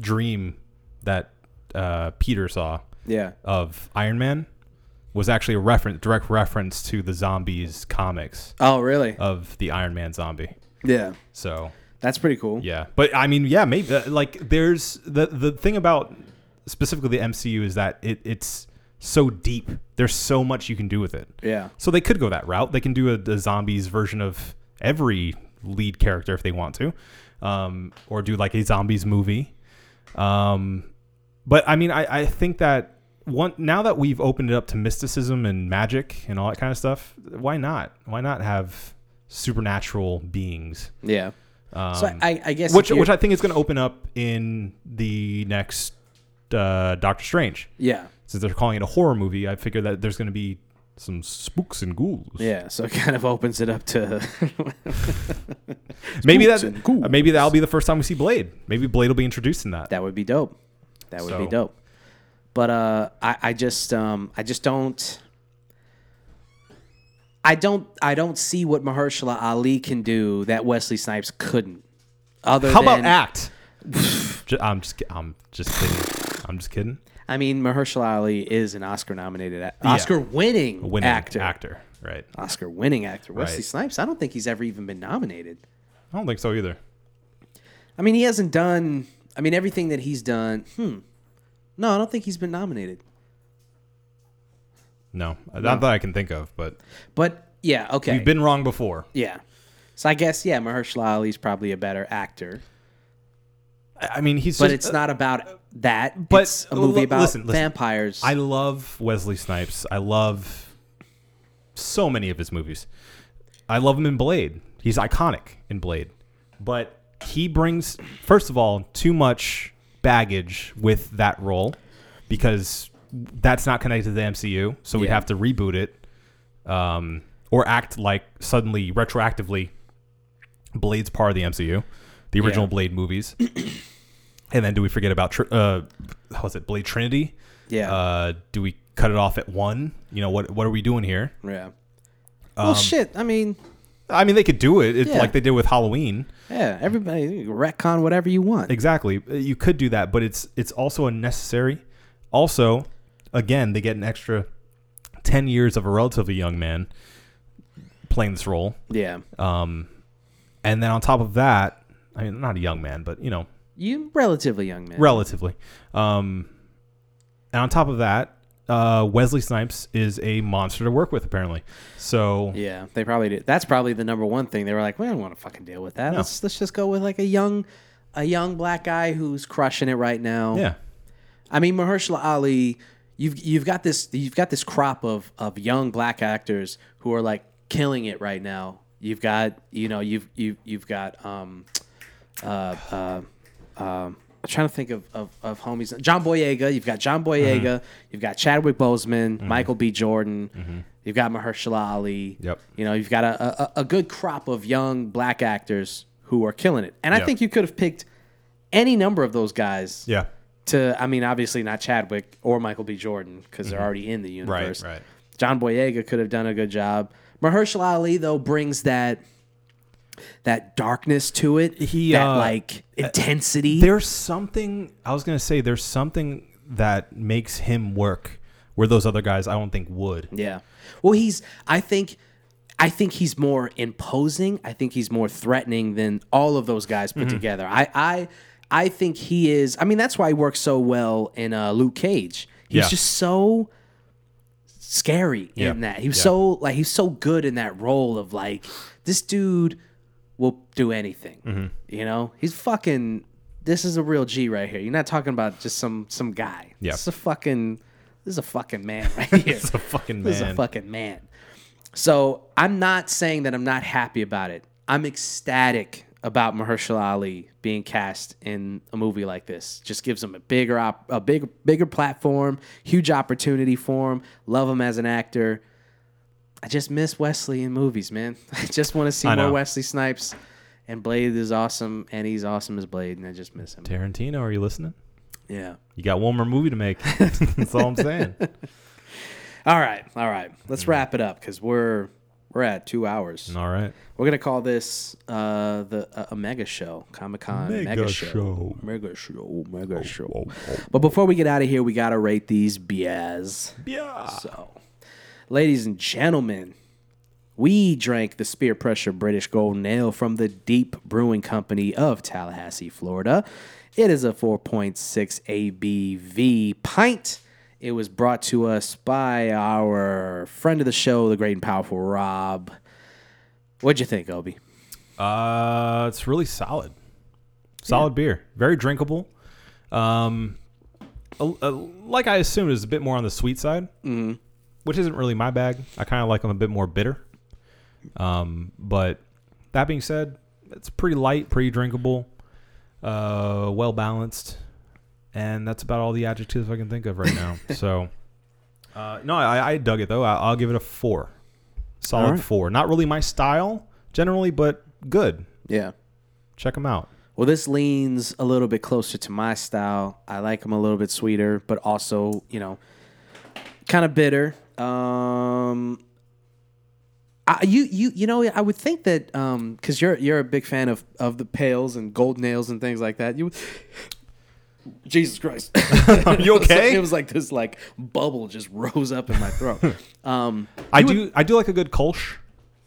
dream that uh, Peter saw yeah of Iron Man was actually a reference, direct reference to the zombies comics oh really of the Iron Man zombie. yeah So That's pretty cool. yeah, but I mean, yeah, maybe uh, like there's the the thing about specifically the MCU is that it it's so deep. There's so much you can do with it. Yeah. So they could go that route. They can do a, a zombies version of every lead character if they want to, um, or do like a zombies movie. Um, but I mean, I, I think that one now that we've opened it up to mysticism and magic and all that kind of stuff, why not? Why not have supernatural beings? Yeah. Um, So I, I guess which which I think is going to open up in the next uh, Doctor Strange. yeah Since they're calling it a horror movie, I figure that there's going to be some spooks and ghouls. yeah. So it kind of opens it up to maybe that maybe that'll be the first time we see Blade. Maybe Blade will be introduced in that. that would be dope. That would be dope. But uh, I, I just um, I just don't. I don't I don't see what Mahershala Ali can do that Wesley Snipes couldn't. Other How than, about act? I'm just I'm just kidding. I'm just kidding. I mean, Mahershala Ali is an Oscar-nominated, Oscar-winning Winning actor. actor, right? Oscar-winning actor. Wesley Right. Snipes. I don't think he's ever even been nominated. I don't think so either. I mean, he hasn't done. I mean, everything that he's done. Hmm. No, I don't think he's been nominated. No, not that I can think of, but But yeah, okay. you've been wrong before. yeah. So I guess yeah, Mahershala Ali's probably a better actor, I mean, he's but just, it's not about that. but it's a movie about listen, listen. vampires. I love Wesley Snipes. I love so many of his movies. I love him in Blade. He's iconic in Blade. But he brings, first of all, too much baggage with that role because that's not connected to the MCU. So we'd have to reboot it um, or act like suddenly, retroactively, Blade's part of the MCU, the original Yeah. Blade movies. and then do we forget about, Tr- uh, how was it, Blade Trinity? yeah. Uh, do we cut it off at one? You know what? What are we doing here? yeah. well, shit. I mean, I mean, they could do it. It's Yeah. like they did with Halloween. yeah. Everybody retcon whatever you want. Exactly. Uh, You could do that, but it's it's also unnecessary. Also, again, they get an extra ten years of a relatively young man playing this role. Yeah. Um, and then on top of that, I mean, not a young man, but you know, You relatively young man. relatively. Um, and on top of that, uh, Wesley Snipes is a monster to work with, apparently. So Yeah, they probably did. That's probably the number one thing. They were like, we don't want to fucking deal with that. No. Let's let's just go with like a young, a young black guy who's crushing it right now. yeah, I mean, Mahershala Ali, you've you've got this you've got this crop of of young black actors who are like killing it right now. You've got you know you've you you've got um uh uh um. I'm trying to think of, of, of homies. John Boyega. You've got John Boyega. You've got Chadwick Boseman, Michael B. Jordan. You've got Mahershala Ali. Yep. You know, you've got a, a, a good crop of young black actors who are killing it. And I think you could have picked any number of those guys yeah, to I mean obviously not Chadwick or Michael B. Jordan because they're already in the universe. Mm-hmm. right. John Boyega could have done a good job. Mahershala Ali though brings that that darkness to it. He, that uh, like intensity. There's something I was gonna say. There's something that makes him work where those other guys I don't think would. yeah. Well, he's I think I think he's more imposing. I think he's more threatening than all of those guys Mm-hmm. put together. I I I think he is. I mean, that's why he works so well in uh, Luke Cage. He's Yeah. just so scary Yeah. in that. He was Yeah. so like he's so good in that role of like this dude will do anything. Mm-hmm. You know, he's fucking. This is a real G right here. You're not talking about just some some guy. Yeah. this is a fucking. This is a fucking man right here. It's a fucking This is a fucking man. So I'm not saying that I'm not happy about it. I'm ecstatic about Mahershala Ali being cast in a movie like this. Just gives him a bigger op- a big bigger platform, huge opportunity for him. Love him as an actor. I just miss Wesley in movies, man. I just want to see I more know. Wesley Snipes. And Blade is awesome, and he's awesome as Blade, and I just miss him. Tarantino, are you listening? Yeah. You got one more movie to make. That's all I'm saying. All right, all right. Let's wrap it up because we're we're at two hours. All right. We're gonna call this uh, the a, a mega show, Comic Con mega, Mega show. show. mega show, mega show. But before we get out of here, we gotta rate these beers. Yeah. So, ladies and gentlemen, we drank the Speer Pressure British Golden Ale from the Deep Brewing Company of Tallahassee, Florida. It is a 4.6 ABV pint. It was brought to us by our friend of the show, the great and powerful Rob. What'd you think, Obi? Uh, it's really solid. Solid beer. Very drinkable. Um, a, a- like I assumed, is a bit more on the sweet side, mm-hmm. Which isn't really my bag. I kind of like them a bit more bitter. Um, but that being said, it's pretty light, pretty drinkable, uh, well balanced, and that's about all the adjectives I can think of right now. so, uh, no, I, I dug it though. I, I'll give it a four, solid right. four. Not really my style generally, but good. Yeah. Check them out. Well, this leans a little bit closer to my style. I like them a little bit sweeter, but also, you know, kind of bitter. Um, I, you you you know, I would think that um, because you're you're a big fan of of the pales and gold nails and things like that. You Jesus Christ. Are you okay? it was like this like bubble just rose up in my throat. Um, I do I do like a good Kolsch.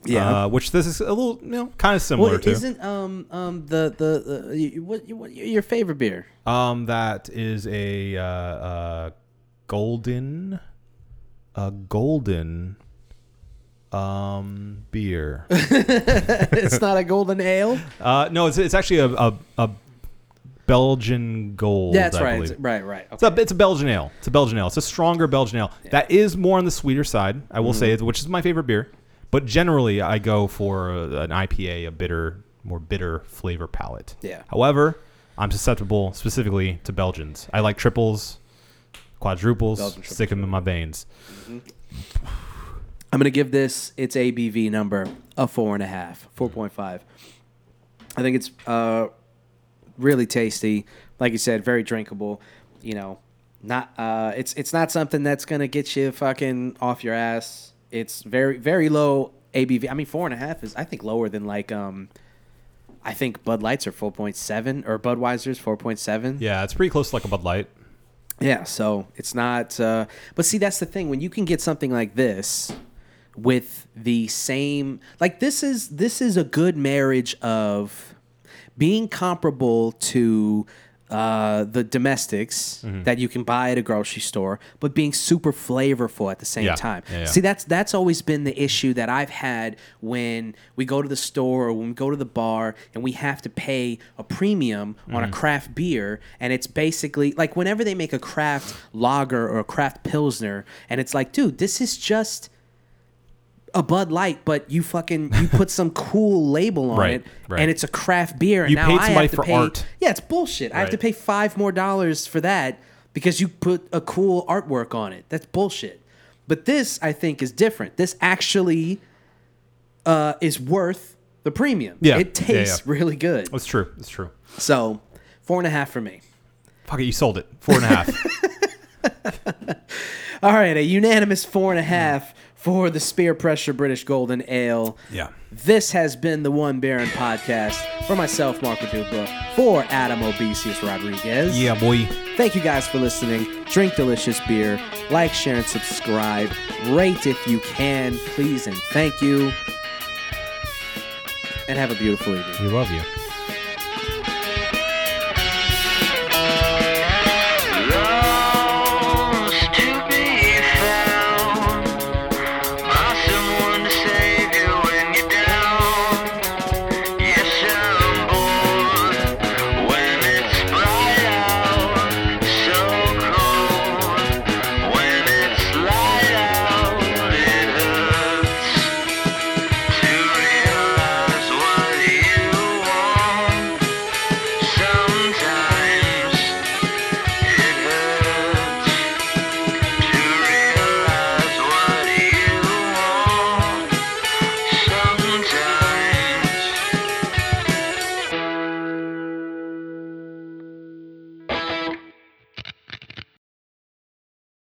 Yeah. Uh, which this is a little you know kind of similar well, to. isn't um um the the, the what, what your favorite beer? Um, that is a uh, uh, golden, a golden, um, beer. it's not a golden ale. uh, no, it's it's actually a a, a Belgian gold. Yeah, that's I right. believe. It's- right, right. It's a, it's a Belgian ale. It's a Belgian ale. It's a stronger Belgian ale. That is more on the sweeter side, I will Mm-hmm. say, which is my favorite beer. But generally, I go for an IPA, a bitter, more bitter flavor palette. Yeah. However, I'm susceptible specifically to Belgians. I like triples, quadruples, stick them in my veins. I'm gonna give this its ABV number a four and a half, four point five. I think it's uh, really tasty. Like you said, very drinkable. You know, not uh, it's it's not something that's gonna get you fucking off your ass. It's very very low ABV. I mean, four and a half is I think lower than like um, I think Bud Lights are four point seven or Budweiser's four point seven. Yeah, it's pretty close to like a Bud Light. Yeah, so it's not. Uh, but see, that's the thing. When you can get something like this with the same, like this is this is a good marriage of being comparable to uh, the domestics Mm-hmm. that you can buy at a grocery store, but being super flavorful at the same Yeah, time. yeah, yeah. See, that's that's always been the issue that I've had when we go to the store or when we go to the bar and we have to pay a premium on Mm-hmm. a craft beer and it's basically like whenever they make a craft lager or a craft pilsner and it's like, dude, this is just a Bud Light, but you fucking you put some cool label on Right, it, right. and it's a craft beer. And You now paid I somebody have to for pay, art. Yeah, it's bullshit. I have to Right. pay five more dollars for that because you put a cool artwork on it. That's bullshit. But this, I think, is different. This actually uh, is worth the premium. Yeah, it yeah, tastes yeah. really good. It's true. It's true. So four and a half for me. Fuck it, you sold it. Four and a half. All right, a unanimous four and a half for the Speer Pressure British Golden Ale. yeah. This has been the One Beer In podcast for myself, Marco Duba, for Adam Obesius Rodriguez. Yeah, boy. Thank you guys for listening. Drink delicious beer. Like, share, and subscribe. Rate if you can, please, and thank you. And have a beautiful evening. We love you.